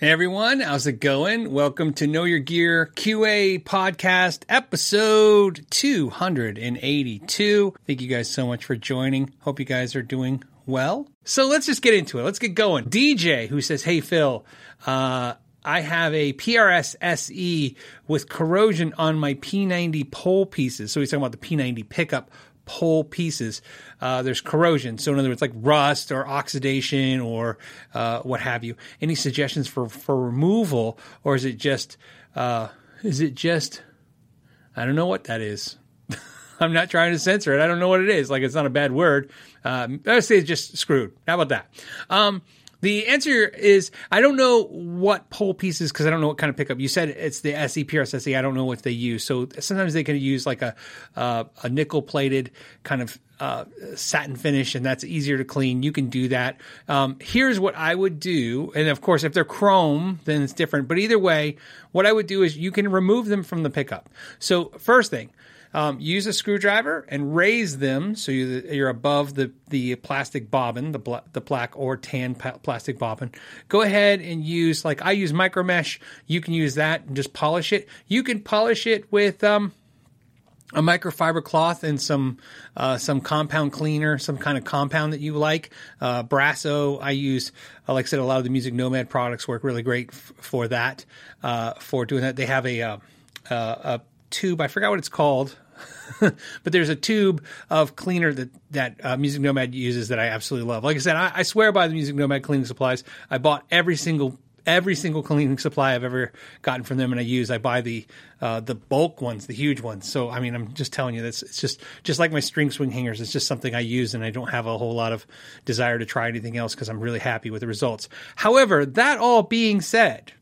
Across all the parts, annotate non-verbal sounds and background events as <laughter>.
Hey everyone, how's it going? Welcome to Know Your Gear QA podcast episode 282. Thank you guys so much for joining. Hope you guys are doing well. So let's just get into it. Let's get going. DJ who says, Hey Phil, uh, I have a PRS SE with corrosion on my P90 pole pieces. So he's talking about the P90 pickup pole pieces, uh, there's corrosion. So in other words, like rust or oxidation or uh, what have you. Any suggestions for for removal, or is it just uh, is it just I don't know what that is. <laughs> I'm not trying to censor it. I don't know what it is. Like it's not a bad word. Um, I say it's just screwed. How about that? Um, the answer is I don't know what pole pieces because I don't know what kind of pickup. You said it's the SE. I don't know what they use. So sometimes they can use like a uh, a nickel plated kind of uh, satin finish, and that's easier to clean. You can do that. Um, here's what I would do, and of course, if they're chrome, then it's different. But either way, what I would do is you can remove them from the pickup. So first thing um, use a screwdriver and raise them so you're above the, the plastic bobbin, the, the black or tan pa- plastic bobbin. Go ahead and use, like I use micro mesh. You can use that and just polish it. You can polish it with um, a microfiber cloth and some uh, some compound cleaner, some kind of compound that you like. Uh, Brasso, I use, uh, like I said, a lot of the Music Nomad products work really great f- for that. Uh, for doing that, they have a, uh, uh, a tube. I forgot what it's called. <laughs> but there's a tube of cleaner that that uh, Music Nomad uses that I absolutely love. Like I said, I, I, swear by the Music Nomad cleaning supplies. I bought every single every single cleaning supply I've ever gotten from them, and I use. I buy the uh, the bulk ones, the huge ones. So I mean, I'm just telling you, that's it's just just like my string swing hangers. It's just something I use, and I don't have a whole lot of desire to try anything else because I'm really happy with the results. However, that all being said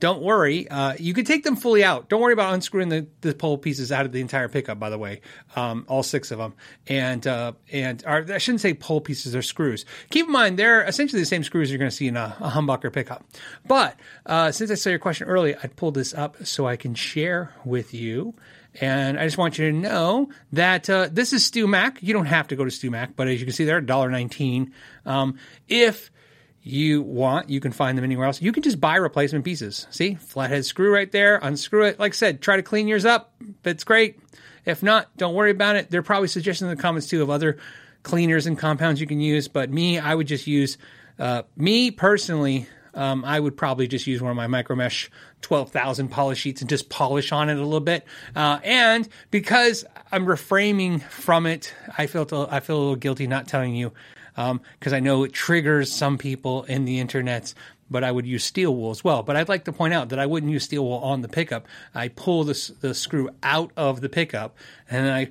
don't worry. Uh, you can take them fully out. Don't worry about unscrewing the, the pole pieces out of the entire pickup. By the way, um, all six of them, and uh, and I shouldn't say pole pieces; they're screws. Keep in mind they're essentially the same screws you're going to see in a, a humbucker pickup. But uh, since I saw your question earlier, I pulled this up so I can share with you. And I just want you to know that uh, this is StewMac. You don't have to go to StewMac, but as you can see, they're $1.19. Um, if you want, you can find them anywhere else. You can just buy replacement pieces. See, flathead screw right there, unscrew it. Like I said, try to clean yours up. It's great. If not, don't worry about it. There are probably suggestions in the comments too of other cleaners and compounds you can use. But me, I would just use, uh, me personally, um, I would probably just use one of my micromesh 12,000 polish sheets and just polish on it a little bit. Uh, and because I'm refraining from it, I feel, I feel a little guilty not telling you because um, I know it triggers some people in the internets. But I would use steel wool as well. But I'd like to point out that I wouldn't use steel wool on the pickup. I pull the, the screw out of the pickup and I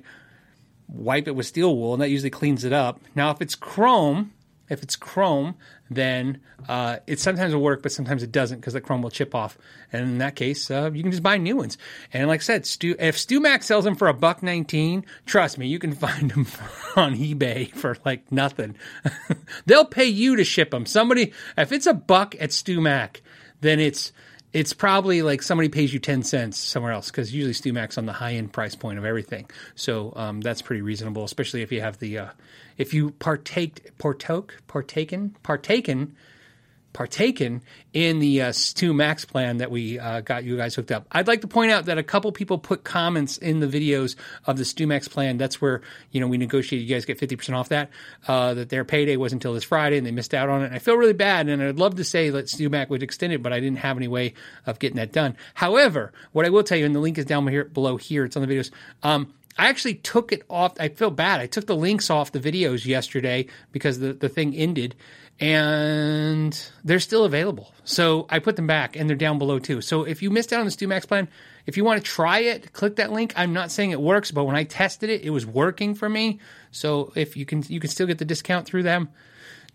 wipe it with steel wool, and that usually cleans it up. Now, if it's chrome, if it's chrome, then uh, it sometimes will work, but sometimes it doesn't because the chrome will chip off. And in that case, uh, you can just buy new ones. And like I said, Stu, if StewMac sells them for a buck nineteen, trust me, you can <laughs> find them <laughs> on eBay for like nothing. <laughs> They'll pay you to ship them. Somebody, if it's a buck at StewMac, then it's it's probably like somebody pays you 10 cents somewhere else because usually StewMac's on the high end price point of everything. So um, that's pretty reasonable, especially if you have the, uh, if you partake, partoke, partaken, partaken partaken in the uh, StewMax plan that we uh, got you guys hooked up. I'd like to point out that a couple people put comments in the videos of the StewMax plan. That's where you know we negotiated. You guys get fifty percent off that. Uh, that their payday was until this Friday, and they missed out on it. And I feel really bad, and I'd love to say that StewMac would extend it, but I didn't have any way of getting that done. However, what I will tell you, and the link is down here below here. It's on the videos. Um, I actually took it off. I feel bad. I took the links off the videos yesterday because the, the thing ended and they're still available. So I put them back and they're down below too. So if you missed out on the StewMax plan, if you want to try it, click that link. I'm not saying it works, but when I tested it, it was working for me. So if you can, you can still get the discount through them.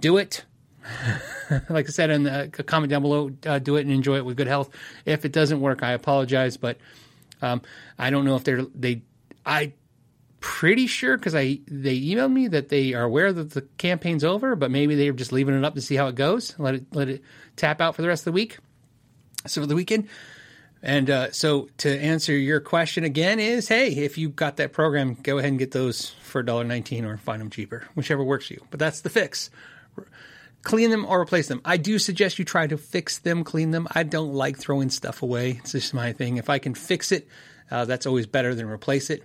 Do it. <laughs> like I said in the comment down below, uh, do it and enjoy it with good health. If it doesn't work, I apologize, but um, I don't know if they're they. I pretty sure because I they emailed me that they are aware that the campaign's over, but maybe they're just leaving it up to see how it goes. Let it let it tap out for the rest of the week. So for the weekend. And uh, so to answer your question again is, hey, if you got that program, go ahead and get those for $1.19 or find them cheaper, whichever works for you. But that's the fix. clean them or replace them. I do suggest you try to fix them, clean them. I don't like throwing stuff away. It's just my thing. If I can fix it, uh, that's always better than replace it.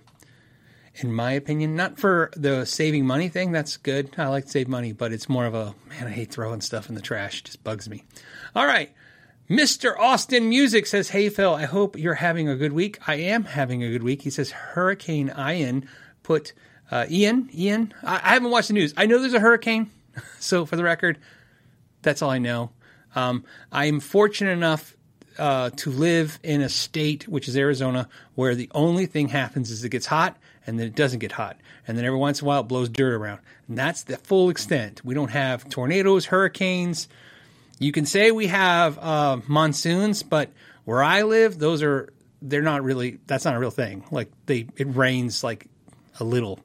In my opinion, not for the saving money thing. That's good. I like to save money, but it's more of a man. I hate throwing stuff in the trash. It just bugs me. All right. Mr. Austin Music says, Hey Phil, I hope you're having a good week. I am having a good week. He says Hurricane Ian put uh, Ian, Ian. I, I haven't watched the news. I know there's a hurricane. <laughs> So for the record, that's all I know. Um, I'm fortunate enough uh, to live in a state, which is Arizona, where the only thing happens is it gets hot and then it doesn't get hot. And then every once in a while it blows dirt around. And that's the full extent. We don't have tornadoes, hurricanes. You can say we have uh, monsoons, but where I live, those are, they're not really, that's not a real thing. Like they, it rains like a little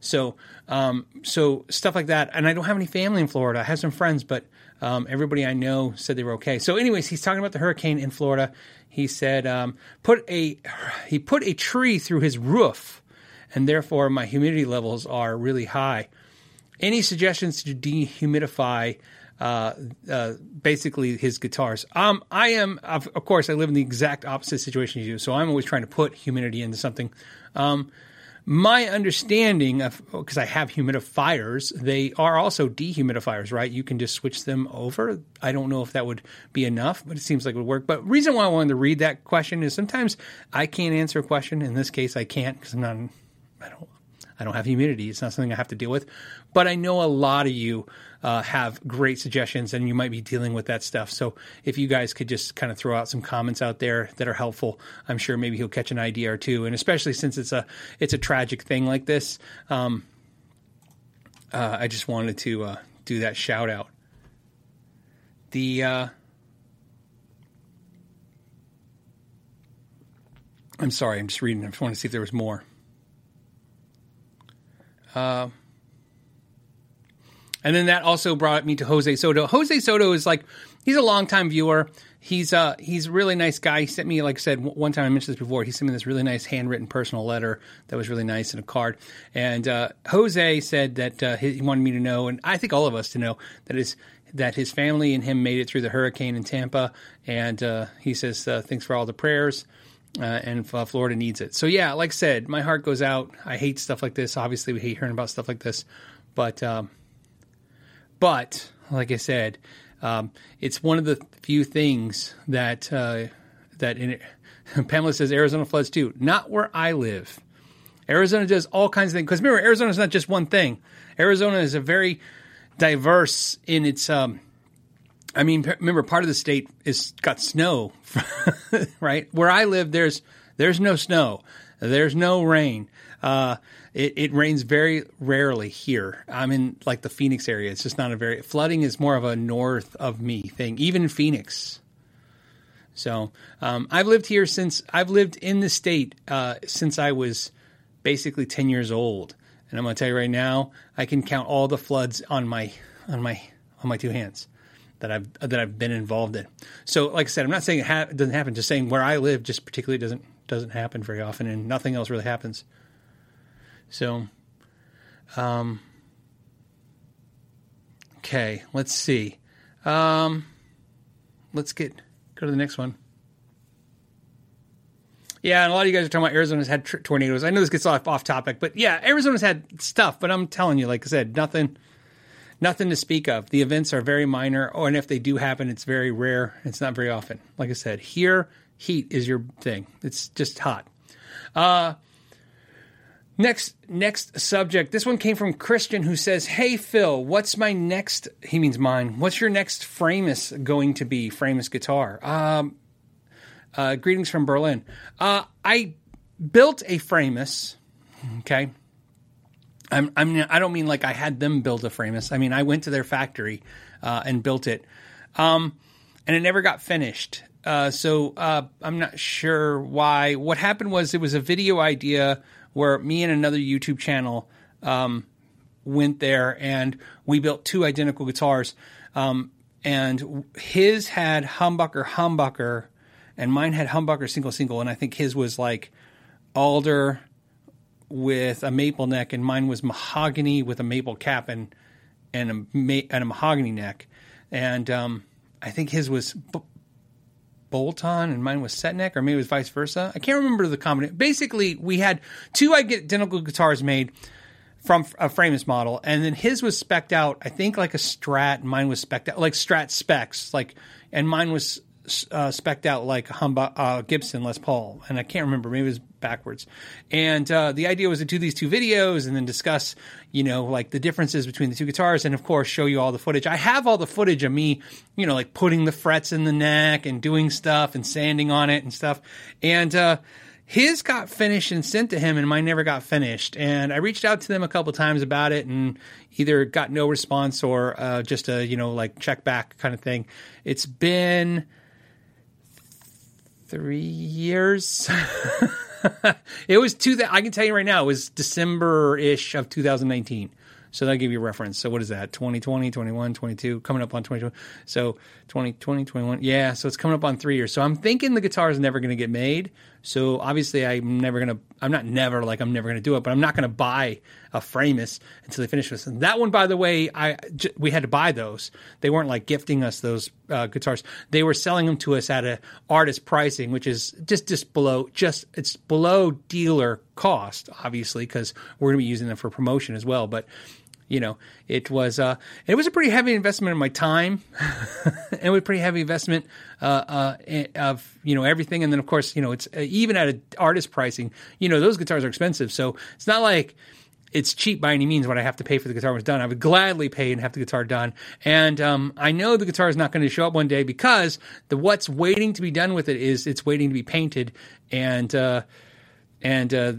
so, um, so stuff like that. And I don't have any family in Florida. I have some friends, but um, everybody I know said they were okay. So, anyways, he's talking about the hurricane in Florida. He said um, put a he put a tree through his roof, and therefore my humidity levels are really high. Any suggestions to dehumidify? Uh, uh, basically his guitars. Um, I am, of, of, course, I live in the exact opposite situation as you, so I'm always trying to put humidity into something. Um, my understanding of because I have humidifiers, they are also dehumidifiers, right? You can just switch them over. I don't know if that would be enough, but it seems like it would work. But reason why I wanted to read that question is sometimes I can't answer a question. In this case, I can't because I'm not. I don't. I don't have humidity. It's not something I have to deal with. But I know a lot of you uh, have great suggestions and you might be dealing with that stuff. So if you guys could just kind of throw out some comments out there that are helpful, I'm sure maybe he'll catch an idea or two. And especially since it's a it's a tragic thing like this, um, uh, I just wanted to uh, do that shout out. The uh, I'm sorry, I'm just reading. I just want to see if there was more. Uh, and then that also brought me to Jose Soto. Jose Soto is like he's a longtime viewer. He's uh he's a really nice guy. He sent me, like I said, one time I mentioned this before. He sent me this really nice handwritten personal letter that was really nice and a card. And uh, Jose said that uh, he wanted me to know, and I think all of us to know that his that his family and him made it through the hurricane in Tampa. And uh, he says uh, thanks for all the prayers. Uh, and uh, Florida needs it. So yeah, like I said, my heart goes out. I hate stuff like this. Obviously, we hate hearing about stuff like this, but um, but like I said, um, it's one of the few things that uh, that in, <laughs> Pamela says Arizona floods too. Not where I live. Arizona does all kinds of things because remember, Arizona is not just one thing. Arizona is a very diverse in its. Um, I mean, remember, part of the state is got snow, <laughs> right? Where I live, there's there's no snow, there's no rain. Uh, it, it rains very rarely here. I'm in like the Phoenix area. It's just not a very flooding is more of a north of me thing, even in Phoenix. So um, I've lived here since I've lived in the state uh, since I was basically ten years old, and I'm going to tell you right now, I can count all the floods on my on my on my two hands that I've that I've been involved in. So, like I said, I'm not saying it, ha- doesn't happen. Just saying where I live, just particularly doesn't doesn't happen very often, and nothing else really happens. So, um, okay, let's see. Um, let's get go to the next one. Yeah, and a lot of you guys are talking about Arizona's had tr- tornadoes. I know this gets off off topic, but yeah, Arizona's had stuff. But I'm telling you, like I said, nothing, nothing to speak of. The events are very minor, or and if they do happen, it's very rare. It's not very often. Like I said, here heat is your thing. It's just hot. Uh, Next next subject. This one came from Christian who says, "Hey Phil, what's my next? He means mine. What's your next Framus going to be? Framus guitar. Um, uh, greetings from Berlin. Uh, I built a Framus. Okay, I'm, I'm I don't mean like I had them build a Framus. I mean I went to their factory uh, and built it, um, and it never got finished. Uh, so uh, I'm not sure why. What happened was it was a video idea." where me and another YouTube channel um, went there and we built two identical guitars. Um, and his had humbucker humbucker, and mine had humbucker single single. And I think his was like alder with a maple neck, and mine was mahogany with a maple cap. And and a ma- and a mahogany neck, and um, I think his was b- bolt on and mine was set neck, or maybe it was vice versa. I can't remember the combination. Basically, we had two identical guitars made from a Framus model, and then his was specked out. I think like a Strat, and mine was specked out like Strat specs, like, and mine was uh, specked out like Humba, uh, Gibson Les Paul, and I can't remember. Maybe it was backwards. And uh, the idea was to do these two videos and then discuss, you know, like the differences between the two guitars, and of course show you all the footage. I have all the footage of me, you know, like putting the frets in the neck and doing stuff and sanding on it and stuff. And uh, his got finished and sent to him, and mine never got finished. And I reached out to them a couple times about it, and either got no response or uh, just a you know like check back kind of thing. It's been three years. <laughs> it was two I can tell you right now, it was December ish of 2019. So that'll give you a reference. So what is that? 2020, 21, 22, coming up on 2020. So 2020, 21. Yeah. So it's coming up on three years. So I'm thinking the guitar is never going to get made. So obviously I'm never to, I'm not never like I'm never to do it, but I'm not to buy a Framus until they finish this. And that one, by the way, I, j- we had to buy those. They weren't like gifting us those uh, guitars. They were selling them to us at a artist pricing, which is just, just below, just, it's below dealer cost, obviously, because we're to be using them for promotion as well. But you know, it was uh, it was a pretty heavy investment of my time, <laughs> and was a pretty heavy investment uh, uh, of you know everything. And then of course, you know, it's uh, even at artist pricing, you know, those guitars are expensive, so it's not like it's cheap by any means what I have to pay for the guitar was done. I would gladly pay and have the guitar done. And um, I know the guitar is not going to show up one day because the what's waiting to be done with it is it's waiting to be painted and uh, and uh,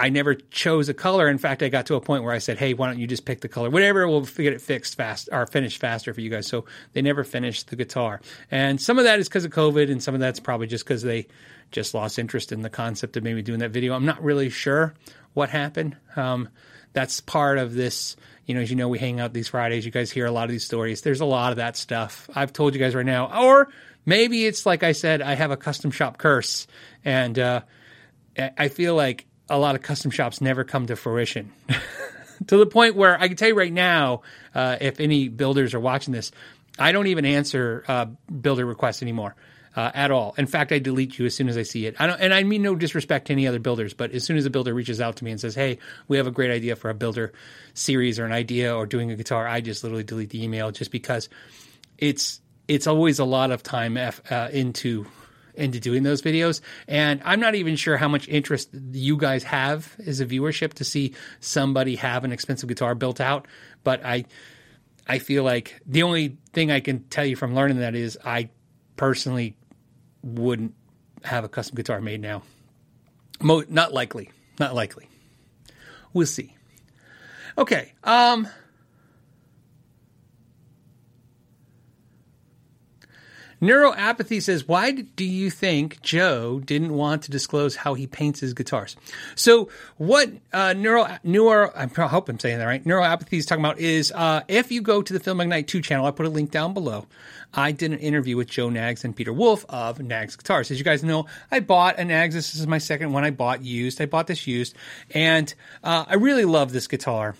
I never chose a color. In fact, I got to a point where I said, "Hey, why don't you just pick the color? Whatever, we'll get it fixed fast or finished faster for you guys." So they never finished the guitar, and some of that is because of COVID, and some of that's probably just because they just lost interest in the concept of maybe doing that video. I'm not really sure what happened. Um, that's part of this. You know, as you know, we hang out these Fridays. You guys hear a lot of these stories. There's a lot of that stuff. I've told you guys right now, or maybe it's like I said, I have a custom shop curse, and uh, I feel like a lot of custom shops never come to fruition. <laughs> to the point where I can tell you right now, uh, if any builders are watching this, I don't even answer uh, builder requests anymore. Uh, at all. In fact, I delete you as soon as I see it. I don't, and I mean no disrespect to any other builders, but as soon as a builder reaches out to me and says, "Hey, we have a great idea for a builder series or an idea or doing a guitar," I just literally delete the email just because it's it's always a lot of time F, uh, into into doing those videos. And I'm not even sure how much interest you guys have as a viewership to see somebody have an expensive guitar built out. But I, I feel like the only thing I can tell you from learning that is I personally wouldn't have a custom guitar made now. Mo- not likely. Not likely. We'll see. Okay. Um, Neuroapathy says, Why do you think Joe didn't want to disclose how he paints his guitars? So, what uh, neuro, neuro, I hope I'm saying that right, neuroapathy is talking about is uh, if you go to the Phil McKnight 2 channel, I put a link down below. I did an interview with Joe Knaggs and Peter Wolf of Knaggs Guitars. As you guys know, I bought a Knaggs. This is my second one I bought used. I bought this used, and uh, I really love this guitar.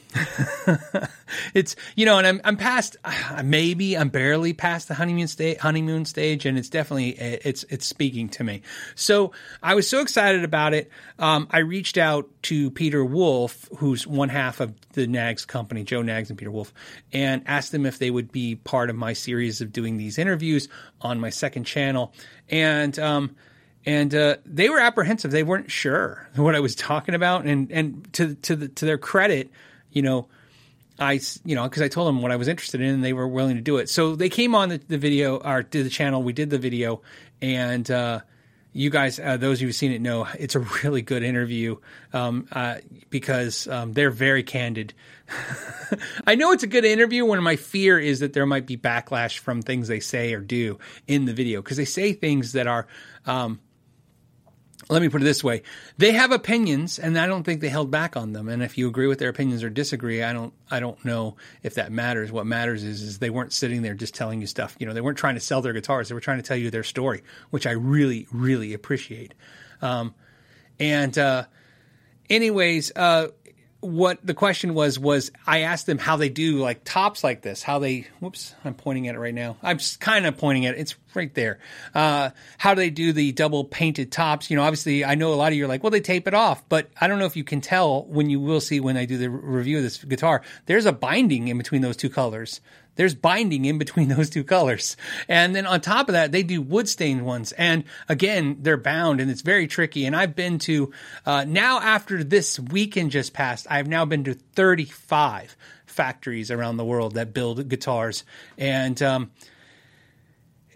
<laughs> it's you know, and I'm I'm past maybe I'm barely past the honeymoon stage honeymoon stage, and it's definitely it's it's speaking to me. So I was so excited about it. Um, I reached out to Peter Wolf, who's one half of the Knaggs company, Joe Knaggs and Peter Wolf, and asked them if they would be part of my series of doing these interviews on my second channel, and um, and uh, they were apprehensive. They weren't sure <laughs> what I was talking about, and and to to the, to their credit, you know I, you know, because I told them what I was interested in, and they were willing to do it. So they came on the, the video or did the channel. We did the video, and uh, you guys, uh, those of you who've seen it, know it's a <laughs> really good interview um, uh, because um, they're very candid. <laughs> I know it's a good interview when my fear is that there might be backlash from things they say or do in the video because they say things that are. Um, let me put it this way. They have opinions and i don't think they held back on them. And if you agree with their opinions or disagree i don't i don't know if that matters. What matters is is they weren't sitting there just telling you stuff. You know they weren't trying to sell their guitars. They were trying to tell you their story which i really really appreciate. Um, and uh, anyways uh, what the question was was I asked them how they do like tops like this, how they whoops, I'm pointing at it right now. I'm kind of pointing at it. It's right there. Uh, how do they do the double painted tops? You know, obviously I know a lot of you are like, well, they tape it off, but I don't know if you can tell when you will see when I do the review of this guitar. There's a binding in between those two colors there's binding in between <laughs> those two colors. And then on top of that, they do wood stained ones. And again, they're bound and it's very tricky. And I've been to, uh, now after this weekend just passed, I've now been to 35 factories around the world that build guitars. And, um,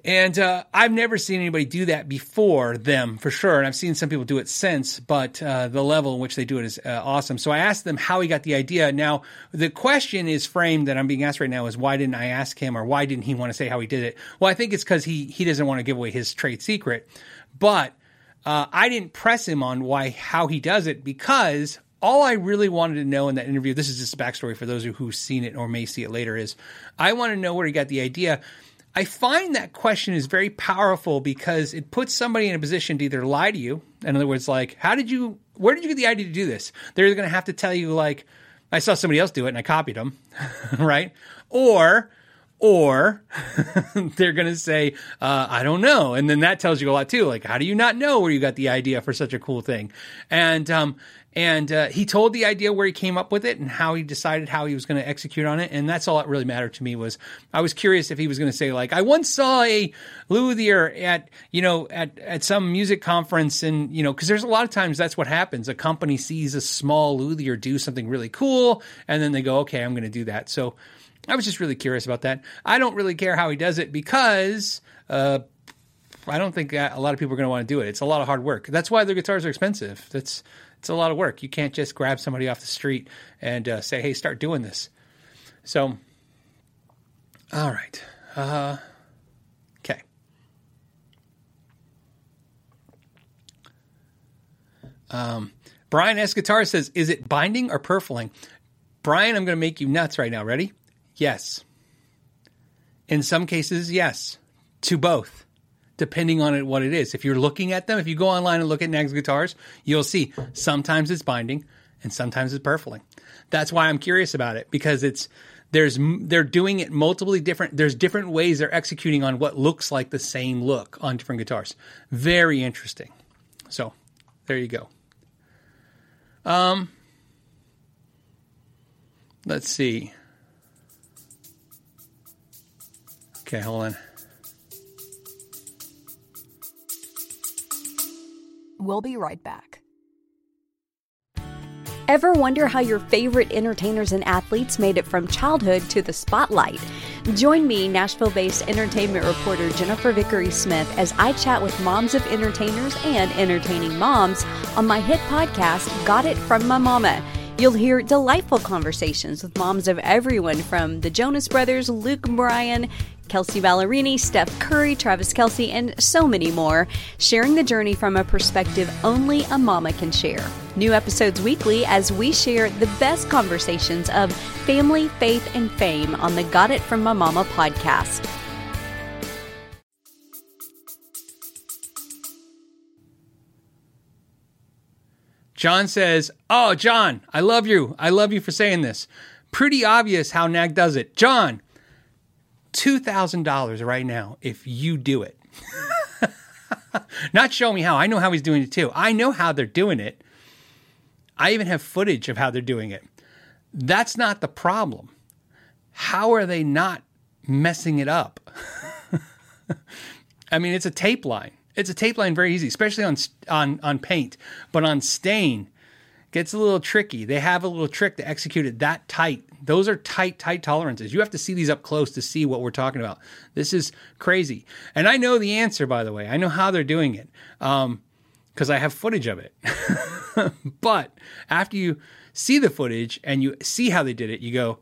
and uh, I've never seen anybody do that before them for sure. And I've seen some people do it since, but uh, the level in which they do it is uh, awesome. So I asked them how he got the idea. Now, the question is framed that I'm being asked right now is why didn't I ask him or why didn't he want to say how he did it? Well, I think it's because he, he doesn't want to give away his trade secret. But uh, I didn't press him on why how he does it because all I really wanted to know in that interview, this is just backstory for those who've seen it or may see it later, is I want to know where he got the idea I find that question is very powerful because it puts somebody in a position to either lie to you, in other words, like, how did you, where did you get the idea to do this? They're going to have to tell you, like, I saw somebody else do it and I copied them, <laughs> right? Or, or <laughs> they're going to say, uh, I don't know. And then that tells you a lot too. Like, how do you not know where you got the idea for such a cool thing? And, um, and uh, he told the idea where he came up with it and how he decided how he was going to execute on it and that's all that really mattered to me was i was curious if he was going to say like i once saw a luthier at you know at, at some music conference and you know because there's a lot of times that's what happens a company sees a small luthier do something really cool and then they go okay i'm going to do that so i was just really curious about that i don't really care how he does it because uh, I don't think a lot of people are going to want to do it. It's a lot of hard work. That's why their guitars are expensive. That's it's a lot of work. You can't just grab somebody off the street and uh, say, "Hey, start doing this." So, all right, uh, okay. Um, Brian S. Guitar says, "Is it binding or purfling?" Brian, I'm going to make you nuts right now. Ready? Yes. In some cases, yes. To both depending on it what it is. If you're looking at them, if you go online and look at Knaggs guitars, you'll see sometimes it's binding and sometimes it's purfling. That's why I'm curious about it because it's there's they're doing it multiply different there's different ways they're executing on what looks like the same look on different guitars. Very interesting. So, there you go. Um let's see. Okay, hold on. We'll be right back. Ever wonder how your favorite entertainers and athletes made it from childhood to the spotlight? Join me, Nashville based entertainment reporter Jennifer Vickery Smith, as I chat with moms of entertainers and entertaining moms on my hit podcast, Got It From My Mama. You'll hear delightful conversations with moms of everyone from the Jonas Brothers, Luke Bryan, Kelsea Ballerini, Steph Curry, Travis Kelce, and so many more, sharing the journey from a perspective only a mama can share. New episodes weekly as we share the best conversations of family, faith, and fame on the Got It From My Mama podcast. John says, Oh, John, I love you. I love you for saying this. Pretty obvious how NAG does it. John, $2,000 right now if you do it. <laughs> Not show me how. I know how he's doing it too. I know how they're doing it. I even have footage of how they're doing it. That's not the problem. How are they not messing it up? <laughs> I mean, it's a tape line. It's a tape line very easy, especially on on on paint, but on stain gets a little tricky. They have a little trick to execute it that tight those are tight, tight tolerances. You have to see these up close to see what we're talking about. This is crazy. And I know the answer, by the way. I know how they're doing it because um, I have footage of it. <laughs> but after you see the footage and you see how they did it, you go,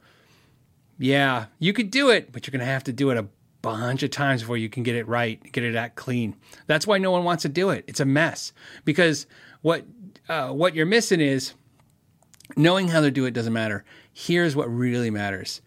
yeah, you could do it, but you're going to have to do it a bunch of times before you can get it right, get it that clean. That's why no one wants to do it. It's a mess because what uh, what you're missing is knowing how to do it doesn't matter. Here's what really matters.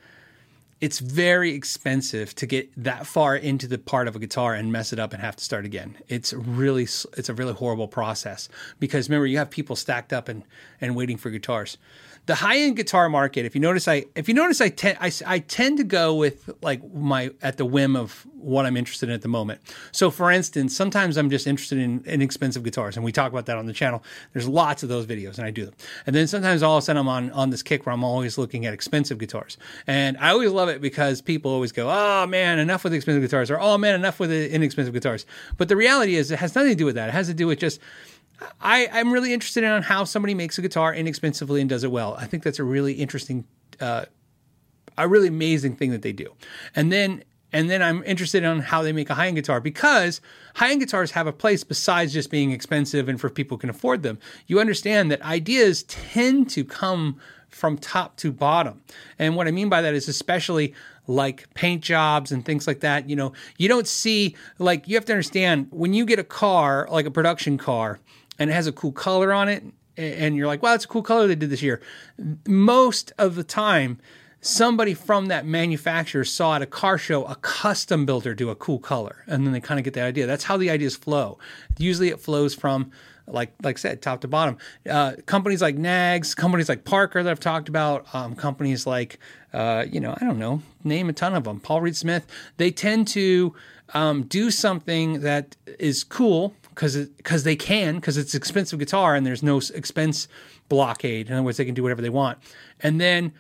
It's very expensive to get that far into the part of a guitar and mess it up and have to start again. It's really it's a really horrible process because remember you have people stacked up and and waiting for guitars the high end guitar market, if you notice, I if you notice, I I, I tend to go with like my at the whim of what I'm interested in at the moment. So, for instance, sometimes I'm just interested in inexpensive guitars, and we talk about that on the channel. There's lots of those videos, and I do them. And then sometimes all of a sudden I'm on on this kick where I'm always looking at expensive guitars, and I always love it because people always go, "Oh man, enough with expensive guitars," or "Oh man, enough with the inexpensive guitars." But the reality is, it has nothing to do with that. It has to do with just I, I'm really interested in how somebody makes a guitar inexpensively and does it well. I think that's a really interesting, uh, a really amazing thing that they do. And then and then I'm interested in how they make a high end guitar because high end guitars have a place besides just being expensive and for people who can afford them. You understand that ideas tend to come from top to bottom. And what I mean by that is especially like paint jobs and things like that. You know, you don't see, like, you have to understand when you get a car, like a production car, and it has a cool color on it, and you're like, wow, that's a cool color they did this year. Most of the time, somebody from that manufacturer saw at a car show a custom builder do a cool color, and then they kind of get the idea. That's how the ideas flow. Usually, it flows from like like I said, top to bottom. Uh, companies like Knaggs, companies like Parker that I've talked about, um, companies like uh, you know I don't know, name a ton of them. Paul Reed Smith. They tend to um, do something that is cool because because they can because it's expensive guitar and there's no expense blockade. In other words, they can do whatever they want, and then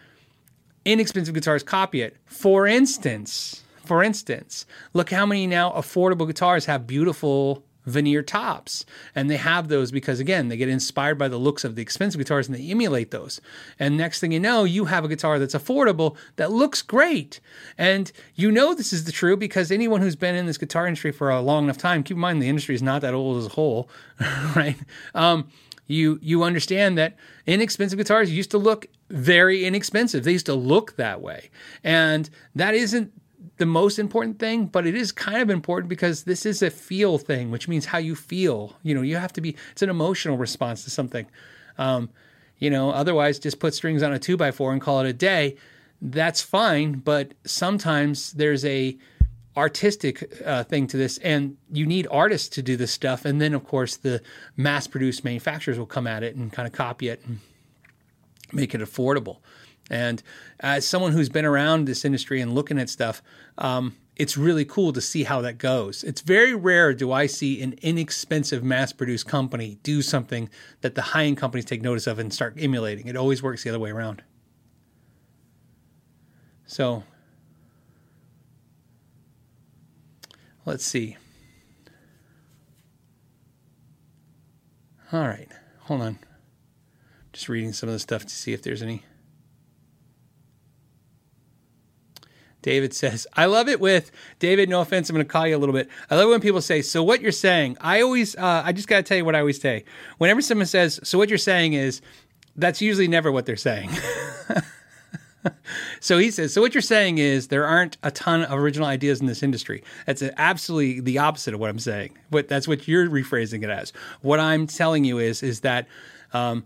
inexpensive guitars copy it. For instance, for instance, look how many now affordable guitars have beautiful veneer tops. And they have those because, again, they get inspired by the looks of the expensive guitars and they emulate those. And next thing you know, you have a guitar that's affordable that looks great. And you know this is the true because anyone who's been in this guitar industry for a long enough time, keep in mind the industry is not that old as a whole, <laughs> right? Um, you you understand that inexpensive guitars used to look very inexpensive. They used to look that way. And that isn't the most important thing, but it is kind of important because this is a feel thing, which means how you feel. You know, you have to be, it's an emotional response to something. Um, you know, otherwise, just put strings on a two by four and call it a day. That's fine, but sometimes there's a artistic uh, thing to this, and you need artists to do this stuff. And then, of course, the mass produced manufacturers will come at it and kind of copy it and make it affordable. And as someone who's been around this industry and looking at stuff, um, it's really cool to see how that goes. It's very rare do I see an inexpensive mass produced company do something that the high end companies take notice of and start emulating. It always works the other way around. So let's see. All right, hold on. Just reading some of the stuff to see if there's any. David says, I love it with David. No offense, I'm going to call you a little bit. I love when people say, So what you're saying, I always, uh, I just got to tell you what I always say. Whenever someone says, So what you're saying is, that's usually never what they're saying. <laughs> so he says, So what you're saying is there aren't a ton of original ideas in this industry. That's absolutely the opposite of what I'm saying. But that's what you're rephrasing it as. What I'm telling you is, is that um,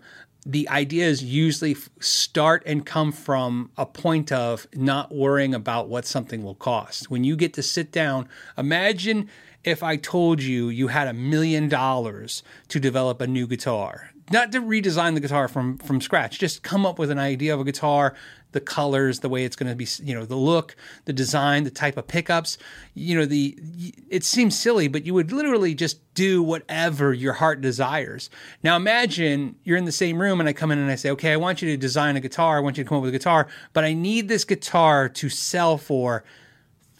the ideas usually start and come from a point of not worrying about what something will cost. When you get to sit down, imagine if I told you you had a million dollars to develop a new guitar. Not to redesign the guitar from from scratch, just come up with an idea of a guitar the colors, the way it's going to be, you know, the look, the design, the type of pickups. You know, the it seems silly, but you would literally just do whatever your heart desires. Now imagine you're in the same room and I come in and I say, "Okay, I want you to design a guitar. I want you to come up with a guitar, but I need this guitar to sell for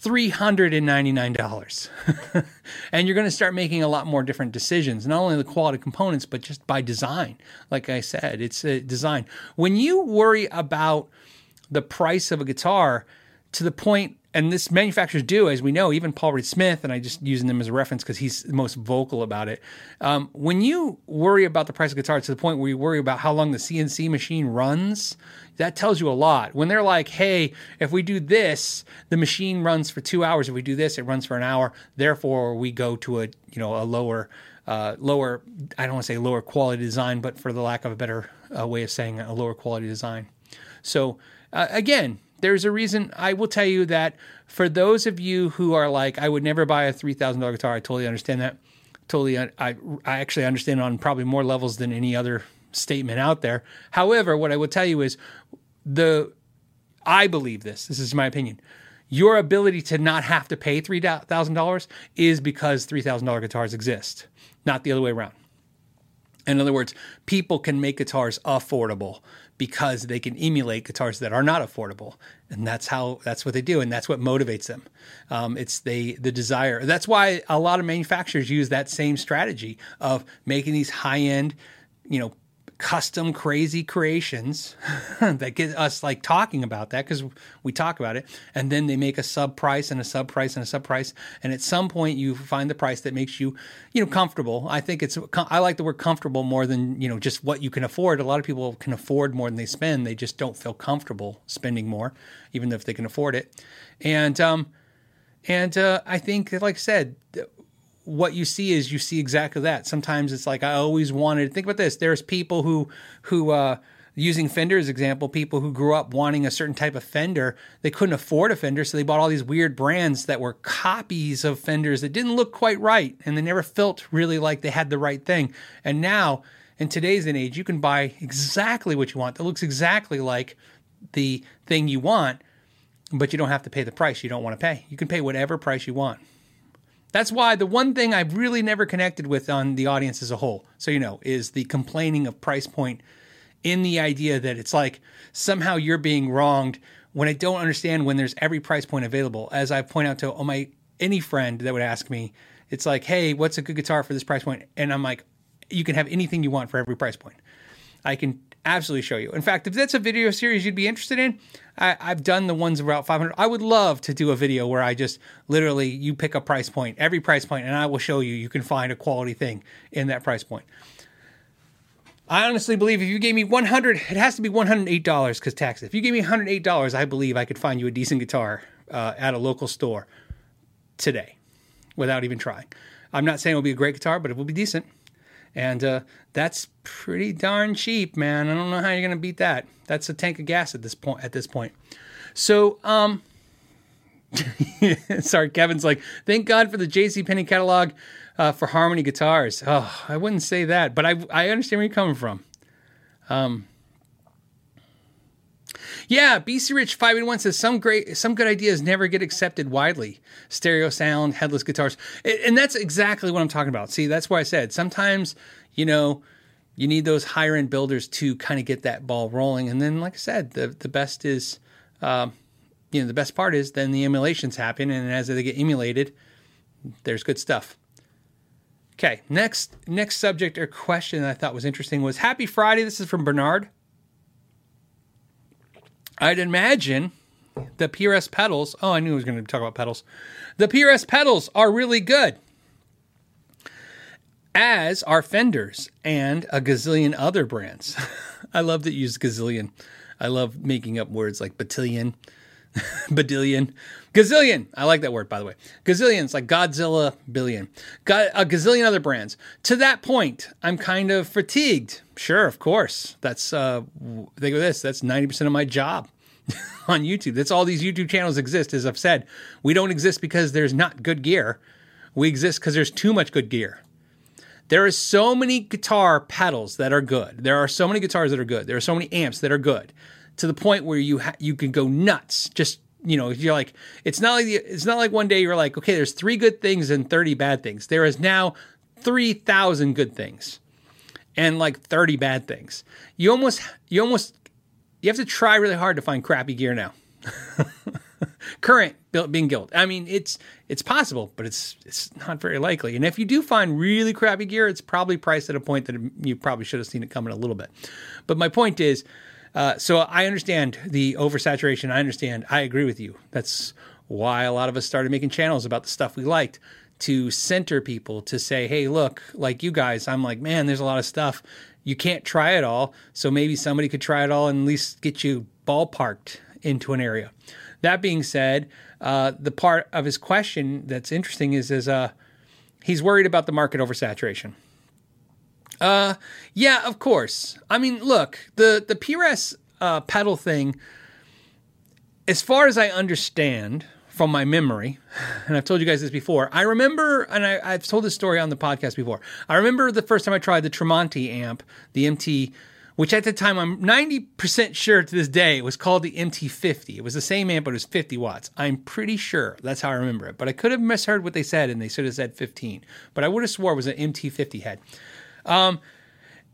$399. <laughs> and you're going to start making a lot more different decisions, not only the quality components, but just by design. Like I said, it's a design. When you worry about the price of a guitar to the point and this manufacturers do, as we know, even Paul Reed Smith, and I just using them as a reference because he's the most vocal about it. Um, when you worry about the price of guitar to the point where you worry about how long the CNC machine runs, that tells you a lot. When they're like, "Hey, if we do this, the machine runs for two hours. If we do this, it runs for an hour. Therefore, we go to a you know a lower." Uh, lower, I don't want to say lower quality design, but for the lack of a better uh, way of saying it, a lower quality design. So uh, again, there's a reason. I will tell you that for those of you who are like, I would never buy a three thousand dollar guitar. I totally understand that. Totally, I I actually understand on probably more levels than any other statement out there. However, what I will tell you is the I believe this. This is my opinion. Your ability to not have to pay three thousand dollars is because three thousand dollar guitars exist, not the other way around. In other words, people can make guitars affordable because they can emulate guitars that are not affordable, and that's how that's what they do, and that's what motivates them. Um, it's they the desire. That's why a lot of manufacturers use that same strategy of making these high end, you know, custom crazy creations <laughs> that get us like talking about that because we talk about it and then they make a sub price and a sub price and a sub price and at some point you find the price that makes you you know comfortable. I think it's i like the word comfortable more than you know just what you can afford. A lot of people can afford more than they spend. They just don't feel comfortable spending more even though if they can afford it. And um and uh, I think, like I said, what you see is you see exactly that. Sometimes it's like I always wanted. Think about this. There's people who who uh, using Fender as example, people who grew up wanting a certain type of Fender, they couldn't afford a Fender, so they bought all these weird brands that were copies of Fenders that didn't look quite right, and they never felt really like they had the right thing. And now, in today's age, you can buy exactly what you want that looks exactly like the thing you want, but you don't have to pay the price you don't want to pay. You can pay whatever price you want. That's why the one thing I've really never connected with on the audience as a whole, so you know, is the complaining of price point in the idea that it's like somehow you're being wronged when I don't understand when there's every price point available. As I point out to oh my any friend that would ask me, it's like, hey, what's a good guitar for this price point? And I'm like, you can have anything you want for every price point. I can absolutely show you. In fact, if that's a video series you'd be interested in, I, have done the ones about 500. I would love to do a video where I just literally you pick a price point, every price point, and I will show you you can find a quality thing in that price point. I honestly believe if you gave me 100, it has to be $108 because taxes. If you gave me $108, I believe I could find you a decent guitar uh, at a local store today without even trying. I'm not saying it'll be a great guitar, but it will be decent. And uh, that's pretty darn cheap, man. I don't know how you're going to beat that. That's a tank of gas at this point. At this point, so um, <laughs> sorry, Kevin's like, thank God for the J.C. Penney catalog uh, for Harmony guitars. Oh, I wouldn't say that, but I I understand where you're coming from. Um, yeah, BC Rich five one says some great, some good ideas never get accepted widely. Stereo sound, headless guitars, and that's exactly what I'm talking about. See, that's why I said sometimes, you know, you need those higher end builders to kind of get that ball rolling, and then, like I said, the the best is, uh, you know, the best part is then the emulations happen, and as they get emulated, there's good stuff. Okay, next next subject or question I thought was interesting was Happy Friday. This is from Bernard. I'd imagine the PRS pedals. Oh, I knew I was going to talk about pedals. The PRS pedals are really good, as are Fenders and a gazillion other brands. <laughs> I love that you use gazillion. I love making up words like batillion, <laughs> badillion, gazillion. I like that word, by the way. Gazillions, like Godzilla, billion. Got a gazillion other brands. To that point, I'm kind of fatigued. Sure, of course. That's, uh, think of this, that's 90% of my job <laughs> on YouTube. That's all these YouTube channels exist, as I've said. We don't exist because there's not good gear. We exist because there's too much good gear. There are so many guitar pedals that are good. There are so many guitars that are good. There are so many amps that are good to the point where you ha- you can go nuts. Just you know, you're like, it's not like the, it's not like one day you're like, okay, there's three good things and thirty bad things. There is now three thousand good things and like thirty bad things. You almost you almost you have to try really hard to find crappy gear now. <laughs> Current being guilt. I mean, it's it's possible, but it's it's not very likely. And if you do find really crappy gear, it's probably priced at a point that you probably should have seen it coming a little bit. But my point is, uh, so I understand the oversaturation. I understand. I agree with you. That's why a lot of us started making channels about the stuff we liked to center people to say, hey, look, like you guys, I'm like, man, there's a lot of stuff. You can't try it all. So maybe somebody could try it all and at least get you ballparked into an area. That being said, uh, the part of his question that's interesting is, is uh, he's worried about the market oversaturation. Uh, yeah, of course. I mean, look, the the PRS uh, pedal thing. as far as I understand from my memory, <sighs> and I've told you guys this before, I remember, and I, have told this story on the podcast before. I remember the first time I tried the Tremonti amp, the MT, which at the time I'm 90% sure to this day it was called the MT50. It was the same amp, but it was 50 watts. I'm pretty sure that's how I remember it. But I could have misheard what they said, and they should have said 15. But I would have swore it was an MT50 head. Um,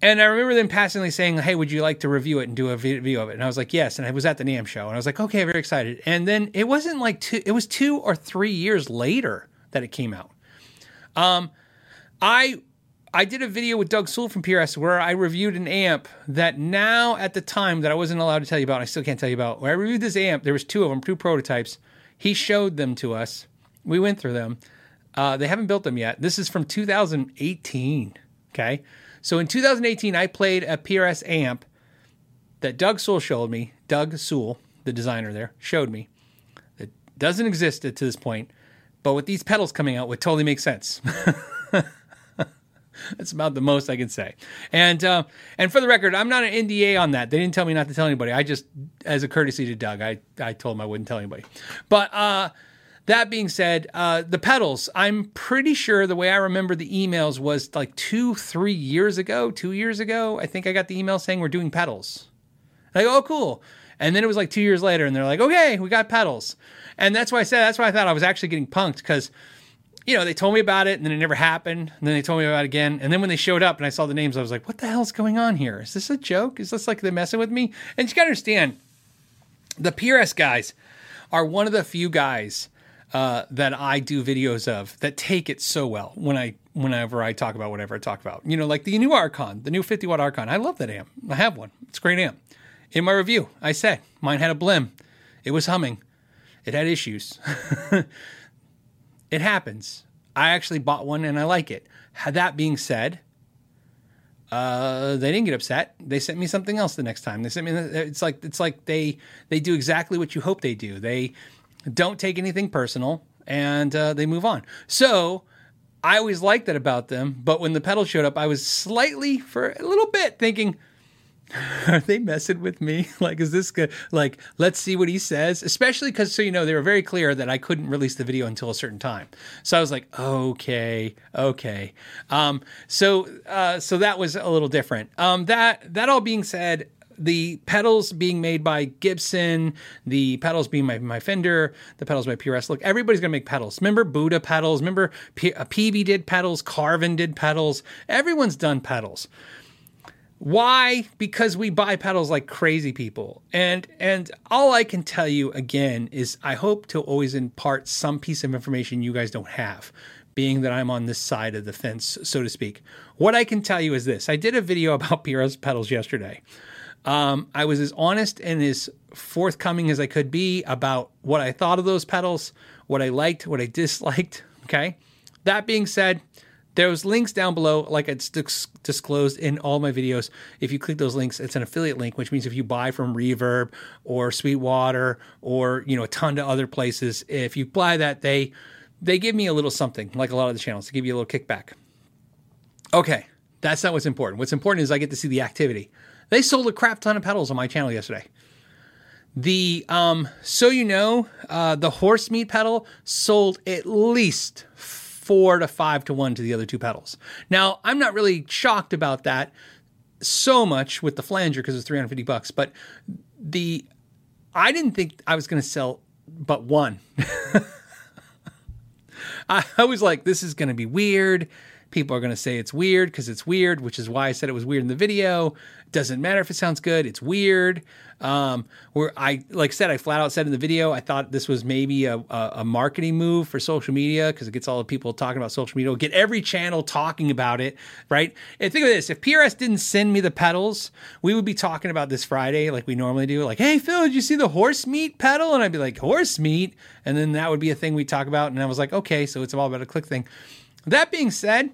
and I remember them passingly saying, "Hey, would you like to review it and do a review of it?" And I was like, "Yes." And I was at the NAMM show, and I was like, "Okay, very excited." And then it wasn't like two; it was two or three years later that it came out. Um, I I did a video with Doug Sewell from PRS where I reviewed an amp that now at the time that I wasn't allowed to tell you about, I still can't tell you about. Where I reviewed this amp, there was two of them, two prototypes. He showed them to us. We went through them. Uh, they haven't built them yet. This is from 2018. Okay. So in 2018, I played a PRS amp that Doug Sewell showed me. Doug Sewell, the designer there, showed me. That doesn't exist to this point, but with these pedals coming out, would totally make sense. <laughs> That's about the most I can say. And uh, and for the record, I'm not an NDA on that. They didn't tell me not to tell anybody. I just, as a courtesy to Doug, I I told him I wouldn't tell anybody. But uh, that being said, uh, the pedals, I'm pretty sure the way I remember the emails was like two, three years ago, two years ago. I think I got the email saying we're doing pedals. Like, oh, cool. And then it was like two years later, and they're like, okay, we got pedals. And that's why I said, that's why I thought I was actually getting punked because, you know, they told me about it and then it never happened. And then they told me about it again. And then when they showed up and I saw the names, I was like, what the hell's going on here? Is this a joke? Is this like they're messing with me? And you got to understand, the PRS guys are one of the few guys uh, that I do videos of that take it so well when I whenever I talk about whatever I talk about. You know, like the new Archon, the new 50 watt Archon. I love that amp. I have one. It's a great amp. In my review, I said mine had a blim. It was humming. It had issues. <laughs> it happens. I actually bought one and I like it. That being said, uh, they didn't get upset. They sent me something else the next time. They sent me. It's like it's like they they do exactly what you hope they do. They don't take anything personal, and uh, they move on. So I always liked that about them. But when the pedal showed up, I was slightly, for a little bit, thinking, <laughs> are they messing with me? <laughs> Like, is this good? Like, let's see what he says. Especially because, so you know, they were very clear that I couldn't release the video until a certain time. So I was like, okay, okay. Um, so, uh, so that was a little different. Um, that that all being said, the pedals being made by Gibson, the pedals being my, my Fender, the pedals by PRS. Look, everybody's gonna make pedals. Remember Budda pedals? Remember P- uh, Peavey did pedals? Carvin did pedals. Everyone's done pedals. Why? Because we buy pedals like crazy people. And and all I can tell you again is I hope to always impart some piece of information you guys don't have being that I'm on this side of the fence, so to speak. What I can tell you is this I did a video <laughs> about PRS pedals yesterday. Um, I was as honest and as forthcoming as I could be about what I thought of those pedals, what I liked, what I disliked. <laughs> Okay. That being said, there's links down below, like it's disclosed in all my videos. If you click those links, it's an affiliate link, which means if you buy from Reverb or Sweetwater or you know a ton of other places, if you buy that, they they give me a little something, like a lot of the channels, to give you a little kickback. Okay, that's not what's important. What's important is I get to see the activity. They sold a crap ton of pedals on my channel yesterday. The um, so you know, uh, the horse meat pedal sold at least four to five to one to the other two pedals. Now I'm not really shocked about that so much with the flanger because it's 350 bucks, but the I didn't think I was going to sell but one. <laughs> I, I was like, this is going to be weird. People are going to say it's weird because it's weird, which is why I said it was weird in the video. Doesn't matter if it sounds good. It's weird. Um, where I, like I said, I flat out said in the video, I thought this was maybe a, a, a marketing move for social media because it gets all the people talking about social media. It'll get every channel talking about it, right? And think of this: if PRS didn't send me the pedals, we would be talking about this Friday like we normally do. Like, hey Phil, did you see the horse meat pedal? And I'd be like, horse meat, and then that would be a thing we talk about. And I was like, okay, so it's all about a click thing. That being said,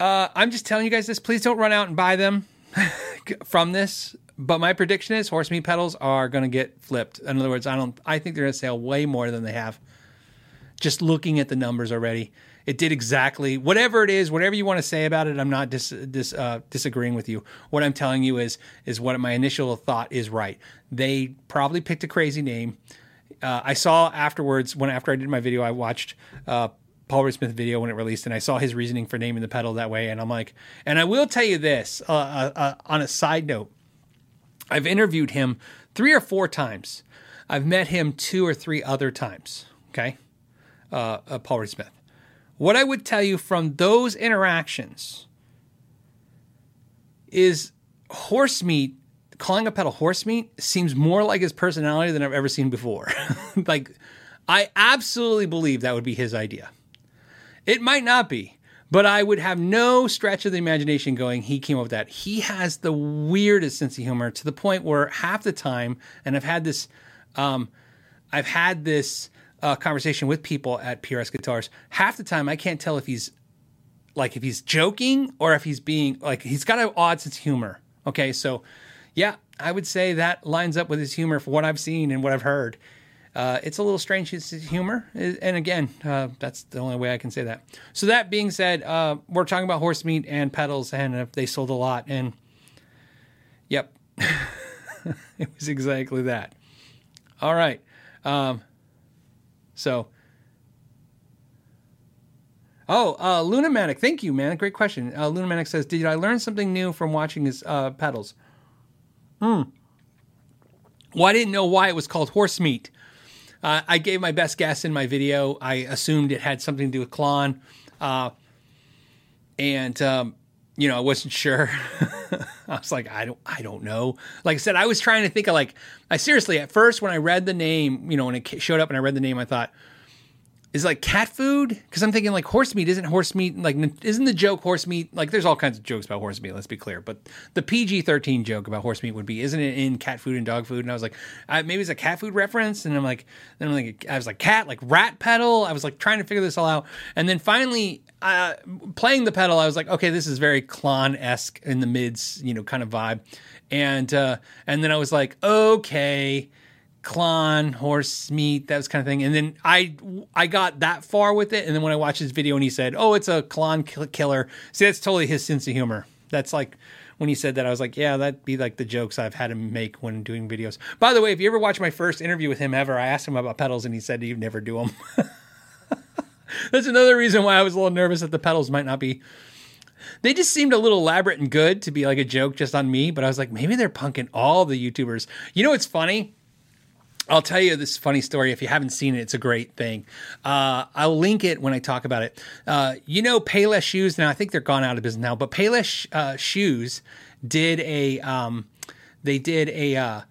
uh, I'm just telling you guys this. Please don't run out and buy them <laughs> from this. But my prediction is horse meat pedals are going to get flipped. In other words, I don't. I think they're going to sell way more than they have. Just looking at the numbers already, It did exactly whatever it is, whatever you want to say about it. I'm not dis, dis, uh, disagreeing with you. What I'm telling you is is what my initial thought is right. They probably picked a crazy name. Uh, I saw afterwards when after I did my video, I watched uh, Paul Reed Smith video when it released, and I saw his reasoning for naming the pedal that way, and I'm like, and I will tell you this uh, uh, uh, on a side note, I've interviewed him three or four times. I've met him two or three other times. Okay, uh, uh, Paul Reed Smith. What I would tell you from those interactions is horse meat. Calling a pedal horse meat seems more like his personality than I've ever seen before. <laughs> like, I absolutely believe that would be his idea. It might not be, but I would have no stretch of the imagination going, he came up with that. He has the weirdest sense of humor to the point where half the time, and I've had this, um, I've had this uh, conversation with people at PRS Guitars. Half the time, I can't tell if he's like if he's joking or if he's being like he's got an odd sense of humor. Okay, so yeah, I would say that lines up with his humor for what I've seen and what I've heard. Uh, it's a little strange his humor, and again, uh, that's the only way I can say that. So that being said, uh, we're talking about horse meat and pedals, and if they sold a lot, and yep, <laughs> it was exactly that. All right, um, so. Oh, uh, Lunamatic, thank you, man. Great question. Uh, Lunamatic says, "Did I learn something new from watching his uh, pedals?" Hmm. Well, I didn't know why it was called horse meat. Uh, I gave my best guess in my video. I assumed it had something to do with Klon. Uh, and, um, you know, I wasn't sure. <laughs> I was like, I don't, I don't know. Like I said, I was trying to think of like, I seriously, at first, when I read the name, you know, when it showed up and I read the name, I thought, is like cat food? Because I'm thinking like horse meat isn't horse meat like isn't the joke horse meat? Like there's all kinds of jokes about horse meat let's be clear but the PG-13 joke about horse meat would be isn't it in cat food and dog food? And I was like I, maybe it's a cat food reference? And I'm like then I'm like I was like cat like rat pedal? I was like trying to figure this all out. And then finally uh, playing the pedal I was like okay this is very Klon esque in the mids you know kind of vibe. And uh, and then I was like okay Klon, horse meat, that was kind of thing. And then I I got that far with it, and then when I watched his video and he said, "Oh, it's a Klon killer," see, that's totally his sense of humor. That's like when he said that, I was like, "Yeah, that'd be like the jokes I've had him make when doing videos." By the way, if you ever watch my first interview with him ever, I asked him about pedals, and he said he'd never do them. <laughs> that's another reason why I was a little nervous that the pedals might not be they just seemed a little elaborate and good to be like a joke just on me. But I was like, maybe they're punking all the YouTubers. You know what's funny? I'll tell you this funny story. If you haven't seen it, it's a great thing. Uh, I'll link it when I talk about it. Uh, you know, Payless Shoes. Now I think they're gone out of business now, but Payless uh, Shoes did a. Um, they did a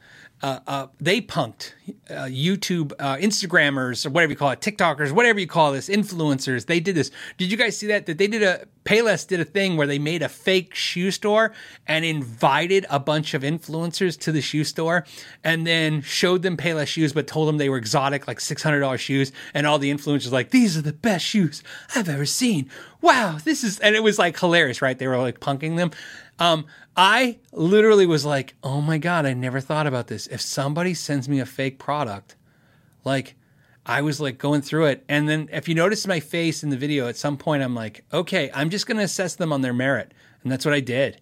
uh, uh, they punked uh, YouTube, uh, Instagrammers, or whatever you call it, TikTokers, whatever you call this, influencers. They did this. Did you guys see that? That they did a Payless did a thing where they made a fake shoe store and invited a bunch of influencers to the shoe store, and then showed them Payless shoes, but told them they were exotic, like six hundred dollars shoes, and all the influencers like, these are the best shoes I've ever seen. Wow, this is, and it was like hilarious, right? They were like punking them. Um, I literally was like, oh my God, I never thought about this. If somebody sends me a fake product, like I was like going through it. And then if you notice my face in the video, at some point I'm like, okay, I'm just going to assess them on their merit. And that's what I did.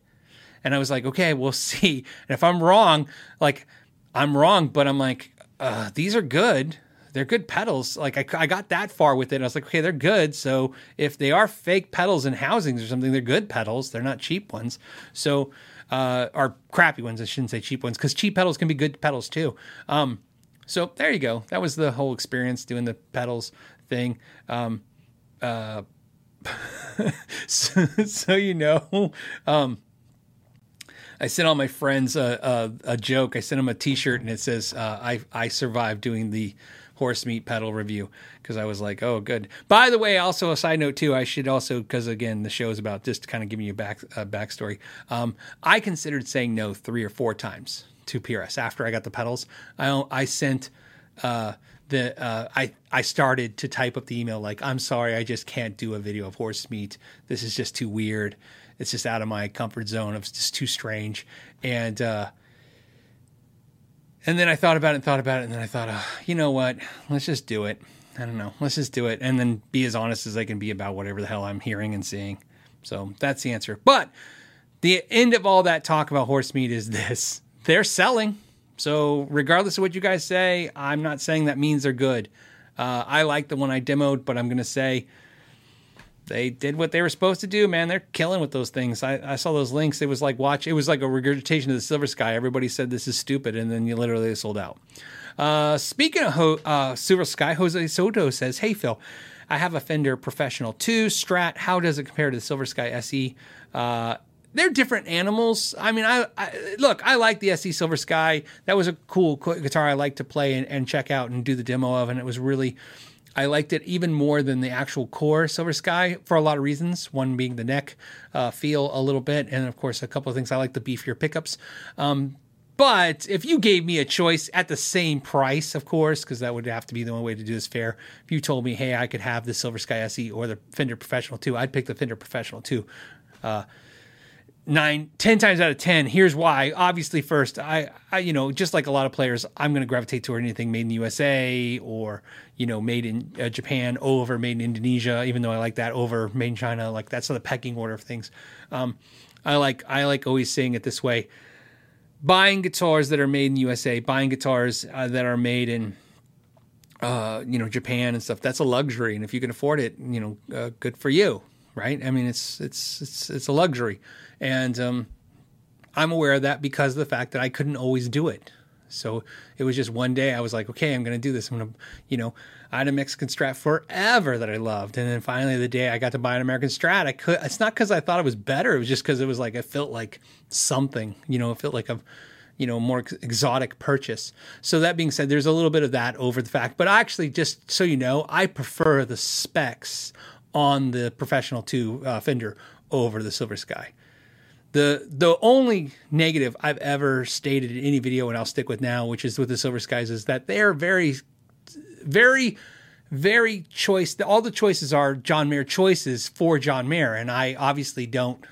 And I was like, okay, we'll <laughs> see. And if I'm wrong, like I'm wrong, but I'm like, uh, these are good they're good pedals. Like I, I got that far with it. I was like, okay, they're good. So if they are fake pedals and housings or something, they're good pedals. They're not cheap ones. So, uh, or crappy ones. I shouldn't say cheap ones because cheap pedals can be good pedals too. Um, so there you go. That was the whole experience doing the pedals thing. Um, uh, <laughs> so, so, you know, um, I sent all my friends a, a, a, joke. I sent them a T-shirt and it says, uh, "I I survived doing the horse meat pedal review because I was like, oh, good. By the way, also a side note too, I should also because again the show is about just kind of giving you a back a backstory. Um, I considered saying no three or four times to PRS after I got the pedals. I I sent. Uh, the uh, I I started to type up the email like I'm sorry I just can't do a video of horse meat. This is just too weird. It's just out of my comfort zone. It's just too strange. And uh, and then I thought about it and thought about it, and then I thought, oh, you know what? Let's just do it. I don't know. Let's just do it and then be as honest as I can be about whatever the hell I'm hearing and seeing. So that's the answer. But the end of all that talk about horse meat is this <laughs> they're selling. So, regardless of what you guys say, I'm not saying that means they're good. Uh, I like the one I demoed, but I'm going to say they did what they were supposed to do, man. They're killing with those things. I, I, saw those links. It was like watch. It was like a regurgitation of the Silver Sky. Everybody said this is stupid, and then you literally sold out. Uh, speaking of Ho- uh, Silver Sky, Jose Soto says, "Hey Phil, I have a Fender Professional 2 Strat. How does it compare to the Silver Sky SE? Uh, they're different animals. I mean, I, I, look. I like the SE Silver Sky. That was a cool guitar I like to play and, and, check out and do the demo of, and it was really. I liked it even more than the actual core Silver Sky for a lot of reasons. One being the neck uh, feel a little bit, and of course a couple of things. I like the beefier pickups. Um, but if you gave me a choice at the same price, of course, because that would have to be the only way to do this fair. If you told me, hey, I could have the Silver Sky SE or the Fender Professional 2, I'd pick the Fender Professional 2. Uh, nine, ten times out of ten. Here's why. Obviously, first, I, I you know, just like a lot of players, I'm going to gravitate toward anything made in the USA or you know, made in uh, Japan over made in Indonesia. Even though I like that over made in China, like that's the pecking order of things. Um, I like I like always saying it this way: buying guitars that are made in USA, buying guitars uh, that are made in uh, you know Japan and stuff. That's a luxury, and if you can afford it, you know, uh, good for you, right? I mean, it's it's it's it's a luxury. And um, I'm aware of that because of the fact that I couldn't always do it. So it was just one day I was like, okay, I'm going to do this. I'm going to, you know, I had a Mexican Strat forever that I loved. And then finally the day I got to buy an American Strat, I could, it's not because I thought it was better. It was just because it was like, it felt like something, you know, it felt like a, you know, more exotic purchase. So that being said, there's a little bit of that over the fact, but actually just so you know, I prefer the specs on the professional 2 uh, Fender over the Silver Sky. The the only negative I've ever stated in any video, and I'll stick with now, which is with the Silver Skies, is that they are very, very, very choice. All the choices are John Mayer choices for John Mayer, and I obviously don't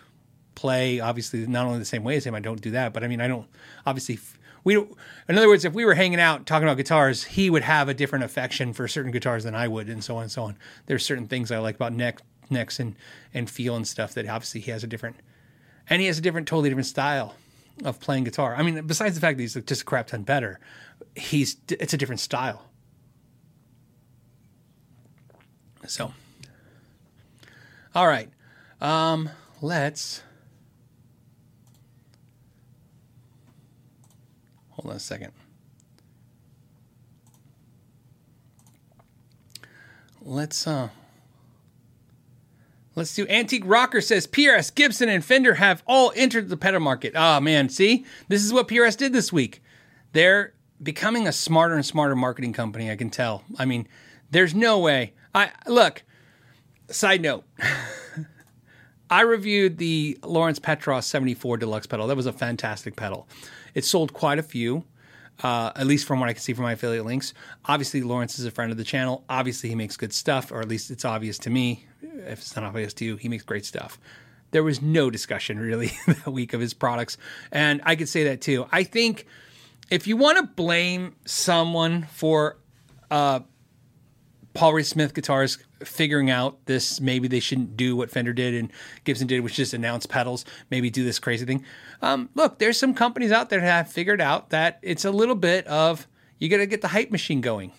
play obviously not only the same way as him. I don't do that, but I mean I don't obviously we. In other words, if we were hanging out talking about guitars, he would have a different affection for certain guitars than I would, and so on and so on. There's certain things I like about neck necks and and feel and stuff that obviously he has a different and he has a different, totally different style of playing guitar. I mean, besides the fact that he's just a crap ton better, he's it's a different style. So, all right, um, let's hold on a second. Let's uh Let's do Antique Rocker says PRS, Gibson, and Fender have all entered the pedal market. Oh man, see, this is what PRS did this week. They're becoming a smarter and smarter marketing company. I can tell. I mean, there's no way. I look. Side note. <laughs> I reviewed the Lawrence Petros 74 Deluxe pedal. That was a fantastic pedal. It sold quite a few uh, at least from what I can see from my affiliate links. Obviously, Lawrence is a friend of the channel. Obviously, he makes good stuff, or at least it's obvious to me. If it's not obvious to you, he makes great stuff. There was no discussion really <laughs> that week of his products. And I could say that too. I think if you want to blame someone for uh, Paul Reed Smith guitars figuring out this maybe they shouldn't do what Fender did and Gibson did, which just announce pedals, maybe do this crazy thing. Um, look, there's some companies out there that have figured out that it's a little bit of you got to get the hype machine going.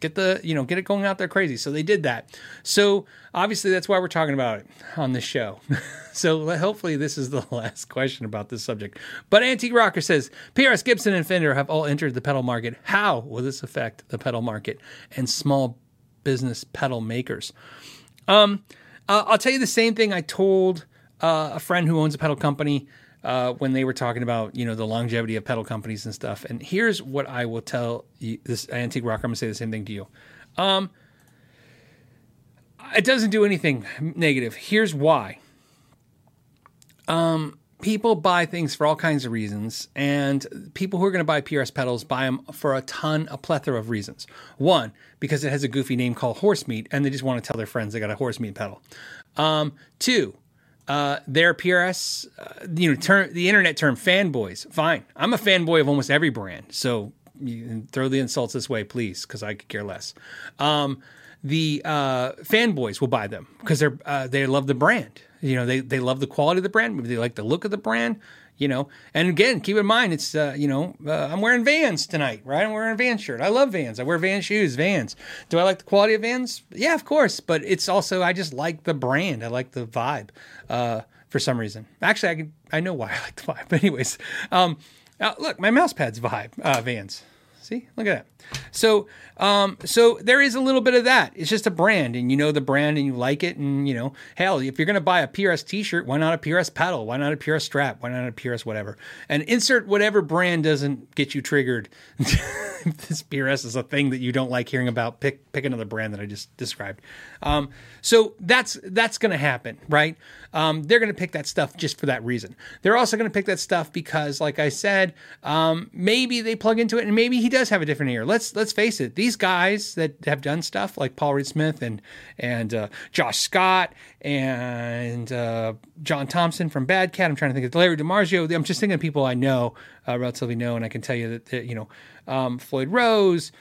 Get the, you know, get it going out there crazy. So they did that. So obviously that's why we're talking about it on this show. <laughs> so hopefully this is the <laughs> last question about this subject. But Antique Rocker says PRS Gibson and Fender have all entered the pedal market. How will this affect the pedal market and small business pedal makers. Um, uh, I'll tell you the same thing I told uh, a friend who owns a pedal company uh, when they were talking about you know the longevity of pedal companies and stuff. And here's what I will tell you, this antique rocker. I'm gonna say the same thing to you. Um, it doesn't do anything negative. Here's why. Um, people buy things for all kinds of reasons, and people who are going to buy PRS pedals buy them for a ton, a plethora of reasons. One, because it has a goofy name called horse meat, and they just want to tell their friends they got a horse meat pedal. Um, two, uh, their PRS, uh, you know, term, the internet term fanboys. Fine, I'm a fanboy of almost every brand, so throw the insults this way, please, because I could care less. Um, the uh, fanboys will buy them because they're uh, they love the brand. You know, they they love the quality of the brand. Maybe they like the look of the brand. You know, and again, keep in mind, it's uh, you know, uh, I'm wearing Vans tonight, right? I'm wearing a Vans shirt. I love Vans. I wear Vans shoes. Vans. Do I like the quality of Vans? Yeah, of course. But it's also I just like the brand. I like the vibe. Uh, for some reason, actually, I can, I know why <laughs> I like the vibe. But anyways, um, uh, look, my mouse pad's vibe uh, Vans. See, look at that. So, um, so there is a little bit of that. It's just a brand, and you know the brand, and you like it, and you know, hell, if you're gonna buy a PRS T-shirt, why not a PRS pedal? Why not a PRS strap? Why not a PRS whatever? And insert whatever brand doesn't get you triggered. <laughs> this PRS is a thing that you don't like hearing about. Pick pick another brand that I just described. Um, so that's that's gonna happen, right? Um, they're gonna pick that stuff just for that reason. They're also gonna pick that stuff because, like I said, um, maybe they plug into it, and maybe he does have a different ear. Let's let's let's face it. These guys that have done stuff like Paul Reed Smith and and uh, Josh Scott and uh, John Thompson from Bad Cat. I'm trying to think of Larry DiMarzio. I'm just thinking of people I know, uh, relatively know, and I can tell you that, that you know um, Floyd Rose.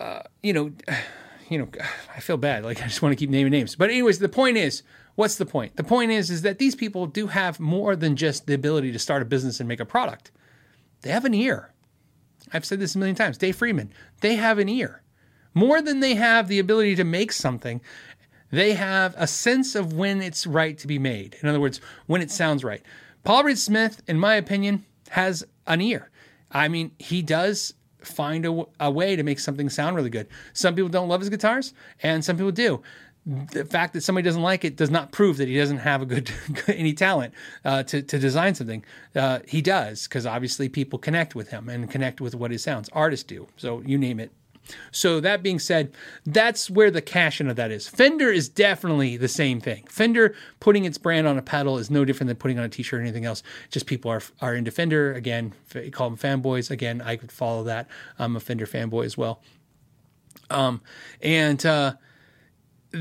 Uh, you know, <sighs> you know, <sighs> I feel bad. Like <laughs> I just want to keep naming names. But anyways, the point is, what's the point? The point is, is that these people do have more than just the ability to start a business and make a product. They have an ear. I've said this a million times. Dave Friedman, they have an ear. More than they have the ability to make something, they have a sense of when it's right to be made. In other words, when it sounds right. Paul Reed Smith, in my opinion, has an ear. I mean, he does find a, a, way to make something sound really good. Some people don't love his guitars, and some people do. The fact that somebody doesn't like it does not prove that he doesn't have a good <laughs> any talent uh, to to design something. Uh, he does because obviously people connect with him and connect with what his sounds. Artists do. So you name it, so that being said, that's where the cash in of that is. Fender is definitely the same thing. Fender putting its brand on a pedal is no different than putting on a t-shirt or anything else. Just people are are into Fender. Again, call them fanboys. Again, I could follow that. I'm a Fender fanboy as well. Um, and uh,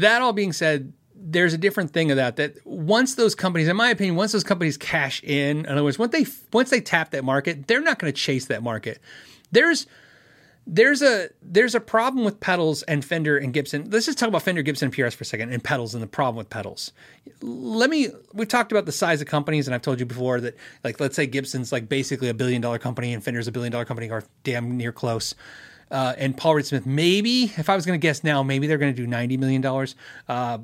that all being said, there's a different thing of that. That once those companies, in my opinion, once those companies cash in, in other words, once they once they tap that market, they're not going to chase that market. There's there's a there's a problem with pedals and Fender and Gibson. Let's just talk about Fender, Gibson, and PRS for a second, and pedals and the problem with pedals. Let me. We've talked about the size of companies, and I've told you before that, like, let's say Gibson's like basically a billion dollar company, and Fender's a billion dollar company, or damn near close. Uh, and Paul Reed Smith, maybe if I was going to guess now, maybe they're going to do ninety million dollars. Uh,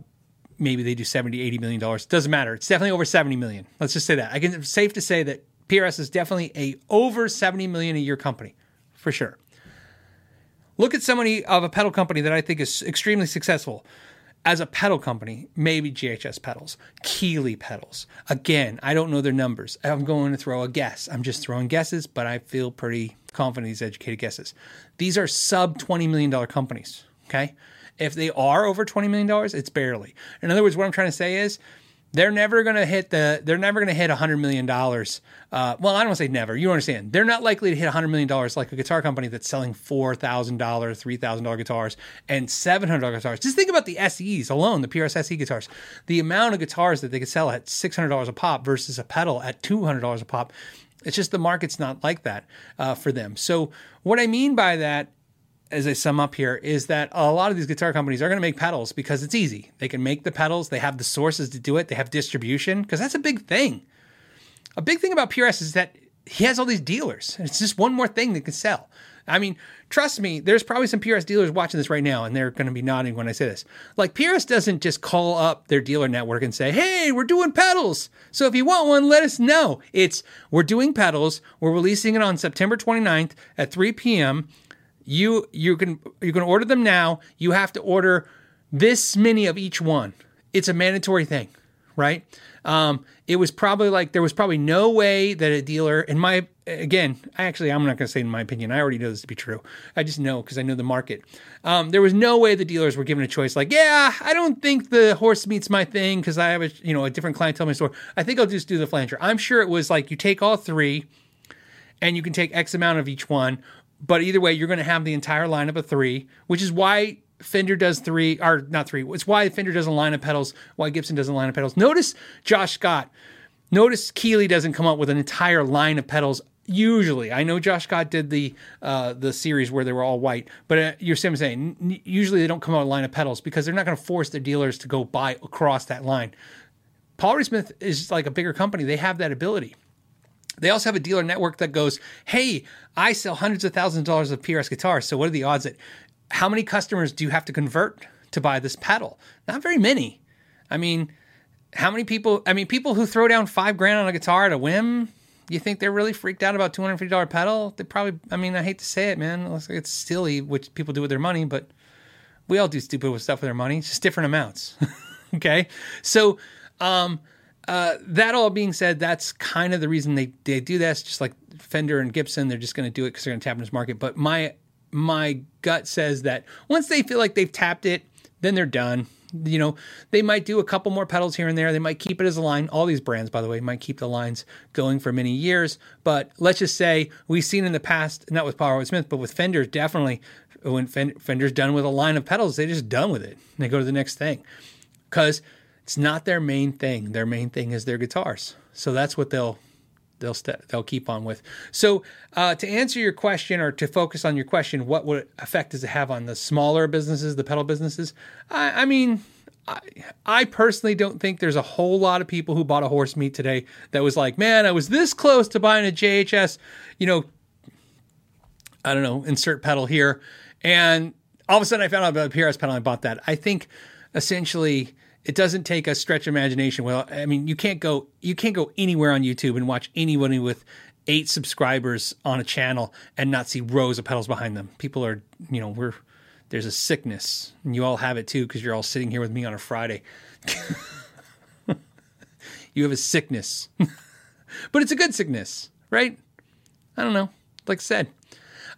maybe they do 70 80 million dollars. Doesn't matter. It's definitely over 70 million. Let's just say that. I can it's safe to say that prs is definitely a over 70 million a year company for sure. Look at somebody of a pedal company that I think is extremely successful as a pedal company, maybe JHS pedals, Keeley pedals. Again, I don't know their numbers. I'm going to throw a guess. I'm just throwing guesses, but I feel pretty confident these educated guesses. These are sub $20 million companies. Okay. If they are over $20 million, it's barely. In other words, what I'm trying to say is they're never going to hit the they're never going to hit 100 million dollars uh, well i don't want to say never you understand. They're not likely to hit 100 million dollars like a guitar company that's selling $4000 $3000 guitars and $700 guitars. Just think about the ses alone the prs se guitars. The amount of guitars that they could sell at $600 a pop versus a pedal at $200 a pop it's just the market's not like that uh, for them. So what i mean by that as I sum up here, is that a lot of these guitar companies are going to make pedals because it's easy. They can make the pedals, they have the sources to do it, they have distribution, because that's a big thing. A big thing about PRS is that he has all these dealers. It's just one more thing that can sell. I mean, trust me, there's probably some PRS dealers watching this right now, and they're going to be nodding when I say this. Like, PRS doesn't just call up their dealer network and say, hey, we're doing pedals. So if you want one, let us know. It's, we're doing pedals. We're releasing it on September 29th at 3 p.m you you can you can order them now. You have to order this many of each one. It's a mandatory thing, right? Um, it was probably like there was probably no way that a dealer, in my again, actually, I'm not going to say in my opinion. I already know this to be true. I just know because I know the market. Um, there was no way the dealers were given a choice. Like, yeah, I don't think the horse meat's my thing because I have a you know a different clientele in my store. I think I'll just do the flanger. I'm sure it was like you take all three, and you can take X amount of each one, but either way, you're going to have the entire lineup of three, which is why Fender does three, or not three. It's why Fender doesn't line of pedals, why Gibson doesn't line of pedals. Notice Josh Scott. Notice Keeley doesn't come up with an entire line of pedals Usually, I know Josh Scott did the uh, the series where they were all white, but uh, you're saying saying usually they don't come out with a line of pedals because they're not going to force their dealers to go buy across that line. Paul Reed Smith is like a bigger company; they have that ability. They also have a dealer network that goes, "Hey, I sell hundreds of thousands of dollars of PRS guitars. So what are the odds that how many customers do you have to convert to buy this pedal? Not very many. I mean, how many people? I mean, people who throw down five grand on a guitar at a whim you think they're really freaked out about $250 pedal? They probably, I mean, I hate to say it, man. It's silly, which people do with their money, but we all do stupid with stuff with our money. It's just different amounts. <laughs> okay. So, um, uh, that all being said, that's kind of the reason they, they do this. Just like Fender and Gibson, they're just going to do it because they're going to tap into this market. But my my gut says that once they feel like they've tapped it, then they're done you know, they might do a couple more pedals here and there. They might keep it as a line. All these brands, by the way, might keep the lines going for many years. But let's just say we've seen in the past, not with Power Smith, but with Fender, definitely when Fender's done with a line of pedals, they're just done with it. They go to the next thing because it's not their main thing. Their main thing is their guitars. So that's what they'll they'll st- they'll keep on with. So uh, to answer your question or to focus on your question, what would effect does it have on the smaller businesses, the pedal businesses? I, I mean. I, I personally don't think there's a whole lot of people who bought a horse meat today that was like, man, I was this close to buying a JHS, you know, I don't know, insert pedal here. And all of a sudden I found out about a PRS pedal and I bought that. I think essentially it doesn't take a stretch of imagination. Well, I mean, you can't go you can't go anywhere on YouTube and watch anybody with eight subscribers on a channel and not see rows of pedals behind them. People are, you know, we're there's a sickness, and you all have it too because you're all sitting here with me on a Friday. <laughs> you have a sickness, <laughs> but it's a good sickness, right? I don't know. Like I said,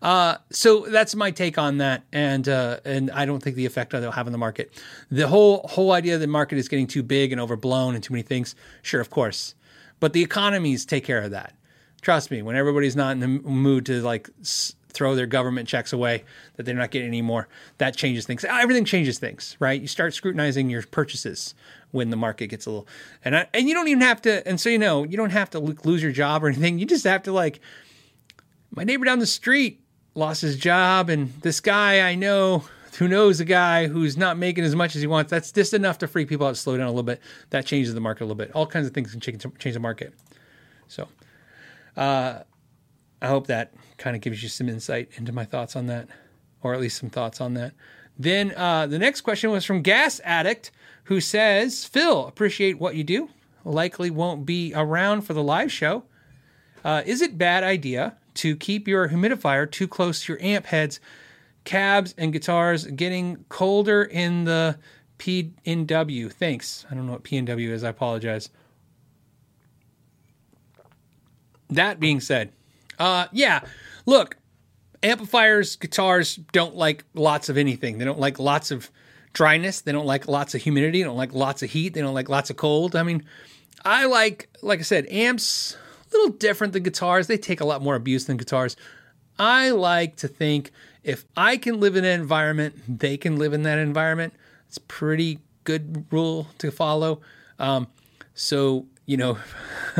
uh, so that's my take on that, and uh, and I don't think the effect that it'll have on the market. The whole whole idea that the market is getting too big and overblown and too many things. Sure, of course, but the economies take care of that. Trust me, when everybody's not in the mood to like s- throw their government checks away that they're not getting anymore, that changes things. Everything changes things, right? You start scrutinizing your purchases when the market gets a little, and I, and you don't even have to. And so you know, you don't have to lose your job or anything. You just have to like my neighbor down the street lost his job, and this guy I know who knows a guy who's not making as much as he wants. That's just enough to freak people out, slow down a little bit. That changes the market a little bit. All kinds of things can change, the market. So, uh, I hope that kind of gives you some insight into my thoughts on that, or at least some thoughts on that. Then uh, the next question was from Gas Addict, who says, Phil, appreciate what you do. Likely won't be around for the live show. Uh, is it bad idea to keep your humidifier too close to your amp heads, cabs, and guitars getting colder in the PNW. Thanks. I don't know what PNW is. I apologize. That being said, uh, yeah, look, amplifiers, guitars don't like lots of anything. They don't like lots of dryness. They don't like lots of humidity. They don't like lots of heat. They don't like lots of cold. I mean, I like, like I said, amps little different than guitars. They take a lot more abuse than guitars. I like to think if I can live in an environment, they can live in that environment. It's a pretty good rule to follow. Um, so you know,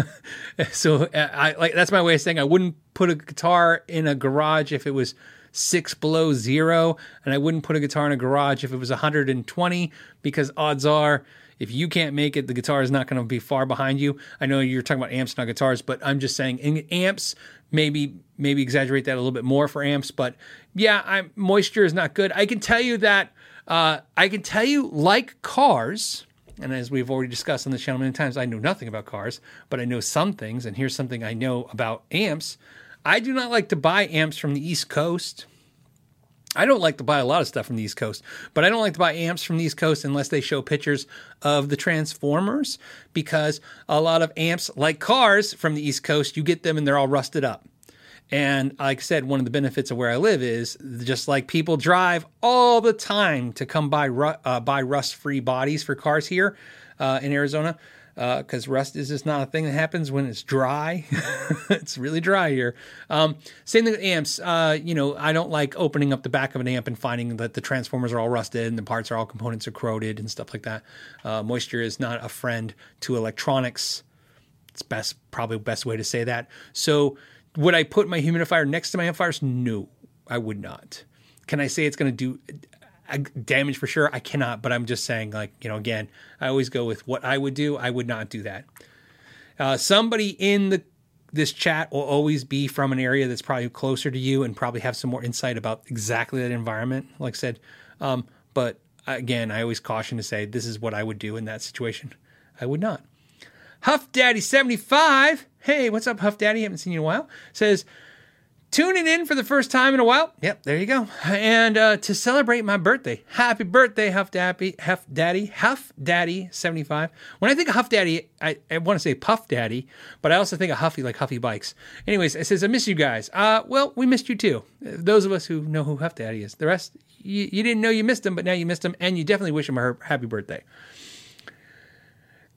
<laughs> so I like that's my way of saying I wouldn't put a guitar in a garage if it was six below zero, and I wouldn't put a guitar in a garage if it was 120 because odds are if you can't make it, the guitar is not going to be far behind you. I know you're talking about amps, not guitars, but I'm just saying in amps, maybe maybe exaggerate that a little bit more for amps. But yeah, I'm, moisture is not good. I can tell you that uh, I can tell you like cars. And as we've already discussed on the channel many times, I know nothing about cars, but I know some things. And here's something I know about amps. I do not like to buy amps from the East Coast. I don't like to buy a lot of stuff from the East Coast, but I don't like to buy amps from the East Coast unless they show pictures of the Transformers because a lot of amps, like cars from the East Coast, you get them and they're all rusted up. And like I said, one of the benefits of where I live is just like people drive all the time to come buy uh, buy rust free bodies for cars here uh, in Arizona because uh, rust is just not a thing that happens when it's dry. <laughs> it's really dry here. Um, same thing with amps. Uh, you know, I don't like opening up the back of an amp and finding that the transformers are all rusted and the parts are all components are corroded and stuff like that. Uh, moisture is not a friend to electronics. It's best, probably best way to say that. So would I put my humidifier next to my amplifiers? No, I would not. Can I say it's going to do damage for sure? I cannot, but I'm just saying, like, you know, again, I always go with what I would do. I would not do that. Uh, somebody in the this chat will always be from an area that's probably closer to you and probably have some more insight about exactly that environment. Like I said, um, but again, I always caution to say this is what I would do in that situation. I would not. Huff Daddy 75. Hey, what's up, Huff Daddy? Haven't seen you in a while. Says, tuning in for the first time in a while. Yep, there you go. And uh, to celebrate my birthday, happy birthday, Huff Daddy, Huff Daddy, Huff Daddy, 75. When I think of Huff Daddy, I, I want to say Puff Daddy, but I also think of Huffy like Huffy Bikes. Anyways, it says, I miss you guys. Uh, well, we missed you too. Those of us who know who Huff Daddy is. The rest, you, you didn't know you missed him, but now you missed him, and you definitely wish him a happy birthday.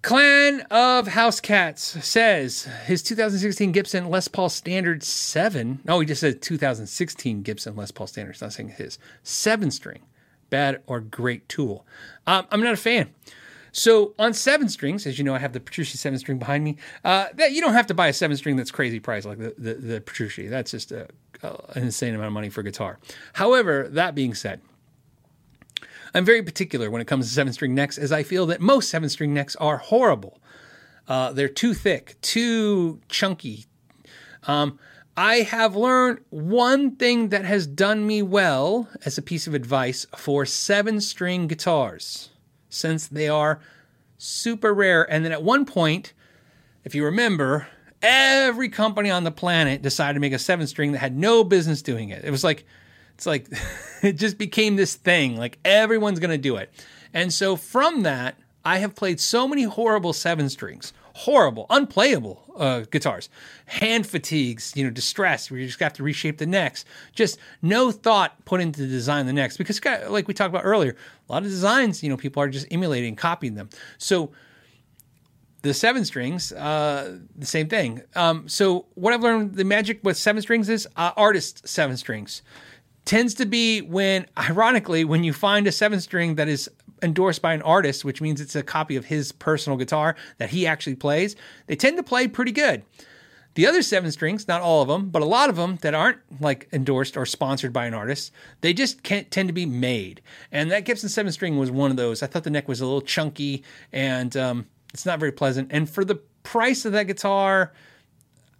Clan of House Cats says his 2016 Gibson Les Paul Standard 7. Oh, he just said 2016 Gibson Les Paul Standard. It's not saying his. Seven string. Bad or great tool. Um, I'm not a fan. So on seven strings, as you know, I have the Petrucci seven string behind me. Uh, that you don't have to buy a seven string that's crazy price like the the, the Petrucci. That's just a, a, an insane amount of money for a guitar. However, that being said, I'm very particular when it comes to seven string necks, as I feel that most seven string necks are horrible. Uh, they're too thick, too chunky. Um, I have learned one thing that has done me well as a piece of advice for seven string guitars, since they are super rare. And then at one point, if you remember, every company on the planet decided to make a seven string that had no business doing it. It was like, it's like <laughs> it just became this thing. Like everyone's going to do it. And so from that, I have played so many horrible seven strings, horrible, unplayable uh, guitars, hand fatigues, you know, distress where you just have to reshape the necks. Just no thought put into the design of the necks because, like we talked about earlier, a lot of designs, you know, people are just emulating, copying them. So the seven strings, uh, the same thing. Um, so what I've learned, the magic with seven strings is uh, artist seven strings tends to be when, ironically, when you find a seven string that is endorsed by an artist, which means it's a copy of his personal guitar that he actually plays, they tend to play pretty good. The other seven strings, not all of them, but a lot of them that aren't like endorsed or sponsored by an artist, they just tend to be made. And that Gibson seven string was one of those. I thought the neck was a little chunky and um, it's not very pleasant. And for the price of that guitar,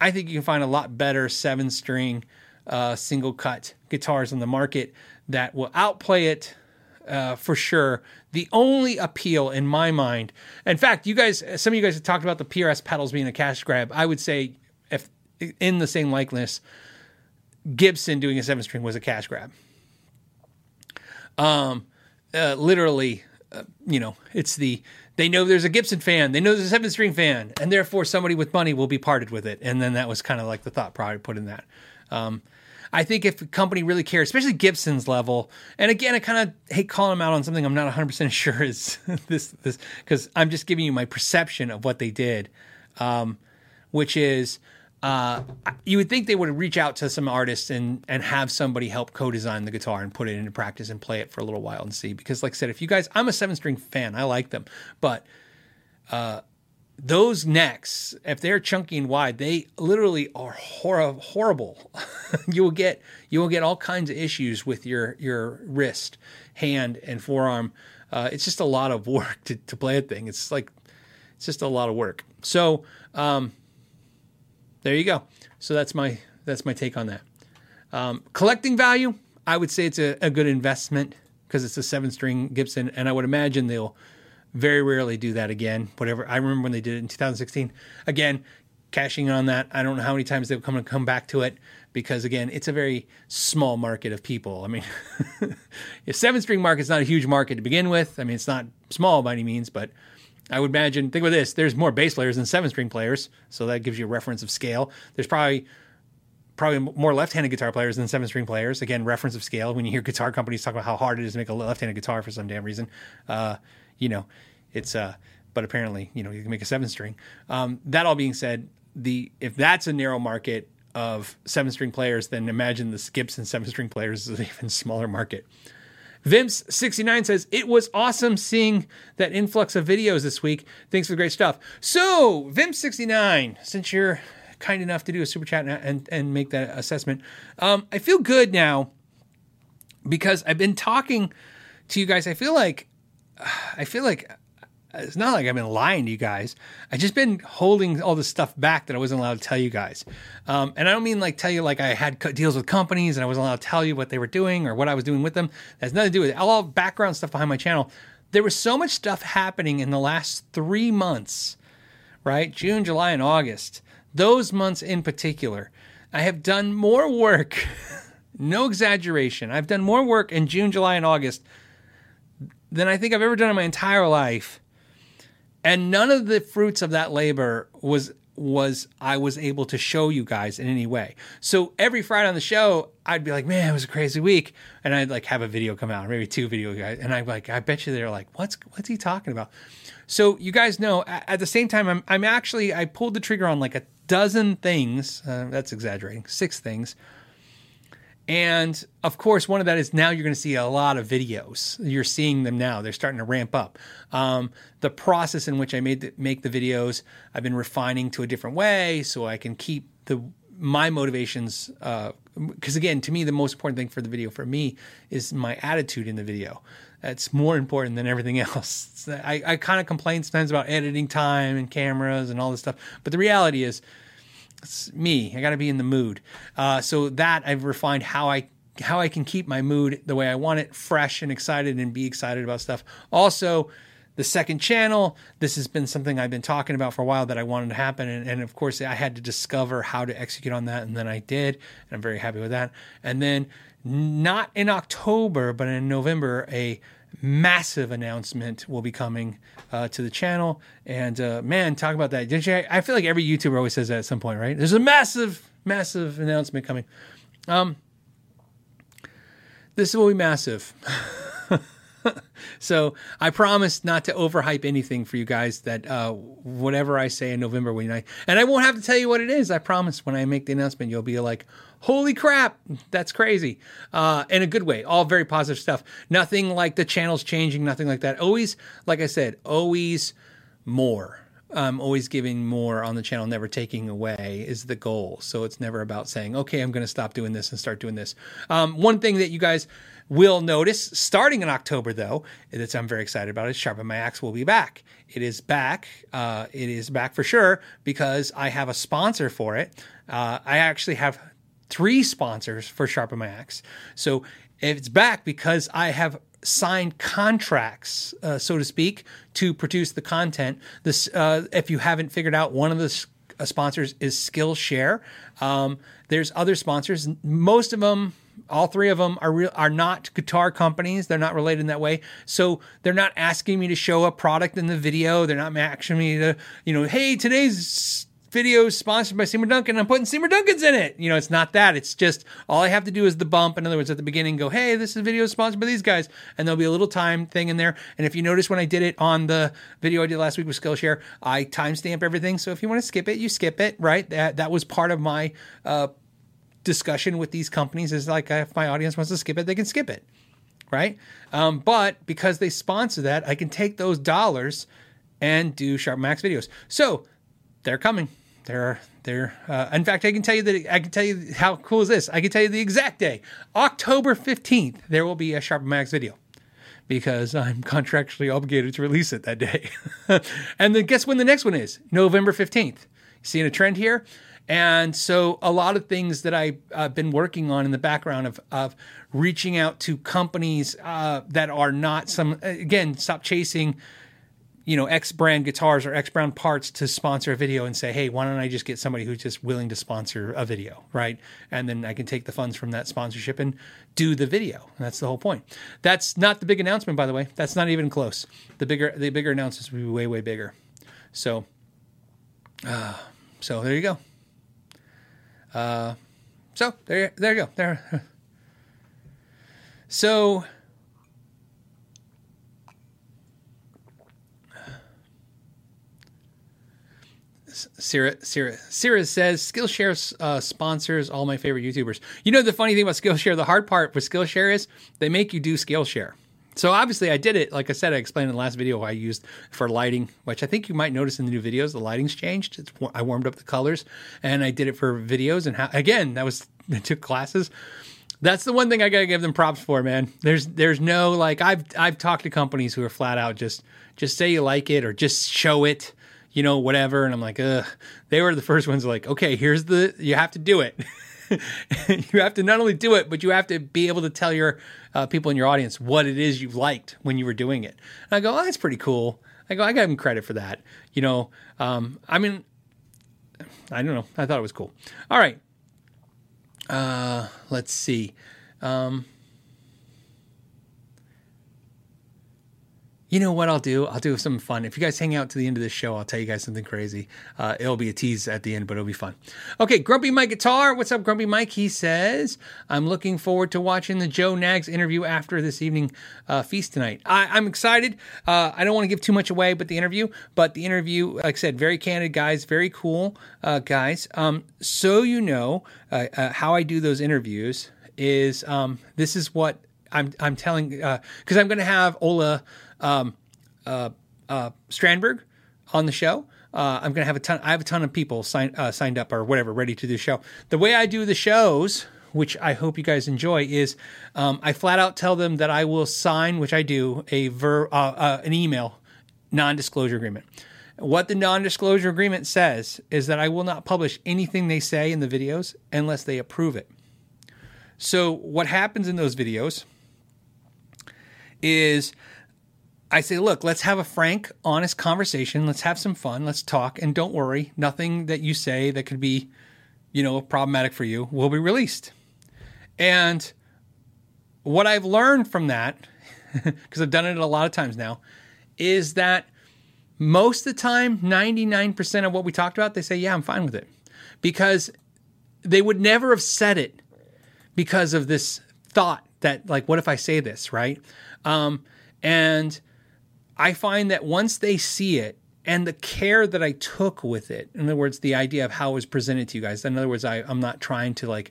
I think you can find a lot better seven string uh, single cut guitars on the market that will outplay it uh, for sure. The only appeal in my mind, in fact, you guys, some of you guys have talked about the PRS pedals being a cash grab. I would say, if in the same likeness, Gibson doing a seven string was a cash grab. Um, uh, literally, uh, you know, it's the they know there's a Gibson fan, they know there's a seven string fan, and therefore somebody with money will be parted with it. And then that was kind of like the thought probably put in that. Um, I think if a company really cares, especially Gibson's level, and again, I kind of hate calling them out on something I'm not 100% <laughs> sure is this, this, because I'm just giving you my perception of what they did, um, which is, uh, you would think they would reach out to some artists and and have somebody help co-design the guitar and put it into practice and play it for a little while and see. Because, like I said, if you guys, I'm a seven string fan, I like them, but uh, those necks, if they're chunky and wide, they literally are hor- horrible. <laughs> you will get you will get all kinds of issues with your your wrist, hand, and forearm. Uh, it's just a lot of work to, to play a thing. It's like it's just a lot of work. So um, there you go. So that's my that's my take on that. Um, collecting value, I would say it's a, a good investment because it's a seven string Gibson, and I would imagine they'll very rarely do that again. Whatever. I remember when they did it in 2016. Again, cashing on that. I don't know how many times they'll come come back to it because again, it's a very small market of people. I mean, <laughs> if seven string market market's not a huge market to begin with, I mean, it's not small by any means, but I would imagine, think about this, there's more bass players than seven string players. So that gives you a reference of scale. There's probably, probably more left-handed guitar players than seven string players. Again, reference of scale. When you hear guitar companies talk about how hard it is to make a left-handed guitar for some damn reason, uh, you know, it's uh, but apparently, you know, you can make a seven string. Um, that all being said, the if that's a narrow market of seven string players, then imagine the skips and seven string players is an <laughs> even smaller market. Vimps69 says, It was awesome seeing that influx of videos this week. Thanks for the great stuff. So, Vimps69, since you're kind enough to do a super chat and and, and make that assessment. Um, I feel good now because I've been talking to you guys. I feel like <sighs> I feel like it's not like I've been lying to you guys. I just been holding all this stuff back that I wasn't allowed to tell you guys. Um, and I don't mean like tell you like I had co- deals with companies and I wasn't allowed to tell you what they were doing or what I was doing with them. That has nothing to do with it. All background stuff behind my channel. There was so much stuff happening in the last three months, right? June, July, and August. Those months in particular, I have done more work. <laughs> no exaggeration. I've done more work in June, July, and August than I think I've ever done in my entire life and none of the fruits of that labor was was I was able to show you guys in any way. So every Friday on the show, I'd be like, "Man, it was a crazy week," and I'd like have a video come out, maybe two video guys, and I'm like, "I bet you they're like, what's what's he talking about?" So you guys know, at the same time, I'm I'm actually I pulled the trigger on like a dozen things. Uh, that's exaggerating, six things and of course, one of that is now you're going to see a lot of videos. You're seeing them now; they're starting to ramp up. Um, the process in which I made the, make the videos, I've been refining to a different way, so I can keep the my motivations. Because uh, again, to me, the most important thing for the video for me is my attitude in the video. That's more important than everything <laughs> else. I, I kind of complain sometimes about editing time and cameras and all this stuff, but the reality is it's me. I got to be in the mood. Uh, so that I've refined how I how I can keep my mood the way I want it, fresh and excited, and be excited about stuff. Also, the second channel. This has been something I've been talking about for a while that I wanted to happen, and, and, of course I had to discover how to execute on that, and then I did, and I'm very happy with that. And then, not in October, but in November, a massive announcement will be coming uh, to the channel. And uh, man, talk about that. Did you? I feel like every YouTuber always says that at some point, right? There's a massive, massive announcement coming. Um, this will be massive. <laughs> so I promise not to overhype anything for you guys. That uh, whatever I say in November when I and I won't have to tell you what it is. I promise. When I make the announcement, you'll be like, "Holy crap, that's crazy!" Uh, in a good way. All very positive stuff. Nothing like the channels changing. Nothing like that. Always, like I said, always more. I'm always giving more on the channel, never taking away is the goal. So it's never about saying, okay, I'm going to stop doing this and start doing this. Um, one thing that you guys will notice starting in October, though, that I'm very excited about is Sharpen My Axe will be back. It is back. Uh, it is back for sure because I have a sponsor for it. Uh, I actually have three sponsors for Sharpen My Axe. So it's back because I have signed contracts, uh, so to speak, to produce the content. This, uh, if you haven't figured out, one of the uh, sponsors is Skillshare. Um, there's other sponsors. Most of them all three of them are real are not guitar companies. They're not related in that way. So they're not asking me to show a product in the video. They're not asking me to, you know, hey, today's video is sponsored by Seymour Duncan. I'm putting Seymour Duncan's in it. You know, it's not that. It's just all I have to do is the bump. In other words, at the beginning, go, hey, this is video sponsored by these guys, and there'll be a little time thing in there. And if you notice when I did it on the video I did last week with Skillshare, I timestamp everything. So if you want to skip it, you skip it. Right? That that was part of my. Uh, discussion with these companies is like if my audience wants to skip it, they can skip it, right? Um, but because they sponsor that, I can take those dollars and do Sharp Max videos. So they're coming. They're they're. Uh, in fact, I can tell you that I can tell you how cool is this. I can tell you the exact day, October fifteenth. There will be a Sharp Max video because I'm contractually obligated to release it that day. <laughs> and then guess when the next one is? November 15th. Seeing a trend here? And so a lot of things that I've uh, been working on in the background of, of reaching out to companies uh, that are not some, again, stop chasing, you know, X brand guitars or X brand parts to sponsor a video and say, hey, why don't I just get somebody who's just willing to sponsor a video, right? And then I can take the funds from that sponsorship and do the video. That's the whole point. That's not the big announcement, by the way. That's not even close. The bigger, the bigger announcements will be way, way bigger. So, uh, so there you go. Uh, so there, there you go. There. <laughs> So. Sira, Sira, Sira says Skillshare uh, sponsors all my favorite YouTubers. You know the funny thing about Skillshare, the hard part with Skillshare is they make you do Skillshare. So obviously I did it. Like I said, I explained in the last video I used for lighting, which I think you might notice in the new videos, the lighting's changed. It's, I warmed up the colors and I did it for videos. And how, again, that was, <laughs> I took classes. That's the one thing I gotta give them props for, man. There's there's no like I've I've talked to companies who are flat out just just say you like it or just show it, you know, whatever. And I'm like, ugh. They were the first ones like, okay, here's the you have to do it. <laughs> you have to not only do it, but you have to be able to tell your uh, people in your audience what it is you liked when you were doing it. And I go, oh, that's pretty cool. I go, I got him credit for that. You know, um, I mean, I don't know. I thought it was cool. All right. Uh, let's see. Um, you know what I'll do? I'll do something fun. If you guys hang out to the end of this show, I'll tell you guys something crazy. Uh, it'll be a tease at the end, but it'll be fun. Okay, Grumpy Mike Guitar. What's up, Grumpy Mike? He says, I'm looking forward to watching the Joe Knaggs interview after this evening uh, feast tonight. I, am excited. Uh, I don't want to give too much away, but the interview, but the interview, like I said, very candid guys, very cool uh, guys. Um, so you know uh, uh, how I do those interviews is um, this is what I'm, I'm telling, because I'm going to have Ola um, uh, uh, Strandberg on the show. Uh, I'm going to have a ton. I have a ton of people signed uh, signed up or whatever, ready to do the show. The way I do the shows, which I hope you guys enjoy, is um, I flat out tell them that I will sign, which I do, a ver, uh, uh, an email non-disclosure agreement. What the non-disclosure agreement says is that I will not publish anything they say in the videos unless they approve it. So what happens in those videos is I say, look, let's have a frank, honest conversation. Let's have some fun. Let's talk. And don't worry, nothing that you say that could be, you know, problematic for you will be released. And what I've learned from that, <laughs> because I've done it a lot of times now, is that most of the time, 99% of what we talked about, they say, yeah, I'm fine with it. Because they would never have said it because of this thought that, like, what if I say this, right? Um, and I find that once they see it and the care that I took with it, in other words, the idea of how it was presented to you guys, in other words, I, I'm not trying to like,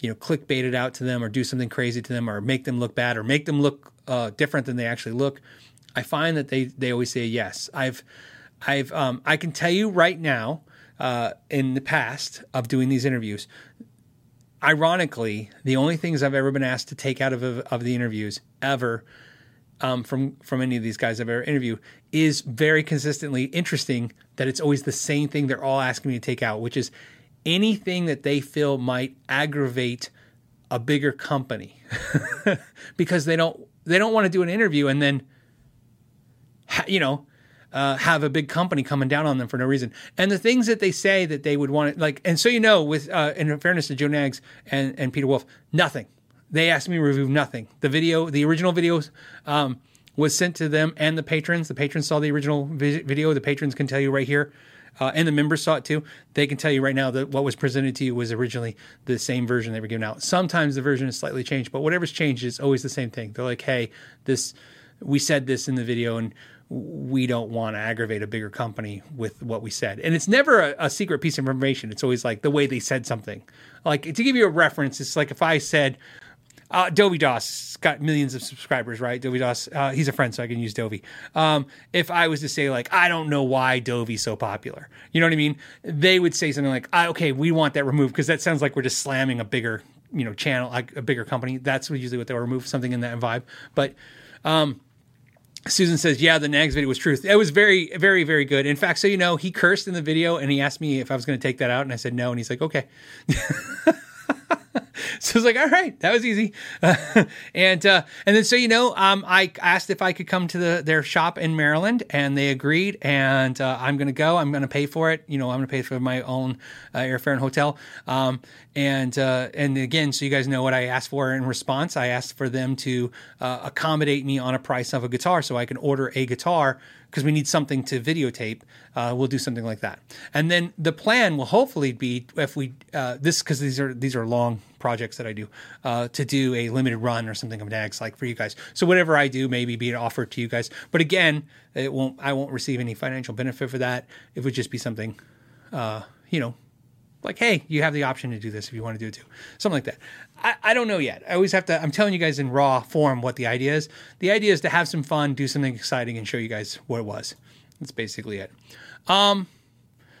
you know, clickbait it out to them or do something crazy to them or make them look bad or make them look uh, different than they actually look. I find that they they always say yes. I've I've um, I can tell you right now uh, in the past of doing these interviews. Ironically, the only things I've ever been asked to take out of of the interviews ever um, from from any of these guys I've ever interviewed is very consistently interesting. That it's always the same thing they're all asking me to take out, which is anything that they feel might aggravate a bigger company <laughs> because they don't they don't want to do an interview and then you know uh, have a big company coming down on them for no reason. And the things that they say that they would want to like, and so you know, with uh, in fairness to Joe Knaggs and, and Peter Wolf, nothing they asked me to review nothing. The video, the original video, um, was sent to them and the patrons. The patrons saw the original vi- video. The patrons can tell you right here, uh, and the members saw it too. They can tell you right now that what was presented to you was originally the same version they were given out. Sometimes the version is slightly changed, but whatever's changed is always the same thing. They're like, "Hey, this we said this in the video, and we don't want to aggravate a bigger company with what we said." And it's never a, a secret piece of information. It's always like the way they said something. Like to give you a reference, it's like if I said uh, Dovey Doss got millions of subscribers, right? Dovey Doss, uh, he's a friend, so I can use Dovey. Um, if I was to say like, I don't know why Dovey's so popular, you know what I mean? They would say something like, okay, we want that removed because that sounds like we're just slamming a bigger, you know, channel, like a bigger company. That's usually what they'll remove, something in that vibe. But um, Susan says, "Yeah, the Knaggs video was truth. It was very, very, very good. In fact, so you know, he cursed in the video, and he asked me if I was going to take that out, and I said no, and he's like, okay." <laughs> <laughs> so I was like, all right, that was easy. <laughs> and uh, and then so you know, um, I asked if I could come to the, their shop in Maryland, and they agreed. And uh, I'm going to go. I'm going to pay for it. You know, I'm going to pay for my own uh, airfare and hotel. Um, and uh, and again, so you guys know what I asked for in response. I asked for them to uh, accommodate me on a price of a guitar, so I can order a guitar because we need something to videotape. Uh, we'll do something like that, and then the plan will hopefully be if we uh, this because these are these are long projects that I do uh, to do a limited run or something of Knaggs like for you guys. So whatever I do, maybe be an offer to you guys. But again, it won't. I won't receive any financial benefit for that. It would just be something, uh, you know, like, hey, you have the option to do this if you want to do it too. Something like that. I, I don't know yet. I always have to, I'm telling you guys in raw form what the idea is. The idea is to have some fun, do something exciting, and show you guys what it was. That's basically it. Um,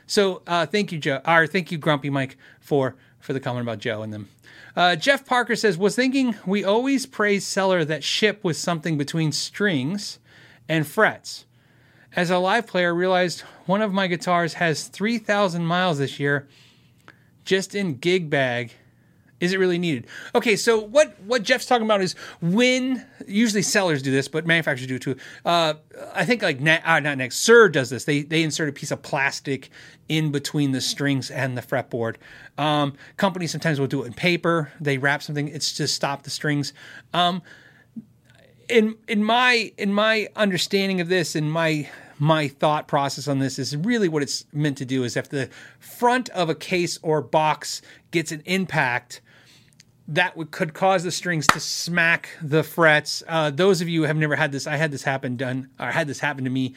so uh, thank you, Joe, or thank you, Grumpy Mike, for for the comment about Joe and them. Uh, Jeff Parker says, was thinking we always praise seller that ship with something between strings and frets. As a live player, realized one of my guitars has 3,000 miles this year just in gig bag is it really needed? Okay, so what what Jeff's talking about is when usually sellers do this, but manufacturers do too. Uh, I think like uh, not next Suhr does this. They they insert a piece of plastic in between the strings and the fretboard. Um, companies sometimes will do it in paper. They wrap something. It's to stop the strings. Um, in in my in my understanding of this, in my my thought process on this is really what it's meant to do is if the front of a case or box gets an impact that would, could cause the strings to smack the frets. Uh, those of you who have never had this, I had this happen done, or had this happen to me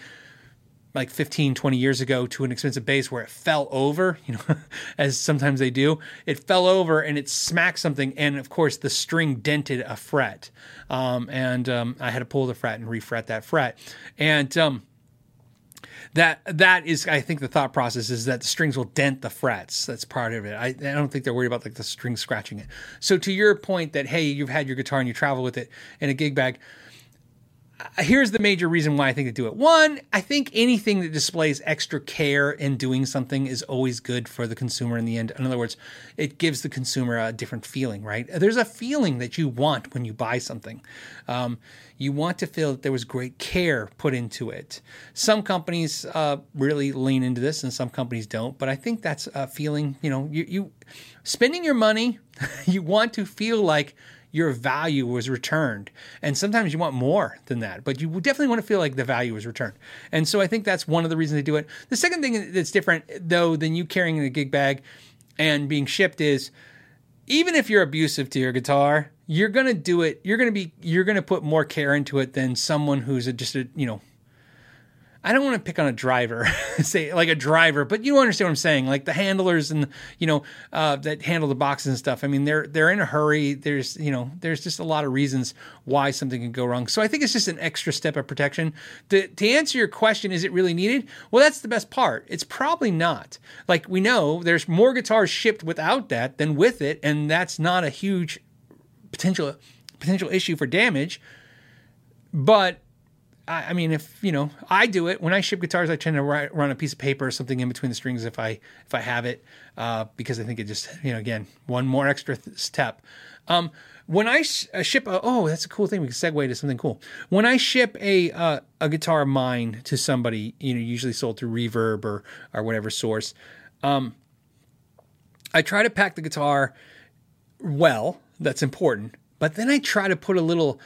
like 15, 20 years ago to an expensive bass where it fell over, <laughs> you know, as sometimes they do. It fell over and it smacked something. And of course, the string dented a fret. Um, and um, I had to pull the fret and refret that fret. And, um, that that is I think the thought process is that the strings will dent the frets. That's part of it. I, I don't think they're worried about like the string scratching it. So to your point that hey, you've had your guitar and you travel with it in a gig bag, here's the major reason why I think they do it. One, I think anything that displays extra care in doing something is always good for the consumer in the end. In other words, it gives the consumer a different feeling, right? There's a feeling that you want when you buy something. Um, you want to feel that there was great care put into it. Some companies uh, really lean into this, and some companies don't. But I think that's a feeling. You know, you, you spending your money, <laughs> you want to feel like your value was returned. And sometimes you want more than that, but you definitely want to feel like the value was returned. And so I think that's one of the reasons they do it. The second thing that's different, though, than you carrying a gig bag and being shipped is even if you're abusive to your guitar, you're going to do it. You're going to be, you're going to put more care into it than someone who's a, just a, you know, I don't want to pick on a driver, <laughs> say like a driver, but you understand what I'm saying. Like the handlers and you know uh, that handle the boxes and stuff. I mean, they're they're in a hurry. There's you know there's just a lot of reasons why something can go wrong. So I think it's just an extra step of protection. To to answer your question, is it really needed? Well, that's the best part. It's probably not. Like we know, there's more guitars shipped without that than with it, and that's not a huge potential potential issue for damage. But I, I mean, if you know, I do it when I ship guitars. I tend to write, run a piece of paper or something in between the strings if I if I have it, uh, because I think it just you know again one more extra th- step. Um, when I sh- uh, ship, a, oh, that's a cool thing. We can segue to something cool. When I ship a uh, a guitar of mine to somebody, you know, usually sold through Reverb or or whatever source, um, I try to pack the guitar well. That's important. But then I try to put a little.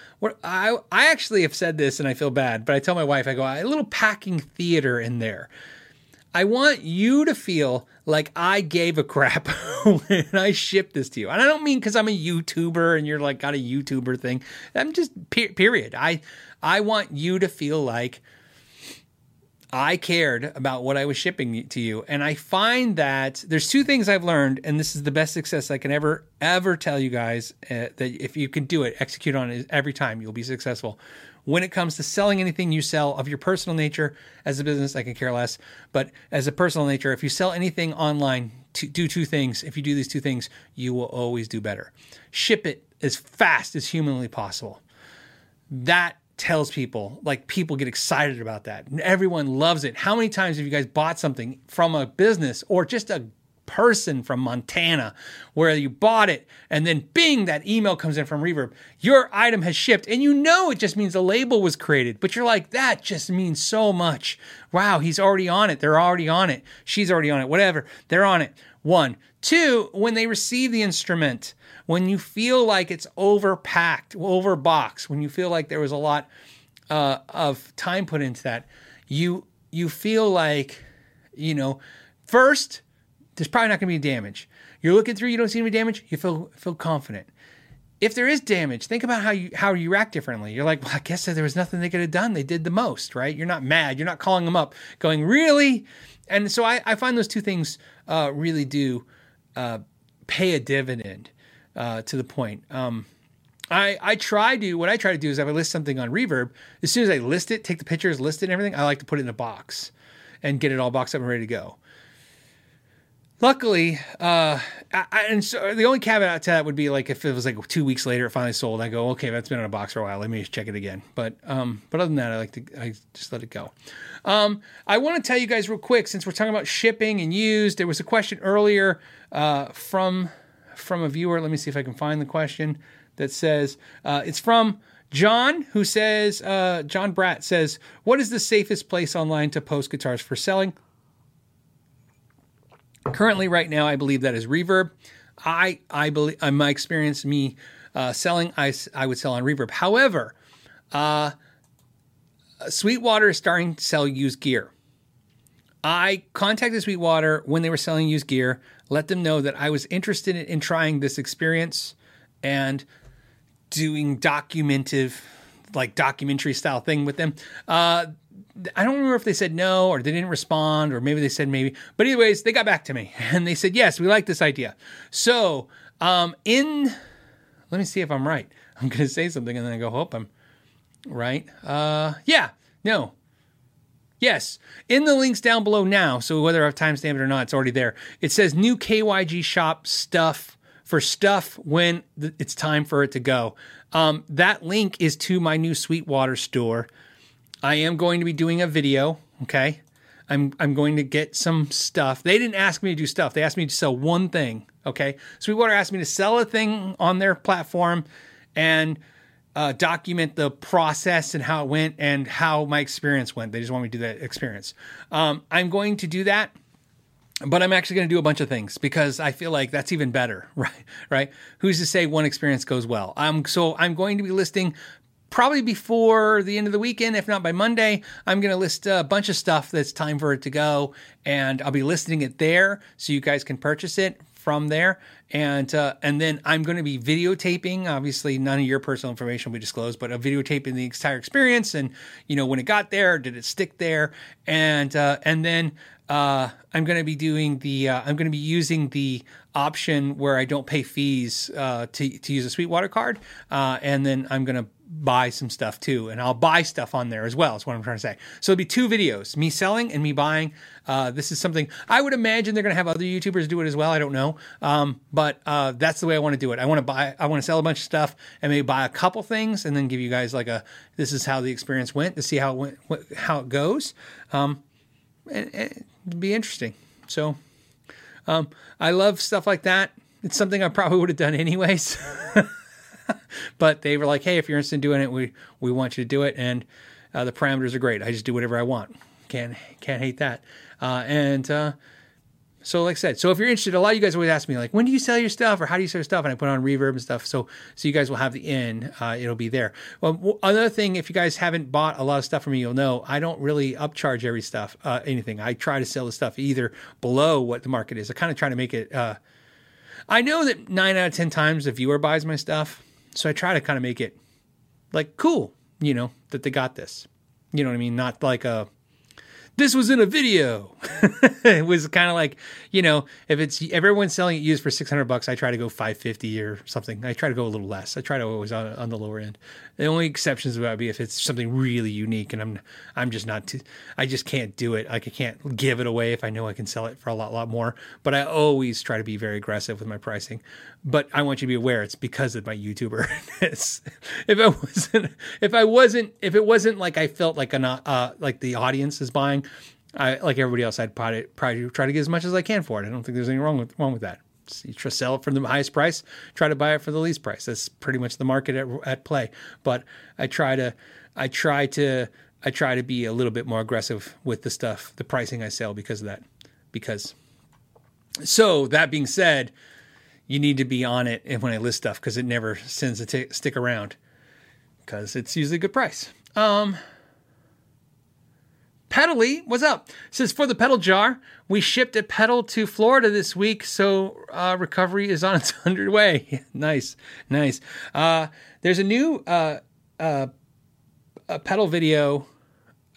I I actually have said this and I feel bad, but I tell my wife I go a little packing theater in there. I want you to feel like I gave a crap <laughs> when I shipped this to you, and I don't mean because I'm a YouTuber and you're like got a YouTuber thing. I'm just period. I I want you to feel like I cared about what I was shipping to you. And I find that there's two things I've learned, and this is the best success I can ever, ever tell you guys uh, that if you can do it, execute on it every time, you'll be successful. When it comes to selling anything you sell of your personal nature as a business, I can care less. But as a personal nature, if you sell anything online, to do two things. If you do these two things, you will always do better. Ship it as fast as humanly possible. That tells people like people get excited about that. Everyone loves it. How many times have you guys bought something from a business or just a person from Montana where you bought it and then bing that email comes in from Reverb. Your item has shipped and you know it just means a label was created but you're like that just means so much. Wow he's already on it. They're already on it. She's already on it. Whatever. They're on it. One. Two when they receive the instrument when you feel like it's overpacked, overboxed, when you feel like there was a lot uh, of time put into that, you you feel like, you know, first there's probably not going to be damage. You're looking through, you don't see any damage, you feel feel confident. If there is damage, think about how you how you react differently. You're like, well, I guess there was nothing they could have done. They did the most, right? You're not mad. You're not calling them up, going, really? And so I, I find those two things uh, really do uh, pay a dividend uh, to the point. Um, I, I try to what I try to do is if I list something on Reverb, as soon as I list it, take the pictures, list it, and everything, I like to put it in a box and get it all boxed up and ready to go. Luckily, uh, I, and so the only caveat to that would be like if it was like two weeks later it finally sold, I go, okay, that's been in a box for a while. Let me just check it again. But um, but other than that, I like to I just let it go. Um, I want to tell you guys real quick since we're talking about shipping and used. There was a question earlier uh, from from a viewer. Let me see if I can find the question that says uh, it's from John, who says uh, John Bratt says, "What is the safest place online to post guitars for selling?" Currently, right now, I believe that is Reverb. I I believe in my experience, me uh, selling, I I would sell on Reverb. However, uh, Sweetwater is starting to sell used gear. I contacted Sweetwater when they were selling used gear, let them know that I was interested in, in trying this experience and doing documentive, like documentary style thing with them. Uh, I don't remember if they said no or they didn't respond or maybe they said maybe. But anyways, they got back to me <laughs> and they said yes, we like this idea. So um, in, let me see if I'm right. I'm to say something and then I go, hope I'm right. Uh, yeah, no. Yes, in the links down below now. So whether I've timestamped it or not, it's already there. It says new KYG shop stuff for stuff when it's time for it to go. Um, that link is to my new Sweetwater store. I am going to be doing a video. Okay. I'm, I'm going to get some stuff. They didn't ask me to do stuff. They asked me to sell one thing. Okay. Sweetwater asked me to sell a thing on their platform and uh, document the process and how it went and how my experience went. They just want me to do that experience. Um, I'm going to do that but I'm actually going to do a bunch of things because I feel like that's even better, <laughs> right? Right? Who's to say one experience goes well? Um, so I'm going to be listing probably before the end of the weekend, if not by Monday, I'm going to list a bunch of stuff that's time for it to go, and I'll be listing it there so you guys can purchase it from there. And uh, and then I'm going to be videotaping. Obviously, none of your personal information will be disclosed, but a videotaping the entire experience, and you know when it got there, did it stick there, and uh, and then uh, I'm going to be doing the uh, I'm going to be using the option where I don't pay fees uh, to to use a Sweetwater card, uh, and then I'm going to buy some stuff too, and I'll buy stuff on there as well. Is what I'm trying to say. So it'll be two videos: me selling and me buying. Uh, this is something I would imagine they're going to have other YouTubers do it as well. I don't know, um, but uh, that's the way I want to do it. I want to buy, I want to sell a bunch of stuff and maybe buy a couple things, and then give you guys like a this is how the experience went to see how it went, how it goes. Um, and, and it'd be interesting. So, um, I love stuff like that. It's something I probably <laughs> would have done anyways. <laughs> <laughs> but they were like, "Hey, if you're interested in doing it, we we want you to do it." And uh, the parameters are great. I just do whatever I want. Can't can't hate that. Uh, and uh, so, like I said, so if you're interested, a lot of you guys always ask me like, "When do you sell your stuff?" or "How do you sell your stuff?" And I put on reverb and stuff. So so you guys will have the in. Uh, it'll be there. Well, another thing, if you guys haven't bought a lot of stuff from me, you'll know I don't really upcharge every stuff uh, anything. I try to sell the stuff either below what the market is. I kind of try to make it. Uh, I know that nine out of ten times the viewer buys my stuff so I try to kind of make it like cool, you know, that they got this. You know what I mean? Not like a this was in a video. <laughs> it was kind of like, you know, if it's everyone's selling it used for 600 bucks, I try to go 550 or something. I try to go a little less. I try to always on, on the lower end. The only exceptions would be if it's something really unique and I'm I'm just not too, I just can't do it. Like I can't give it away if I know I can sell it for a lot lot more. But I always try to be very aggressive with my pricing. But I want you to be aware it's because of my YouTuber. <laughs> if I wasn't if I wasn't if it wasn't like I felt like an uh like the audience is buying I like everybody else. I'd probably, probably try to get as much as I can for it. I don't think there's anything wrong with wrong with that. You try to sell it for the highest price, try to buy it for the least price. That's pretty much the market at, at play. But I try to, I try to, I try to be a little bit more aggressive with the stuff, the pricing I sell because of that. Because, so that being said, you need to be on it when I list stuff because it never sends a t- stick around because it's usually a good price. Um, Pedally, what's up? says for the pedal jar, we shipped a pedal to Florida this week, so uh, recovery is on its <laughs> underway. <laughs> nice, nice. Uh, there's a new uh, uh a pedal video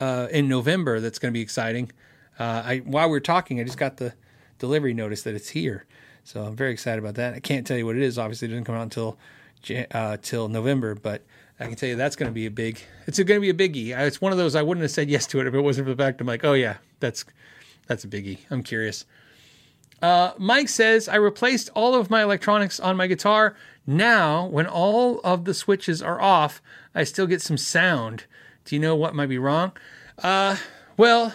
uh, in November that's going to be exciting. Uh, I while we are talking, I just got the delivery notice that it's here. So I'm very excited about that. I can't tell you what it is. Obviously, it doesn't come out until uh, till November, but I can tell you that's going to be a big. It's going to be a biggie. It's one of those I wouldn't have said yes to it if it wasn't for the fact I'm like, oh yeah, that's that's a biggie. I'm curious. Uh, Mike says I replaced all of my electronics on my guitar. Now, when all of the switches are off, I still get some sound. Do you know what might be wrong? Uh, well,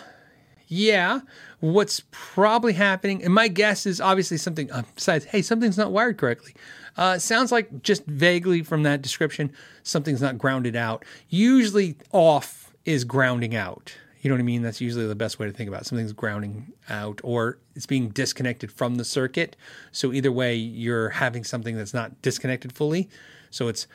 yeah. What's probably happening, and my guess is obviously something uh, besides, hey, something's not wired correctly. Uh, sounds like just vaguely from that description, something's not grounded out. Usually, off is grounding out. You know what I mean? That's usually the best way to think about it. Something's grounding out or it's being disconnected from the circuit. So, either way, you're having something that's not disconnected fully. So, it's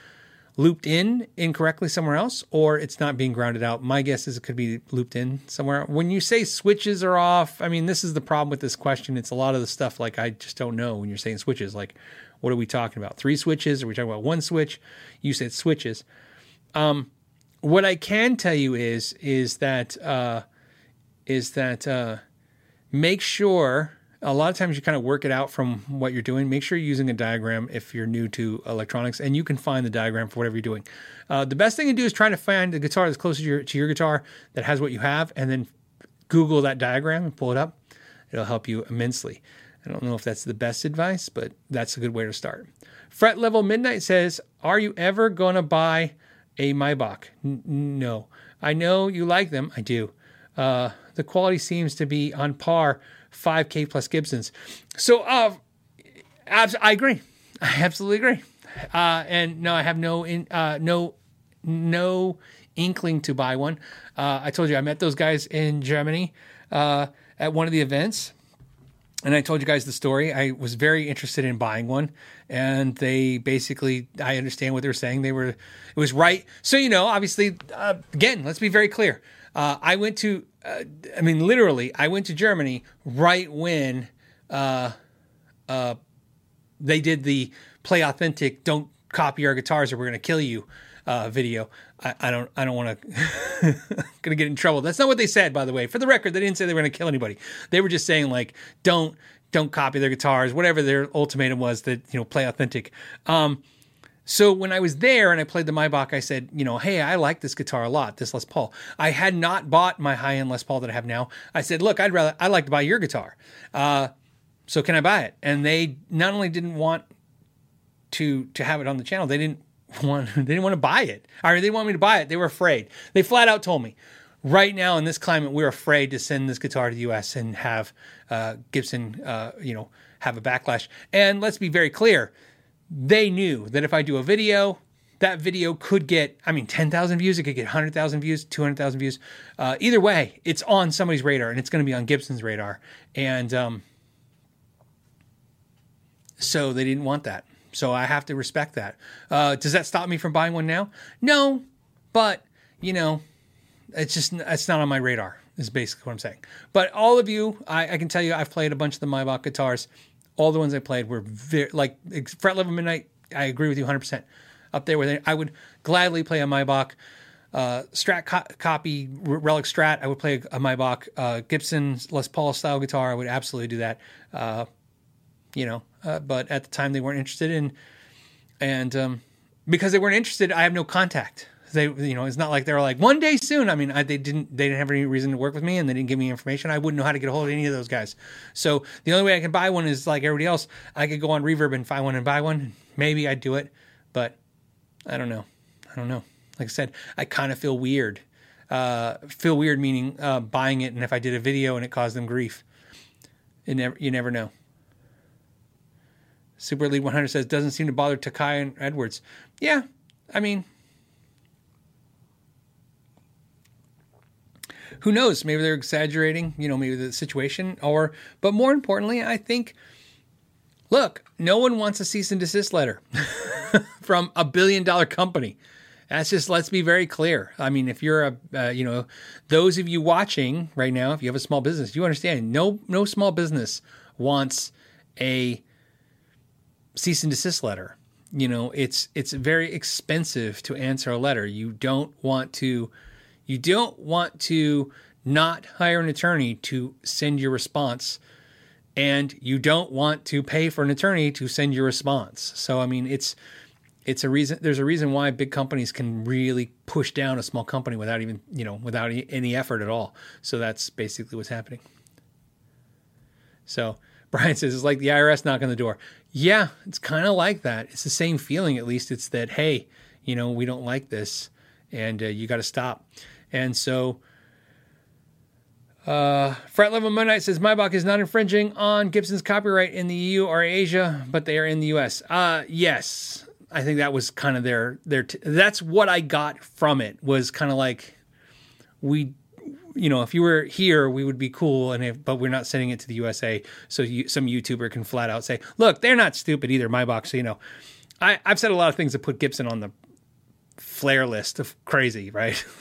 looped in incorrectly somewhere else or it's not being grounded out. My guess is it could be looped in somewhere. When you say switches are off, I mean, this is the problem with this question. It's a lot of the stuff like I just don't know when you're saying switches. Like, what are we talking about? Three switches? Are we talking about one switch? You said switches. Um, what I can tell you is is that uh, is that uh, make sure a lot of times you kind of work it out from what you're doing. Make sure you're using a diagram if you're new to electronics, and you can find the diagram for whatever you're doing. Uh, the best thing to do is try to find the guitar that's closest to your, to your guitar that has what you have, and then Google that diagram and pull it up. It'll help you immensely. I don't know if that's the best advice, but that's a good way to start. Fret Level Midnight says, Are you ever going to buy a Maybach? N- no. I know you like them. I do. Uh, the quality seems to be on par 5K plus Gibsons. So uh, I agree. I absolutely agree. Uh, and no, I have no in, uh, no no inkling to buy one. Uh, I told you I met those guys in Germany uh, at one of the events and I told you guys the story. I was very interested in buying one, and they basically, I understand what they were saying. They were, it was right. So you know, obviously, uh, again, let's be very clear. Uh, I went to, uh, I mean, literally, I went to Germany right when uh, uh, they did the play authentic, don't copy our guitars or we're going to kill you uh, video. I, I, don't I don't want to <laughs> gonna get in trouble. That's not what they said, by the way. For the record, they didn't say they were gonna kill anybody. They were just saying like don't don't copy their guitars, whatever their ultimatum was that you know play authentic. Um, so when I was there and I played the Maybach, I said, you know, hey, I like this guitar a lot, this Les Paul. I had not bought my high end Les Paul that I have now. I said, look, I'd rather I'd like to buy your guitar. Uh, so can I buy it? And they not only didn't want to to have it on the channel, they didn't <laughs> want they didn't want to buy it. Or they want me to buy it. They were afraid. They flat out told me, right now in this climate, we're afraid to send this guitar to the U.S. and have uh, Gibson, uh, you know, have a backlash. And let's be very clear, they knew that if I do a video, that video could get, I mean, 10,000 views, it could get 100,000 views, 200,000 views. Uh, either way, it's on somebody's radar and it's going to be on Gibson's radar. And um, so they didn't want that. So I have to respect that. Uh, does that stop me from buying one now? No, but you know, it's just it's not on my radar. Is basically what I'm saying. But all of you, I, I can tell you, I've played a bunch of the Maybach guitars. All the ones I played were very like fret level midnight. I agree with you 100 percent up there with it. I would gladly play a Maybach. Uh, Strat co- copy Relic Strat. I would play a, a Maybach uh, Gibson Les Paul style guitar. I would absolutely do that. Uh, you know, uh, but at the time they weren't interested in, and um, because they weren't interested, I have no contact. They, you know, it's not like they were like one day soon. I mean, I, they didn't, they didn't have any reason to work with me, and they didn't give me information. I wouldn't know how to get a hold of any of those guys. So the only way I can buy one is like everybody else. I could go on Reverb and find one and buy one. Maybe I'd do it, but I don't know. I don't know. Like I said, I kind of feel weird. Uh, feel weird meaning uh, buying it, and if I did a video and it caused them grief, it never, you never know. Super League 100 says doesn't seem to bother Tokai and Edwards. Yeah, I mean, who knows? Maybe they're exaggerating, you know, maybe the situation, or, but more importantly, I think, look, no one wants a cease and desist letter <laughs> from a billion dollar company. That's just, let's be very clear. I mean, if you're a, uh, you know, those of you watching right now, if you have a small business, you understand no, no small business wants a, cease and desist letter. You know, it's it's very expensive to answer a letter. You don't want to you don't want to not hire an attorney to send your response and you don't want to pay for an attorney to send your response. So I mean, it's it's a reason. There's a reason why big companies can really push down a small company without even you know without any effort at all. So that's basically what's happening. So <laughs> Brian says it's like the IRS knocking on the door. Yeah, it's kind of like that. It's the same feeling. At least it's that hey, you know, we don't like this, and uh, you got to stop. And so uh, Fret Level Moon says Maybach is not infringing on Gibson's copyright in the EU or Asia, but they are in the US. Uh, yes, I think that was kind of their their. T- that's what I got from it was kind of like we, you know, if you were here, we would be cool, and if, but we're not sending it to the USA, so you, some YouTuber can flat out say, "Look, they're not stupid either." Maybach, so you know, I, I've said a lot of things that put Gibson on the flare list of crazy, right? <laughs>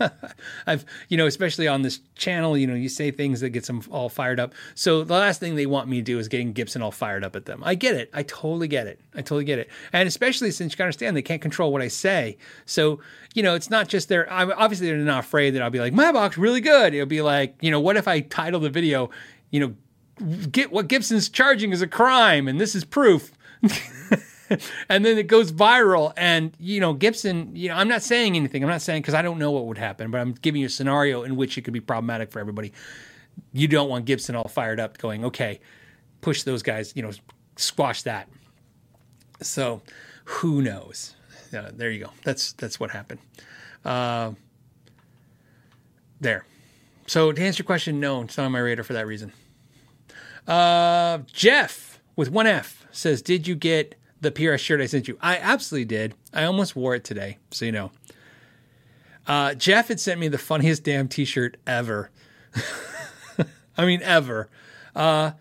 <laughs> I've, you know, especially on this channel, you know, you say things that gets them all fired up. So the last thing they want me to do is getting Gibson all fired up at them. I get it. I totally get it. I totally get it. And especially since you can understand they can't control what I say. So, you know, it's not just they're, obviously they're not afraid that I'll be like, Maybach really good. It'll be like, you know, what if I title the video, you know, get what Gibson's charging is a crime and this is proof. <laughs> <laughs> and then it goes viral. And, you know, Gibson, you know, I'm not saying anything. I'm not saying because I don't know what would happen, but I'm giving you a scenario in which it could be problematic for everybody. You don't want Gibson all fired up going, okay, push those guys, you know, squash that. So who knows? Uh, there you go. That's that's what happened. Uh, there. So to answer your question, no, it's not on my radar for that reason. Uh, Jeff with one F says, "Did you get the PRS shirt I sent you. I absolutely did. I almost wore it today, so you know. Uh, Jeff had sent me the funniest damn T-shirt ever. <laughs> I mean, ever. Uh,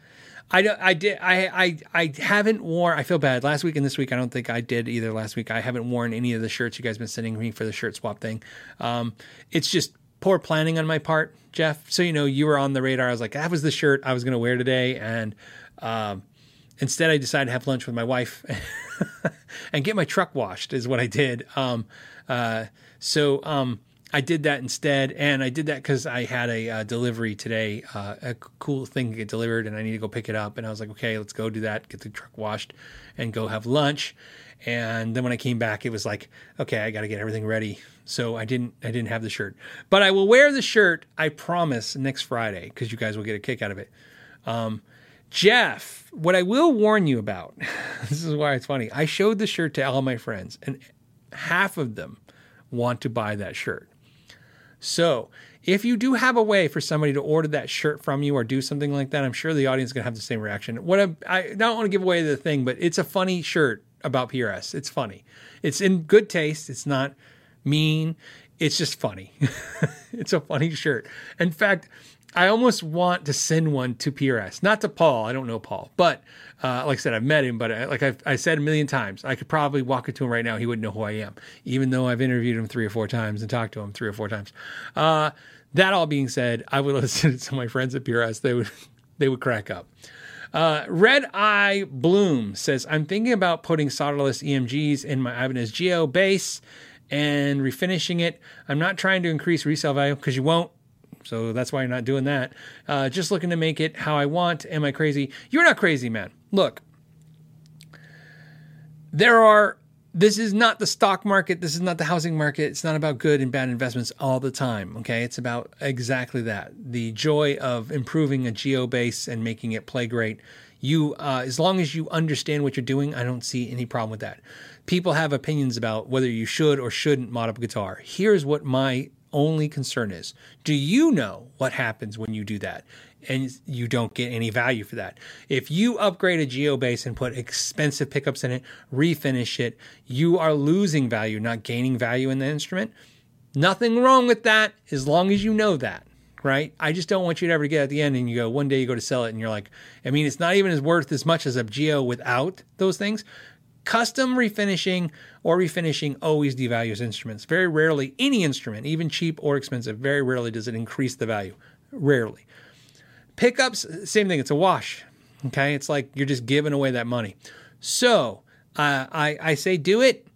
I don't. I did. I. I. I haven't worn. I feel bad. Last week and this week, I don't think I did either. Last week, I haven't worn any of the shirts you guys been sending me for the shirt swap thing. Um, it's just poor planning on my part, Jeff. So you know, you were on the radar. I was like, that was the shirt I was going to wear today, and um, Instead, I decided to have lunch with my wife <laughs> and get my truck washed, is what I did. Um, uh, so um, I did that instead. And I did that because I had a uh, delivery today, uh, a cool thing to get delivered, and I need to go pick it up. And I was like, okay, let's go do that, get the truck washed, and go have lunch. And then when I came back, it was like, okay, I got to get everything ready. So I didn't, I didn't have the shirt, but I will wear the shirt. I promise next Friday because you guys will get a kick out of it. Um, Jeff, what I will warn you about, <laughs> this is why it's funny. I showed the shirt to all my friends, and half of them want to buy that shirt. So, if you do have a way for somebody to order that shirt from you or do something like that, I'm sure the audience is going to have the same reaction. What I, I don't want to give away the thing, but it's a funny shirt about PRS. It's funny. It's in good taste. It's not mean. It's just funny. <laughs> it's a funny shirt. In fact, I almost want to send one to PRS, not to Paul. I don't know Paul, but uh, like I said, I've met him. But I, uh, like I've, I said a million times, I could probably walk into him right now. He wouldn't know who I am, even though I've interviewed him three or four times and talked to him three or four times. Uh, that all being said, I would <laughs> listen to my friends at PRS. They would, they would crack up. Uh, Red Eye Bloom says, I'm thinking about putting solderless EMGs in my Ibanez Gio bass and refinishing it. I'm not trying to increase resale value because you won't. So that's why you're not doing that. Uh, just looking to make it how I want. Am I crazy? You're not crazy, man. Look, there are. This is not the stock market. This is not the housing market. It's not about good and bad investments all the time. Okay. It's about exactly that the joy of improving a Gio bass and making it play great. You, uh, as long as you understand what you're doing, I don't see any problem with that. People have opinions about whether you should or shouldn't mod up a guitar. Here's what my only concern is do you know what happens when you do that? And you don't get any value for that. If you upgrade a Gio bass and put expensive pickups in it, refinish it, you are losing value, not gaining value in the instrument. Nothing wrong with that as long as you know that right? I just don't want you to ever get at the end and you go one day you go to sell it and you're like, I mean, it's not even as worth as much as a Gio without those things. Custom refinishing or refinishing always devalues instruments. Very rarely, any instrument, even cheap or expensive, very rarely does it increase the value. Rarely. Pickups, same thing, it's a wash. Okay, it's like you're just giving away that money. So uh, I, I say do it.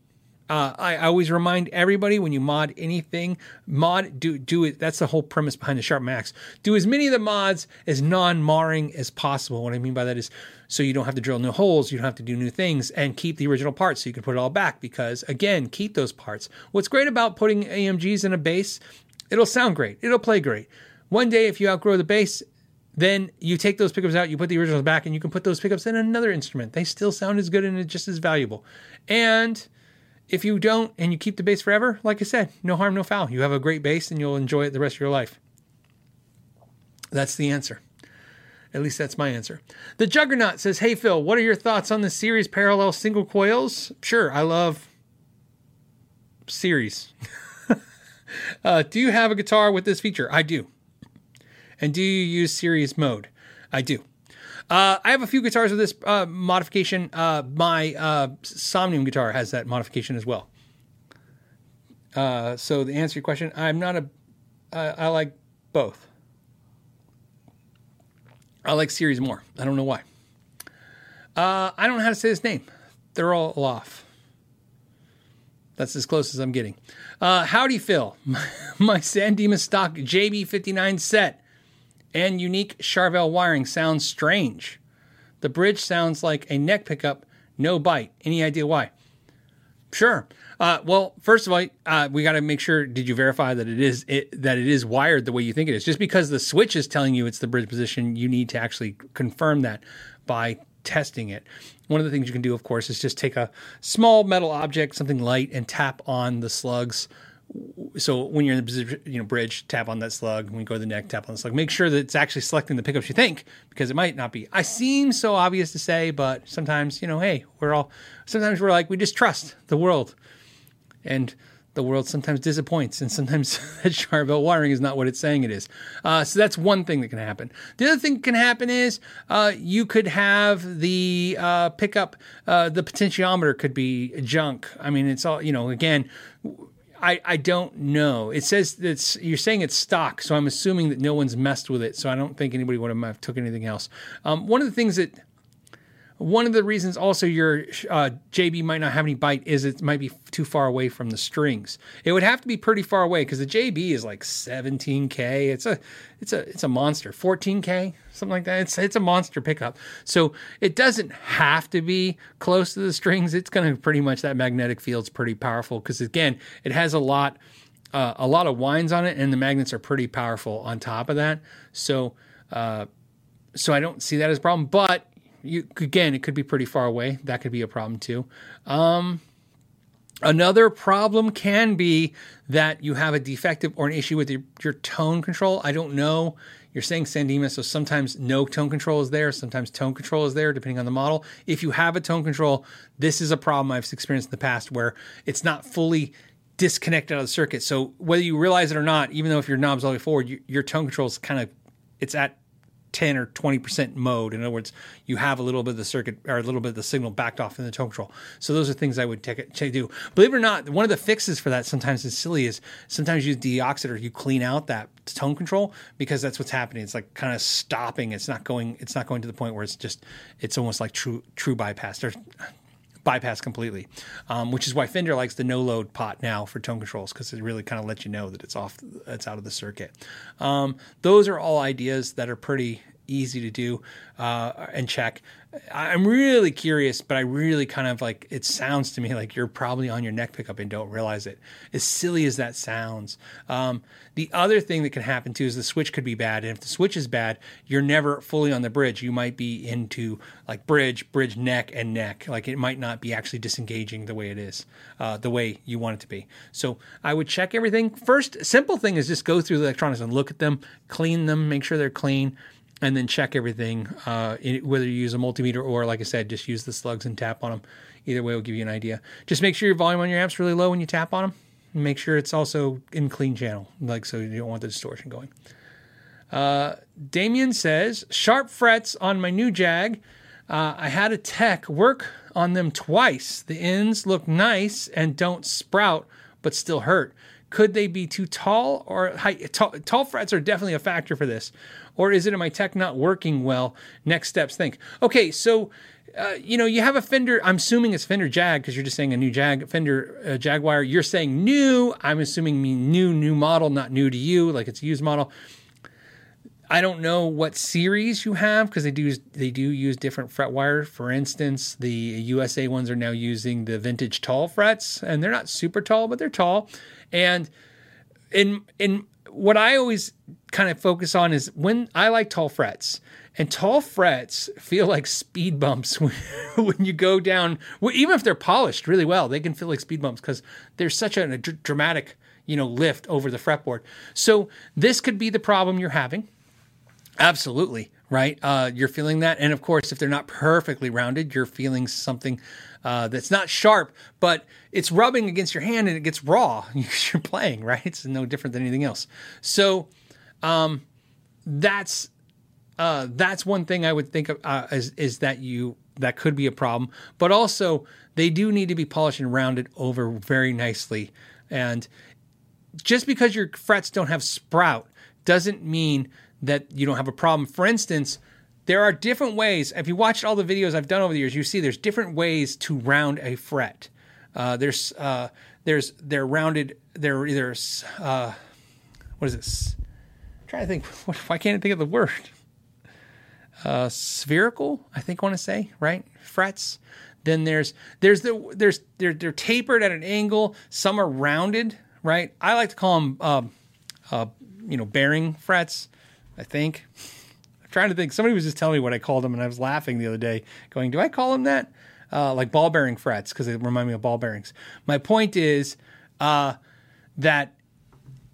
Uh, I, I always remind everybody when you mod anything, mod do do it. That's the whole premise behind the Sharp Max. Do as many of the mods as non-marring as possible. What I mean by that is, so you don't have to drill new holes, you don't have to do new things, and keep the original parts so you can put it all back. Because again, keep those parts. What's great about putting EMGs in a bass, it'll sound great, it'll play great. One day, if you outgrow the bass, then you take those pickups out, you put the originals back, and you can put those pickups in another instrument. They still sound as good and it's just as valuable. And if you don't and you keep the bass forever, like I said, no harm, no foul. You have a great bass and you'll enjoy it the rest of your life. That's the answer. At least that's my answer. The Juggernaut says, Hey Phil, what are your thoughts on the series parallel single coils? Sure, I love series. <laughs> uh, do you have a guitar with this feature? I do. And do you use series mode? I do. Uh, I have a few guitars with this uh, modification. Uh, my uh, Somnium guitar has that modification as well. Uh, so the answer to your question, I'm not a. I like both. I like series more. I don't know why. Uh, I don't know how to say his name. They're all off. That's as close as I'm getting. howdy, Phil. My, <laughs> my San Dimas stock JB59 set and unique Charvel wiring sounds strange. The bridge sounds like a neck pickup, no bite. Any idea why? Sure. Uh, well, first of all, uh, we got to make sure. Did you verify that it is it, that it is wired the way you think it is? Just because the switch is telling you it's the bridge position, you need to actually confirm that by testing it. One of the things you can do, of course, is just take a small metal object, something light, and tap on the slugs so when you're in the you know bridge, tap on that slug. When you go to the neck, tap on the slug. Make sure that it's actually selecting the pickups you think, because it might not be. I seem so obvious to say, but sometimes you know, hey, we're all. Sometimes we're like we just trust the world, and the world sometimes disappoints, and sometimes <laughs> that Charvel wiring is not what it's saying it is. Uh, so that's one thing that can happen. The other thing that can happen is uh, you could have the uh, pickup, uh, the potentiometer could be junk. I mean, it's all you know. Again I, I don't know. It says it's you're saying it's stock, so I'm assuming that no one's messed with it. So I don't think anybody would have took anything else. Um, one of the things that one of the reasons also your uh, JB might not have any bite is it might be too far away from the strings. It would have to be pretty far away because the JB is like 17k. It's a it's a it's a monster. 14k, something like that. It's it's a monster pickup. So it doesn't have to be close to the strings. It's going to pretty much that magnetic field's pretty powerful because again, it has a lot uh, a lot of winds on it, and the magnets are pretty powerful on top of that. So. Uh, so I don't see that as a problem, but you again, it could be pretty far away. That could be a problem too. Um, another problem can be that you have a defective or an issue with your, your tone control. I don't know. You're saying San Dimas, so sometimes no tone control is there, sometimes tone control is there, depending on the model. If you have a tone control, this is a problem I've experienced in the past where it's not fully disconnected out of the circuit. So whether you realize it or not, even though if your knob's all the way forward, you, your tone control is kind of it's at 10 or 20% mode. In other words, you have a little bit of the circuit or a little bit of the signal backed off in the tone control. So those are things I would take, take do. Believe it or not, one of the fixes for that sometimes is silly is sometimes you deoxid or you clean out that tone control because that's what's happening. It's like kind of stopping. It's not going, it's not going to the point where it's just, it's almost like true, true bypass. There's, bypass completely, um, which is why Fender likes the no load pot now for tone controls because it really kind of lets you know that it's off, it's out of the circuit. Um, those are all ideas that are pretty easy to do uh, and check. I'm really curious, but I really kind of like it sounds to me like you're probably on your neck pickup and don't realize it. As silly as that sounds. Um, the other thing that can happen too is the switch could be bad. And if the switch is bad, you're never fully on the bridge. You might be into like bridge, bridge, neck, and neck. Like it might not be actually disengaging the way it is, uh, the way you want it to be. So I would check everything. First, simple thing is just go through the electronics and look at them, clean them, make sure they're clean and then check everything, uh, whether you use a multimeter or, like I said, just use the slugs and tap on them. Either way will give you an idea. Just make sure your volume on your amp's really low when you tap on them. Make sure it's also in clean channel, like so you don't want the distortion going. Uh, Damien says, sharp frets on my new Jag. Uh, I had a tech work on them twice. The ends look nice and don't sprout, but still hurt. Could they be too tall or high? Tall, tall frets are definitely a factor for this. Or is it my tech not working well? Next steps think. Okay, so uh, you know, you have a Fender. I'm assuming it's Fender Jag because you're just saying a new Jag Fender uh, Jaguar. You're saying new. I'm assuming new, new model, not new to you, like it's a used model. I don't know what series you have because they do they do use different fret wire. For instance, the USA ones are now using the vintage tall frets, and they're not super tall, but they're tall. And in in what I always kind of focus on is when I like tall frets. And tall frets feel like speed bumps <laughs> when, when you go down. Well, even if they're polished really well, they can feel like speed bumps because there's such a, a dramatic, you know, lift over the fretboard. So this could be the problem you're having. Absolutely, right? Uh, you're feeling that, and of course, if they're not perfectly rounded, you're feeling something uh, that's not sharp, but it's rubbing against your hand and it gets raw. <laughs> You're playing, right? It's no different than anything else. So um, that's uh, that's one thing I would think of uh, is, is that you that could be a problem. But also, they do need to be polished and rounded over very nicely. And just because your frets don't have sprout doesn't mean that you don't have a problem. For instance, there are different ways. If you watch all the videos I've done over the years, you see there's different ways to round a fret. Uh, there's uh, there's they're rounded. They're either uh, what is this? I'm trying to think. <laughs> What, why can't I think of the word? uh, spherical, I think I want to say, right? Frets. Then there's there's the there's they're they're tapered at an angle. Some are rounded, right? I like to call them uh, uh, you know bearing frets. I think. I'm trying to think. Somebody was just telling me what I called them, and I was laughing the other day, going, "Do I call them that?" Uh, like ball bearing frets because they remind me of ball bearings. My point is uh, that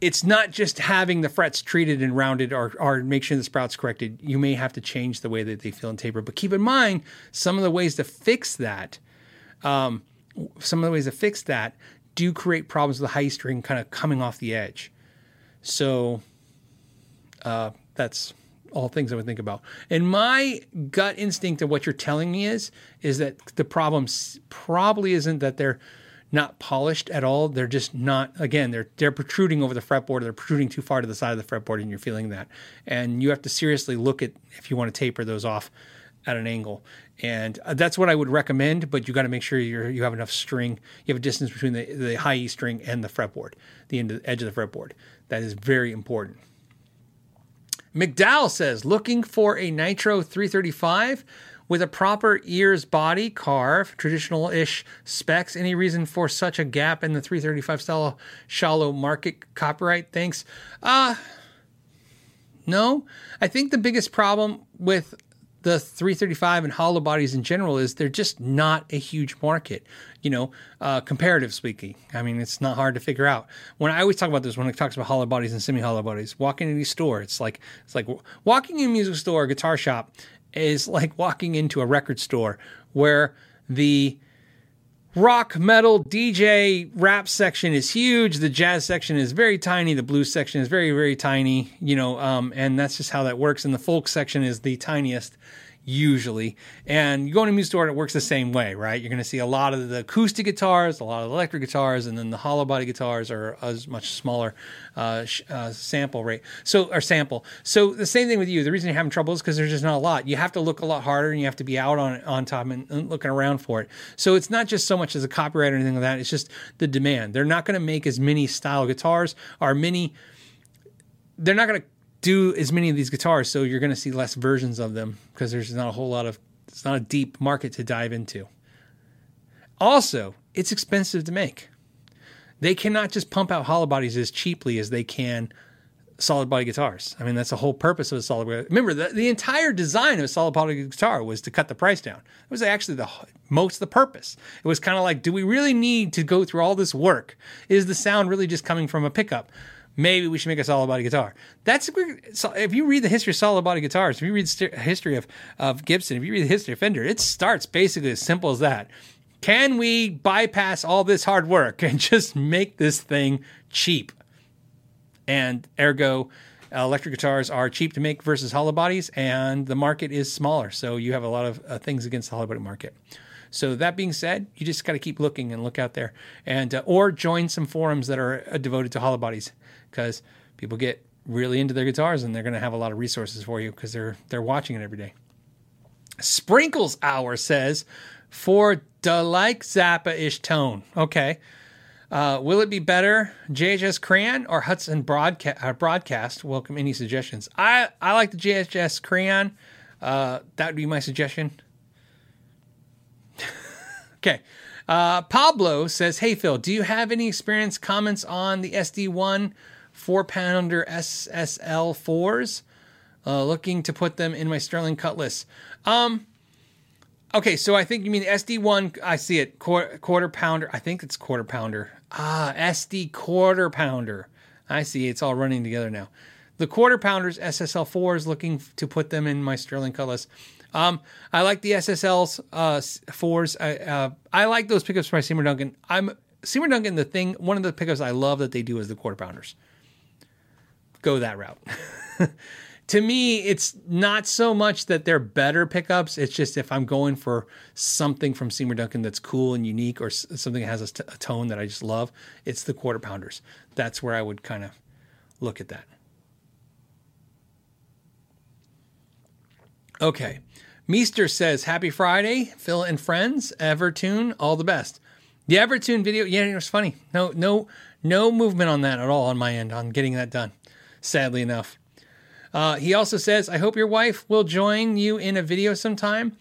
it's not just having the frets treated and rounded or, or make sure the sprouts corrected. You may have to change the way that they feel and taper. But keep in mind some of the ways to fix that. Um, some of the ways to fix that do create problems with the high string kind of coming off the edge. So uh, that's all things I would think about. And my gut instinct of what you're telling me is is that the problem probably isn't that they're not polished at all. They're just not. Again, they're they're protruding over the fretboard. They're protruding too far to the side of the fretboard, and you're feeling that. And you have to seriously look at if you want to taper those off at an angle. And uh, that's what I would recommend. But you got to make sure you you have enough string. You have a distance between the the high E string and the fretboard, the end of, edge of the fretboard. That is very important. McDowell says looking for a Nitro 335 with a proper ears body carve, traditional ish specs. Any reason for such a gap in the 335 style shallow market copyright? Thanks. Uh, no. I think the biggest problem with the 335 and hollow bodies in general is they're just not a huge market, you know, uh, comparative speaking. I mean, it's not hard to figure out. When I always talk about this, when it talks about hollow bodies and semi hollow bodies, walking into a store, it's like it's like walking in a music store, guitar shop, is like walking into a record store where the rock metal DJ rap section is huge, the jazz section is very tiny, the blues section is very very tiny, you know, um, and that's just how that works. And the folk section is the tiniest usually. And you go in a music store and it works the same way, right? You're going to see a lot of the acoustic guitars, a lot of electric guitars, and then the hollow body guitars are a much smaller uh, uh, sample rate. So, or sample. So the same thing with you. The reason you're having trouble is because there's just not a lot. You have to look a lot harder and you have to be out on on top and, and looking around for it. So it's not just so much as a copyright or anything like that. It's just the demand. They're not going to make as many style guitars or many. They're not going to do as many of these guitars, so you're going to see less versions of them because there's not a whole lot of it's not a deep market to dive into. Also, it's expensive to make. They cannot just pump out hollow bodies as cheaply as they can solid body guitars. I mean, that's the whole purpose of a solid body. Remember, the, the entire design of a solid body guitar was to cut the price down. It was actually the most the purpose. It was kind of like, do we really need to go through all this work? Is the sound really just coming from a pickup? Maybe we should make a solid body guitar. That's if you read the history of solid body guitars, if you read the history of, of Gibson, if you read the history of Fender, it starts basically as simple as that. Can we bypass all this hard work <laughs> and just make this thing cheap? And ergo, electric guitars are cheap to make versus hollow bodies, and the market is smaller. So you have a lot of uh, things against the hollow body market. So that being said, you just got to keep looking and look out there, and uh, or join some forums that are uh, devoted to hollow bodies because people get really into their guitars and they're going to have a lot of resources for you because they're they're watching it every day. Sprinkles Hour says for the like Zappa ish tone. Okay. Uh, will it be better, JHS Crayon or Hudson broadca- uh, Broadcast? Welcome any suggestions. I, I like the JHS Crayon. Uh, that would be my suggestion. <laughs> okay. Uh, Pablo says, Hey Phil, do you have any experience comments on the SD1 four pounder SSL fours? Uh, looking to put them in my Sterling Cutlass. Um, okay, so I think you mean SD1. I see it. Quarter, quarter pounder. I think it's quarter pounder. Ah, SD quarter pounder. I see. It's all running together now. The quarter pounders SSL4s looking to put them in my Sterling Cutlass. Um, I like the SSLs uh, fours. I uh, I like those pickups my Seymour Duncan. I'm Seymour Duncan. The thing, one of the pickups I love that they do is the quarter pounders. Go that route. <laughs> to me, it's not so much that they're better pickups. It's just if I'm going for something from Seymour Duncan that's cool and unique, or something that has a, t- a tone that I just love, it's the quarter pounders. That's where I would kind of look at that. Okay. Meester says, Happy Friday, Phil and friends. Evertune, all the best. The Evertune video, yeah, it was funny. No, no, no movement on that at all on my end on getting that done. Sadly enough. Uh, he also says, I hope your wife will join you in a video sometime.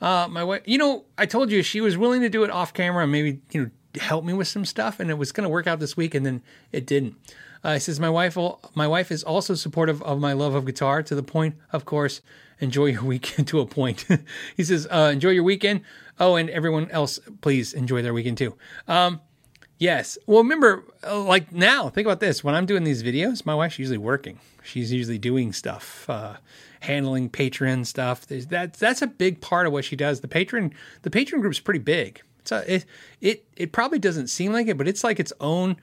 Uh, my wife, you know, I told you she was willing to do it off camera and maybe, you know, help me with some stuff, and it was going to work out this week, and then it didn't. Uh, he says, my wife, will, my wife is also supportive of my love of guitar to the point, of course, enjoy your <laughs> weekend to a point. <laughs> he says, uh, enjoy your weekend. Oh, and everyone else, please enjoy their weekend too. Um, yes. Well, remember, uh, like now, think about this. When I'm doing these videos, my wife's usually working. She's usually doing stuff, uh, handling patron stuff. There's, that that's a big part of what she does. The patron the patron group's pretty big. So it it it probably doesn't seem like it, but it's like its own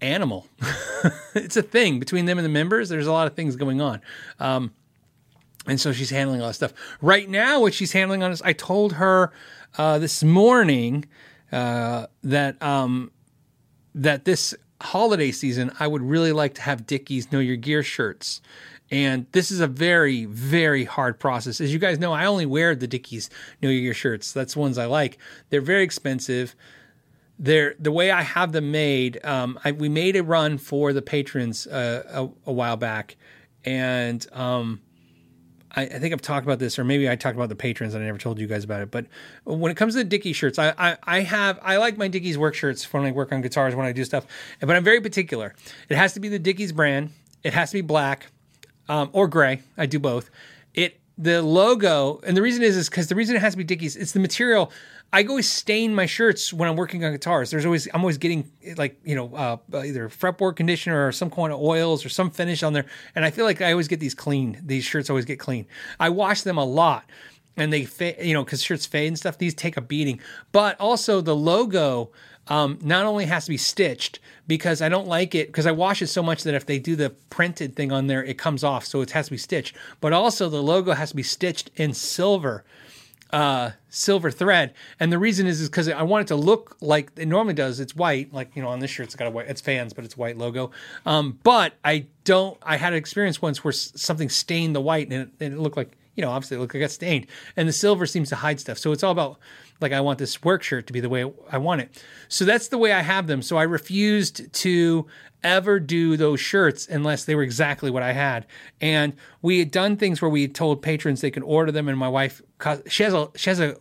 animal. <laughs> it's a thing between them and the members. There's a lot of things going on. Um, and so she's handling all this stuff. Right now, what she's handling on is I told her uh, this morning uh, that um, that this holiday season, I would really like to have Dickies Know Your Gear shirts. And this is a very, very hard process. As you guys know, I only wear the Dickies Know Your Gear shirts. That's the ones I like. They're very expensive. They're the way I have them made. Um, I, we made a run for the patrons uh, a, a, while back, and um, I, I, think I've talked about this, or maybe I talked about the patrons and I never told you guys about it. But when it comes to the Dickie shirts, I, I, I have I like my Dickies work shirts when I work on guitars when I do stuff, but I'm very particular. It has to be the Dickies brand. It has to be black um, or gray. I do both. It the logo, and the reason is is because the reason it has to be Dickies, it's the material. I always stain my shirts when I'm working on guitars. There's always I'm always getting like you know uh, either fretboard conditioner or some kind of oils or some finish on there, and I feel like I always get these cleaned. These shirts always get clean. I wash them a lot, and they fa- you know because shirts fade and stuff. These take a beating, but also the logo um, not only has to be stitched because I don't like it because I wash it so much that if they do the printed thing on there, it comes off. So it has to be stitched. But also the logo has to be stitched in silver, uh, silver thread. And the reason is is because I want it to look like it normally does. It's white, like you know on this shirt it's got a white. It's fans, but it's white logo. Um, but I don't. I had an experience once where something stained the white and it, and it looked like you know obviously look, I got stained, and the silver seems to hide stuff. So it's all about like I want this work shirt to be the way I want it. So that's the way I have them. So I refused to ever do those shirts unless they were exactly what I had. And we had done things where we had told patrons they could order them, and my wife she has a she has a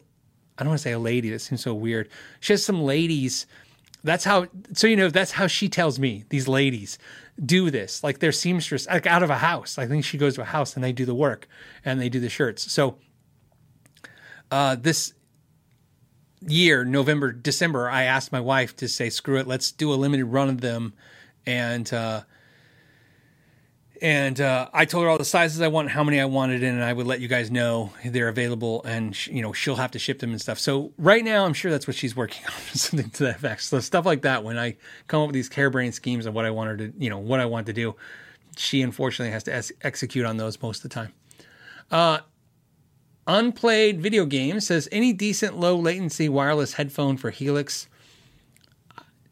I don't want to say a lady. That seems so weird. She has some ladies. That's how. So you know, that's how she tells me these ladies do this. Like they're seamstress, like out of a house. I think she goes to a house and they do the work and they do the shirts. So uh, this year, November, December, I asked my wife to say, screw it, let's do a limited run of them. And, uh, and uh, I told her all the sizes I want, how many I wanted in, and I would let you guys know they're available, and sh- you know she'll have to ship them and stuff. So right now, I'm sure that's what she's working <laughs> on, something to that effect. So stuff like that, when I come up with these harebrained schemes of what I want her to, you know, what I want to do, she unfortunately has to execute on those most of the time. Uh, Unplayed video games says any decent low latency wireless headphone for Helix.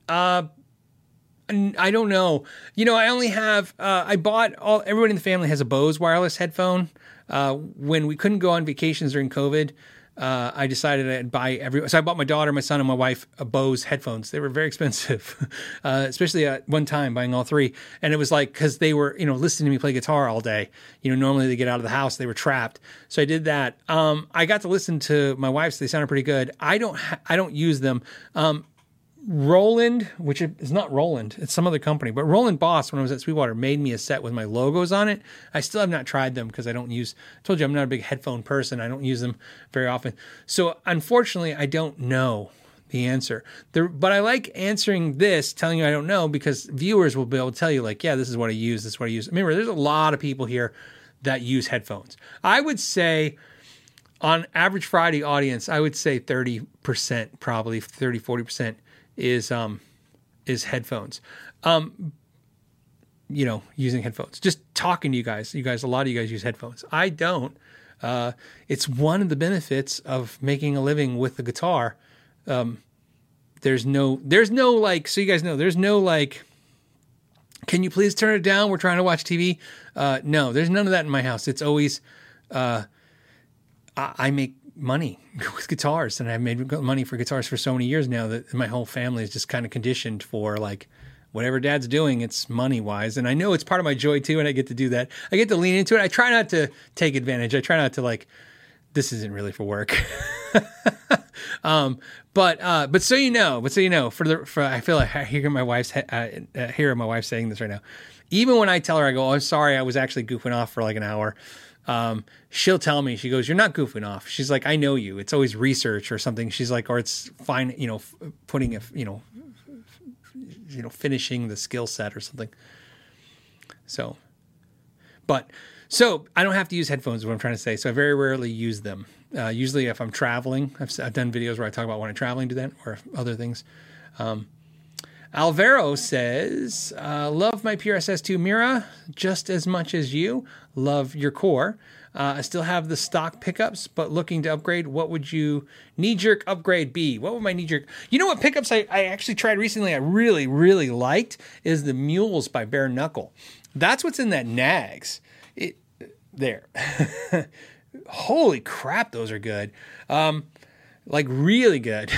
Uh, I don't know. You know, I only have. Uh, I bought all. Everybody in the family has a Bose wireless headphone. Uh, when we couldn't go on vacations during COVID, uh, I decided I'd buy every. So I bought my daughter, my son, and my wife a Bose headphones. They were very expensive, <laughs> uh, especially at one time buying all three. And it was like because they were you know listening to me play guitar all day. You know, normally they get out of the house, they were trapped. So I did that. Um, I got to listen to my wife's. They sounded pretty good. I don't. Ha- I don't use them. Um, Roland, which is not Roland, it's some other company, but Roland Boss, when I was at Sweetwater, made me a set with my logos on it. I still have not tried them because I don't use, I told you I'm not a big headphone person. I don't use them very often. So unfortunately, I don't know the answer. There, but I like answering this, telling you I don't know, because viewers will be able to tell you, like, yeah, this is what I use, this is what I use. Remember, there's a lot of people here that use headphones. I would say, on average Friday audience, I would say 30%, probably 30, 40% is um is headphones. Um you know, using headphones. Just talking to you guys. You guys a lot of you guys use headphones. I don't. Uh it's one of the benefits of making a living with the guitar. Um there's no there's no like so you guys know there's no like can you please turn it down? We're trying to watch TV. Uh, no, there's none of that in my house. It's always, uh, I, I make money <laughs> with guitars and I've made money for guitars for so many years now that my whole family is just kind of conditioned for like whatever dad's doing it's money wise and I know it's part of my joy too and I get to do that. I get to lean into it. I try not to take advantage. I try not to like this isn't really for work. <laughs> Um but uh but so you know but so you know for the for I feel like I hear my wife's uh, uh, my wife saying this right now. Even when I tell her I go oh, I'm sorry I was actually goofing off for like an hour um, she'll tell me, she goes, You're not goofing off. She's like, I know you. It's always research or something. She's like, Or it's fine, you know, putting a, you know, you know, finishing the skill set or something. So, but, so I don't have to use headphones, what I'm trying to say. So I very rarely use them. Uh, usually, if I'm traveling, I've, I've, done videos where I talk about when I'm traveling, do that, or other things. Um, Alvaro says, uh, Love my PRSS2 Mira just as much as you. Love your core. Uh, I still have the stock pickups, but looking to upgrade. What would you knee jerk upgrade be? What would my knee jerk? You know what pickups I, I actually tried recently, I really, really liked is the Mules by Bare Knuckle. That's what's in that Knaggs. It, there. <laughs> Holy crap, those are good. Um, like, really good.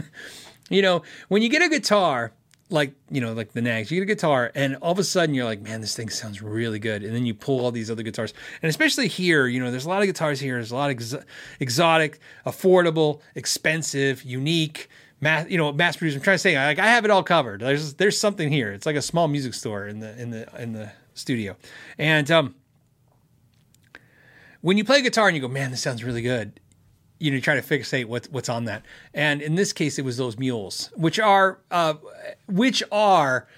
<laughs> you know, when you get a guitar, like you know like the Knaggs. You get a guitar and all of a sudden you're like man this thing sounds really good. And then you pull all these other guitars. And especially here you know there's a lot of guitars here. There's a lot of ex- exotic affordable expensive unique mass you know mass produced i'm trying to say like i have it all covered. There's there's something here. It's like a small music store in the in the in the studio. And um when you play guitar and you go man this sounds really good you know, try to fixate what's what's on that. And in this case, it was those mules, which are uh, which are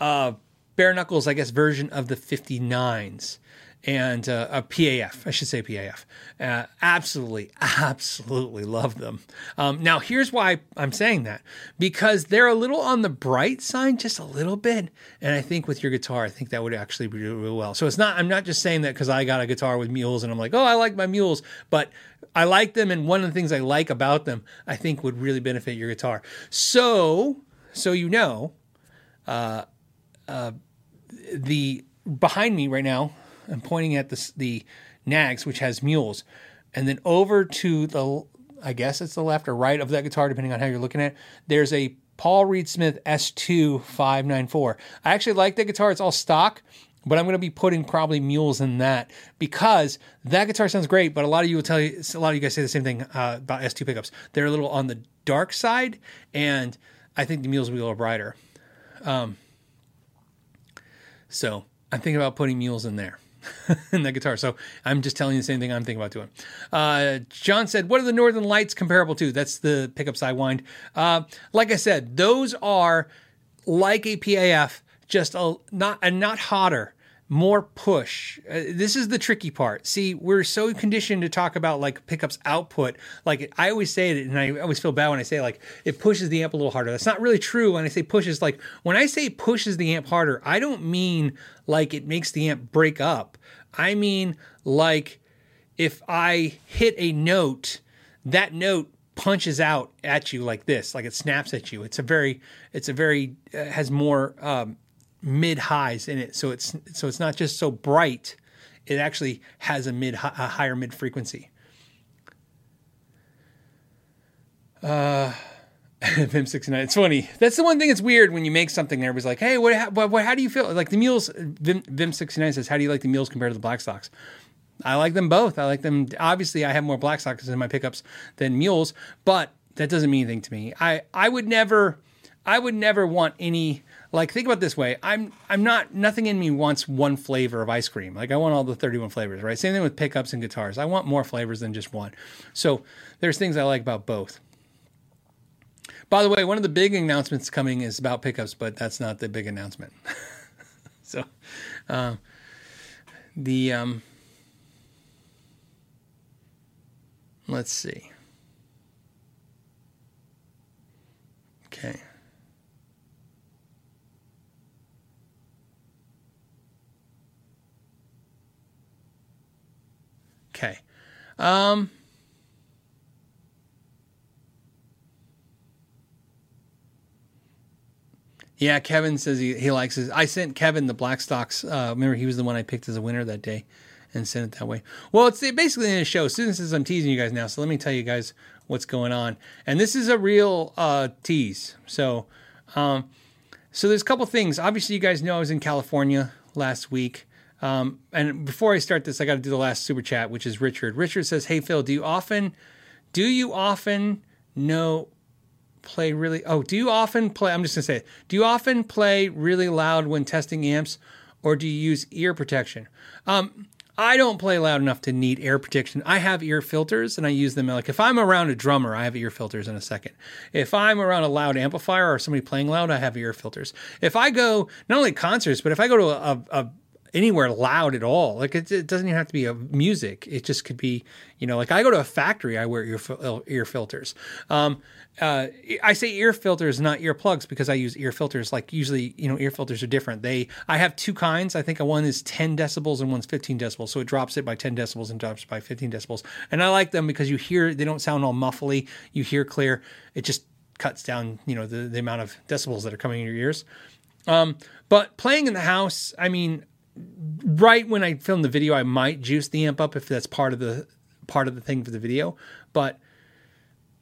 uh, bare knuckles, I guess, version of the 59s and uh, a PAF, I should say PAF. Uh, absolutely, absolutely love them. Um, now, here's why I'm saying that because they're a little on the bright side, just a little bit. And I think with your guitar, I think that would actually be really well. So it's not, I'm not just saying that because I got a guitar with mules and I'm like, oh, I like my mules, but I like them. And one of the things I like about them, I think would really benefit your guitar. So, so you know, uh, uh, the behind me right now I'm pointing at the the Knaggs, which has mules, and then over to the I guess it's the left or right of that guitar, depending on how you're looking at. it, There's a Paul Reed Smith S2 594. I actually like that guitar. It's all stock, but I'm going to be putting probably mules in that because that guitar sounds great. But a lot of you will tell you, a lot of you guys say the same thing uh, about S2 pickups. They're a little on the dark side, and I think the mules will be a little brighter. Um, so I'm thinking about putting mules in there. <laughs> in the guitar. So I'm just telling you the same thing I'm thinking about doing. Uh, John said, "What are the Northern Lights comparable to?" That's the pickup sidewind. Uh, like I said, those are like a PAF, just a not and not hotter more push. Uh, this is the tricky part. See, we're so conditioned to talk about like pickups output. Like I always say it, and I always feel bad when I say like it pushes the amp a little harder. That's not really true when I say pushes. Like when I say pushes the amp harder, I don't mean like it makes the amp break up. I mean like if I hit a note, that note punches out at you like this, like it snaps at you. It's a very, it's a very uh, has more um, mid highs in it, so it's so it's not just so bright. It actually has a mid a higher mid frequency. Uh, <laughs> Vim sixty nine. It's funny. That's the one thing that's weird when you make something. And everybody's like, "Hey, what, what, what? How do you feel?" Like the mules. Vim, Vim sixty nine says, "How do you like the mules compared to the Blackstocks?" I like them both. I like them. Obviously, I have more Blackstocks in my pickups than mules, but that doesn't mean anything to me. I I would never, I would never want any. Like think about this way. I'm I'm not nothing in me wants one flavor of ice cream. Like I want all the 31 flavors, right? Same thing with pickups and guitars. I want more flavors than just one. So there's things I like about both. By the way, one of the big announcements coming is about pickups, but that's not the big announcement. <laughs> so, uh, the um, let's see. Okay. Um, Yeah, Kevin says he, he likes his. I sent Kevin the Blackstocks. Uh, remember, he was the one I picked as a winner that day and sent it that way. Well, it's basically in a show. Students says I'm teasing you guys now, so let me tell you guys what's going on. And this is a real uh, tease. So, um, so there's a couple things. Obviously, you guys know I was in California last week. Um, and before I start this, I got to do the last super chat, which is Richard. Richard says, "Hey Phil, do you often, do you often know play really oh do you often play i'm just to say it. do you often play really loud when testing amps or do you use ear protection um, i don't play loud enough to need ear protection i have ear filters and i use them like if i'm around a drummer i have ear filters in a second if i'm around a loud amplifier or somebody playing loud i have ear filters if i go not only concerts but if i go to a, a anywhere loud at all. Like it, it, doesn't even have to be a music. It just could be, you know, like I go to a factory, I wear ear, ear filters. Um, uh, I say ear filters, not earplugs, because I use ear filters. Like usually, you know, ear filters are different. They, I have two kinds. I think one is 10 decibels and one's 15 decibels. So it drops it by 10 decibels and drops by 15 decibels. And I like them because you hear, they don't sound all muffly. You hear clear. It just cuts down, you know, the, the amount of decibels that are coming in your ears. Um, but playing in the house, I mean, right when I film the video, I might juice the amp up if that's part of the part of the thing for the video. But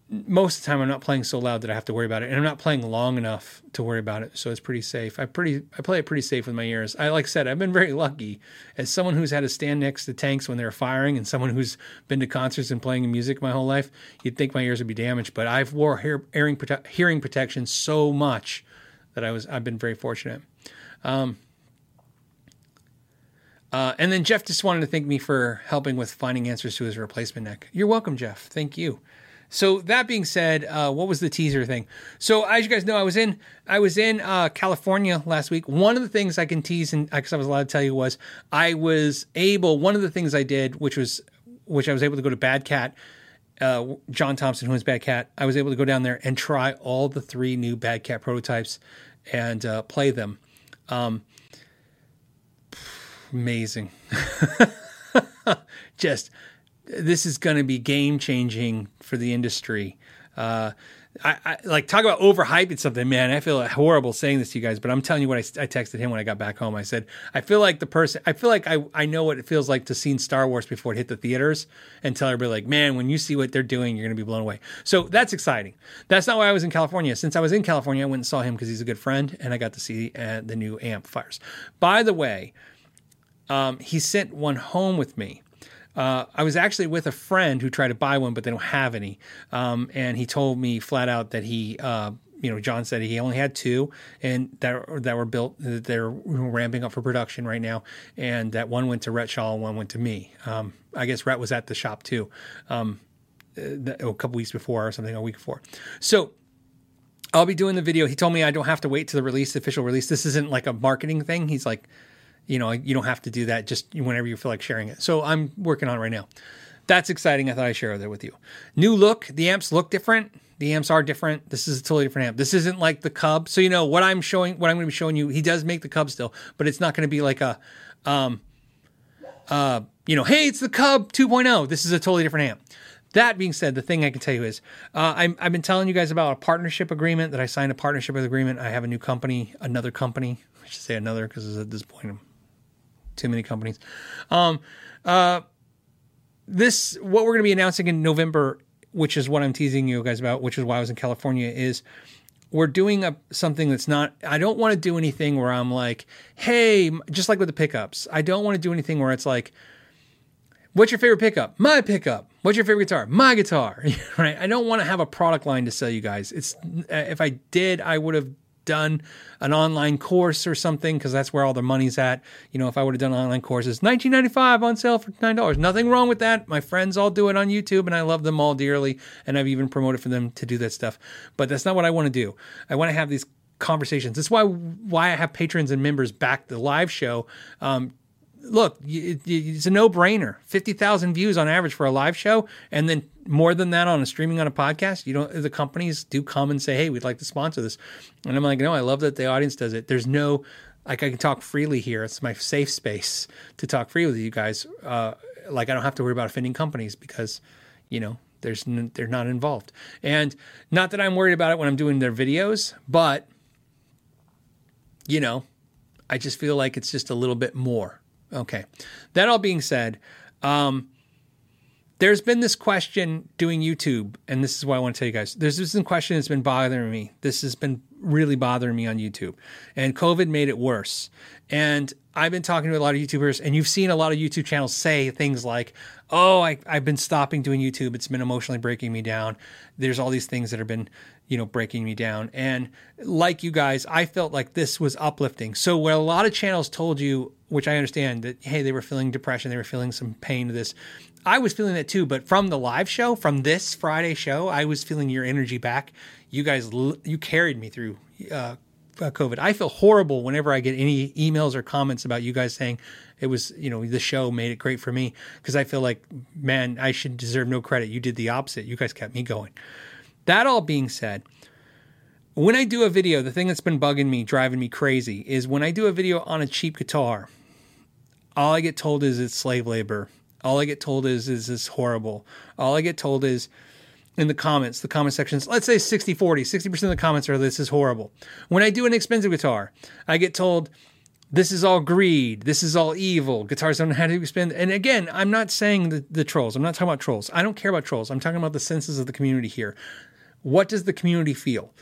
most of the time I'm not playing so loud that I have to worry about it, and I'm not playing long enough to worry about it, so it's pretty safe. I pretty I play it pretty safe with my ears. I like I said, I've been very lucky as someone who's had to stand next to tanks when they're firing, and someone who's been to concerts and playing music my whole life. You'd think my ears would be damaged, but I've wore hear, hearing prote- hearing protection so much that I was I've been very fortunate. Um, uh, and then Jeff just wanted to thank me for helping with finding answers to his replacement neck. You're welcome, Jeff. Thank you. So that being said, uh, what was the teaser thing? So as you guys know, I was in I was in uh, California last week. One of the things I can tease and because I was allowed to tell you was I was able. One of the things I did, which was which I was able to go to Bad Cat. Uh, John Thompson, who is Bad Cat, I was able to go down there and try all the three new Bad Cat prototypes and uh, play them. Um, amazing. <laughs> Just this is going to be game changing for the industry. Uh, I, I, like talk about overhyping something, man. I feel horrible saying this to you guys, but I'm telling you what I, I, texted him when I got back home. I said, I feel like the person, I feel like I, I know what it feels like to see Star Wars before it hit the theaters and tell everybody like, man, when you see what they're doing, you're going to be blown away. So that's exciting. That's not why I was in California. Since I was in California, I went and saw him because he's a good friend and I got to see uh, the new amplifiers. By the way, um, he sent one home with me. Uh, I was actually with a friend who tried to buy one, but they don't have any. Um, and he told me flat out that he, uh, you know, John said he only had two, and that that were built. That they're ramping up for production right now, and that one went to Rhett Shull and one went to me. Um, I guess Rhett was at the shop too, um, a couple weeks before or something, a week before. So I'll be doing the video. He told me I don't have to wait to the release, the official release. This isn't like a marketing thing. He's like, you know, you don't have to do that just whenever you feel like sharing it. So I'm working on it right now. That's exciting. I thought I'd share that with you. New look. The amps look different. The amps are different. This is a totally different amp. This isn't like the Cub. So you know what I'm showing. What I'm going to be showing you. He does make the Cub still, but it's not going to be like a, um, uh, you know, hey, it's the Cub 2.0. This is a totally different amp. That being said, the thing I can tell you is uh, i have been telling you guys about a partnership agreement that I signed a partnership agreement. I have a new company, another company. I should say another because at this point, I'm too many companies. Um, uh, this what we're going to be announcing in November, which is what I'm teasing you guys about, which is why I was in California, is we're doing a, something that's not i don't want to do anything where i'm like hey just like with the pickups. I don't want to do anything where it's like what's your favorite pickup? My pickup. What's your favorite guitar? My guitar. <laughs> Right? I don't want to have a product line to sell you guys. It's if i did i would have done an online course or something because that's where all the money's at. You know, if I would have done online courses, 19.95 on sale for nine dollars. Nothing wrong with that. My friends all do it on YouTube, and I love them all dearly, and I've even promoted for them to do that stuff. But that's not what I want to do. I want to have these conversations. That's why why I have patrons and members back the live show um, look, it's a no brainer. 50,000 views on average for a live show. And then more than that on a streaming on a podcast. You don't, the companies do come and say, Hey, we'd like to sponsor this. And I'm like, no, I love that the audience does it. There's no, like, I can talk freely here. It's my safe space to talk freely with you guys. Uh, like, I don't have to worry about offending companies because, you know, there's, n- they're not involved. And not that I'm worried about it when I'm doing their videos, but, you know, I just feel like it's just a little bit more Okay. That all being said, um, there's been this question doing YouTube, and this is why I want to tell you guys. There's this question that's been bothering me. This has been really bothering me on YouTube, and COVID made it worse. And I've been talking to a lot of YouTubers, and you've seen a lot of YouTube channels say things like, "Oh, I, have been stopping doing YouTube. It's been emotionally breaking me down." There's all these things that have been, you know, breaking me down. And like you guys, I felt like this was uplifting. So where a lot of channels told you, which I understand that, hey, they were feeling depression, they were feeling some pain to this. I was feeling that too, but from the live show, from this Friday show, I was feeling your energy back. You guys, you carried me through uh, uh, COVID. I feel horrible whenever I get any emails or comments about you guys saying it was, you know, the show made it great for me because I feel like, man, I should deserve no credit. You did the opposite. You guys kept me going. That all being said, when I do a video, the thing that's been bugging me, driving me crazy, is when I do a video on a cheap guitar, all I get told is it's slave labor. All I get told is is it's horrible. All I get told is in the comments, the comment sections, let's say 60 40, 60% of the comments are this is horrible. When I do an expensive guitar, I get told this is all greed, this is all evil, guitars don't know how to spend. And again, I'm not saying the, the trolls, I'm not talking about trolls. I don't care about trolls. I'm talking about the senses of the community here. What does the community feel?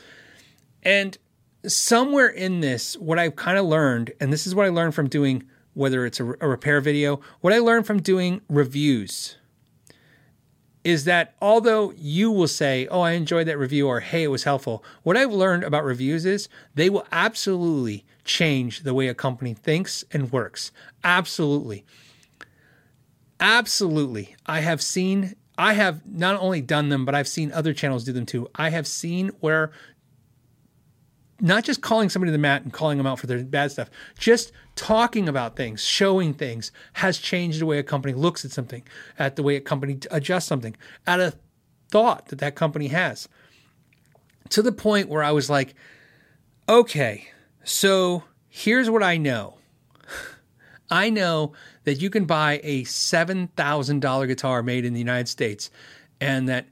And somewhere in this, what I've kind of learned, and this is what I learned from doing whether it's a, a repair video. What I learned from doing reviews is that although you will say, Oh, I enjoyed that review, or Hey, it was helpful, what I've learned about reviews is they will absolutely change the way a company thinks and works. Absolutely. Absolutely. I have seen, I have not only done them, but I've seen other channels do them too. I have seen where not just calling somebody to the mat and calling them out for their bad stuff, just talking about things, showing things has changed the way a company looks at something, at the way a company adjusts something, at a thought that that company has. To the point where I was like, okay, so here's what I know. I know that you can buy a $7,000 guitar made in the United States and that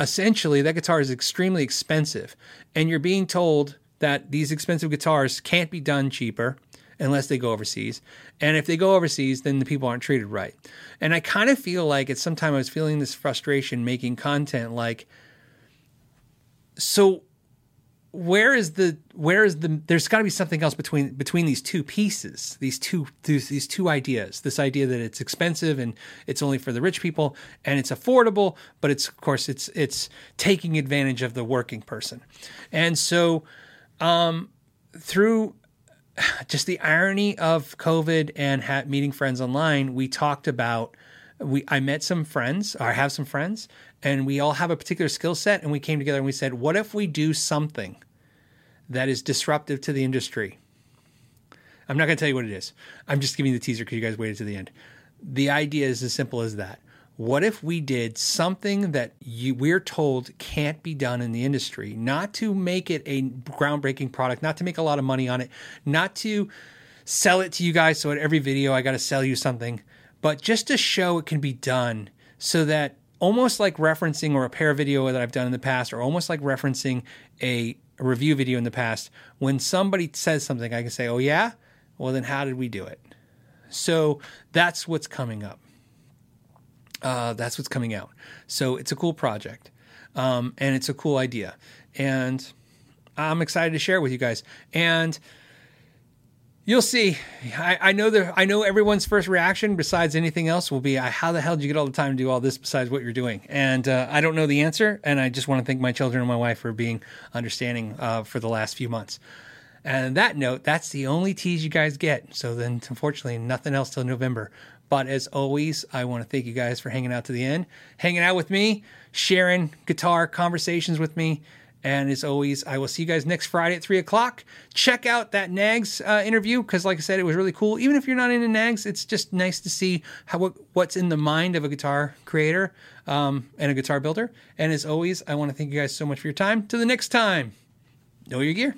essentially that guitar is extremely expensive and you're being told that these expensive guitars can't be done cheaper unless they go overseas and if they go overseas then the people aren't treated right. And i kind of feel like at some time i was feeling this frustration making content like so where is the where is the there's got to be something else between between these two pieces these two these, these two ideas. This idea that it's expensive and it's only for the rich people and it's affordable but it's of course it's it's taking advantage of the working person. And so um through just the irony of covid and ha- meeting friends online we talked about we I met some friends or I have some friends and we all have a particular skill set and we came together and we said what if we do something that is disruptive to the industry? I'm not going to tell you what it is. I'm just giving you the teaser because you guys waited to the end. The idea is as simple as that. What if we did something that you, we're told can't be done in the industry? Not to make it a groundbreaking product not to make a lot of money on it not to sell it to you guys so at every video i got to sell you something but just to show it can be done so that almost like referencing or a pair video that I've done in the past, or almost like referencing a, a review video in the past, when somebody says something, I can say, oh, yeah? Well, then how did we do it? So that's what's coming up. Uh, that's what's coming out. So it's a cool project, um, and it's a cool idea, and I'm excited to share it with you guys. And you'll see. I, I know that I know everyone's first reaction, besides anything else, will be, "How the hell did you get all the time to do all this besides what you're doing?" And uh, I don't know the answer, and I just want to thank my children and my wife for being understanding uh, for the last few months. And that note, that's the only tease you guys get. So then, unfortunately, nothing else till November. But as always, I want to thank you guys for hanging out to the end, hanging out with me, sharing guitar conversations with me. And as always, I will see you guys next Friday at three o'clock. Check out that Knaggs uh, interview because, like I said, it was really cool. Even if you're not into Knaggs, it's just nice to see how what's in the mind of a guitar creator um, and a guitar builder. And as always, I want to thank you guys so much for your time. To the next time, know your gear.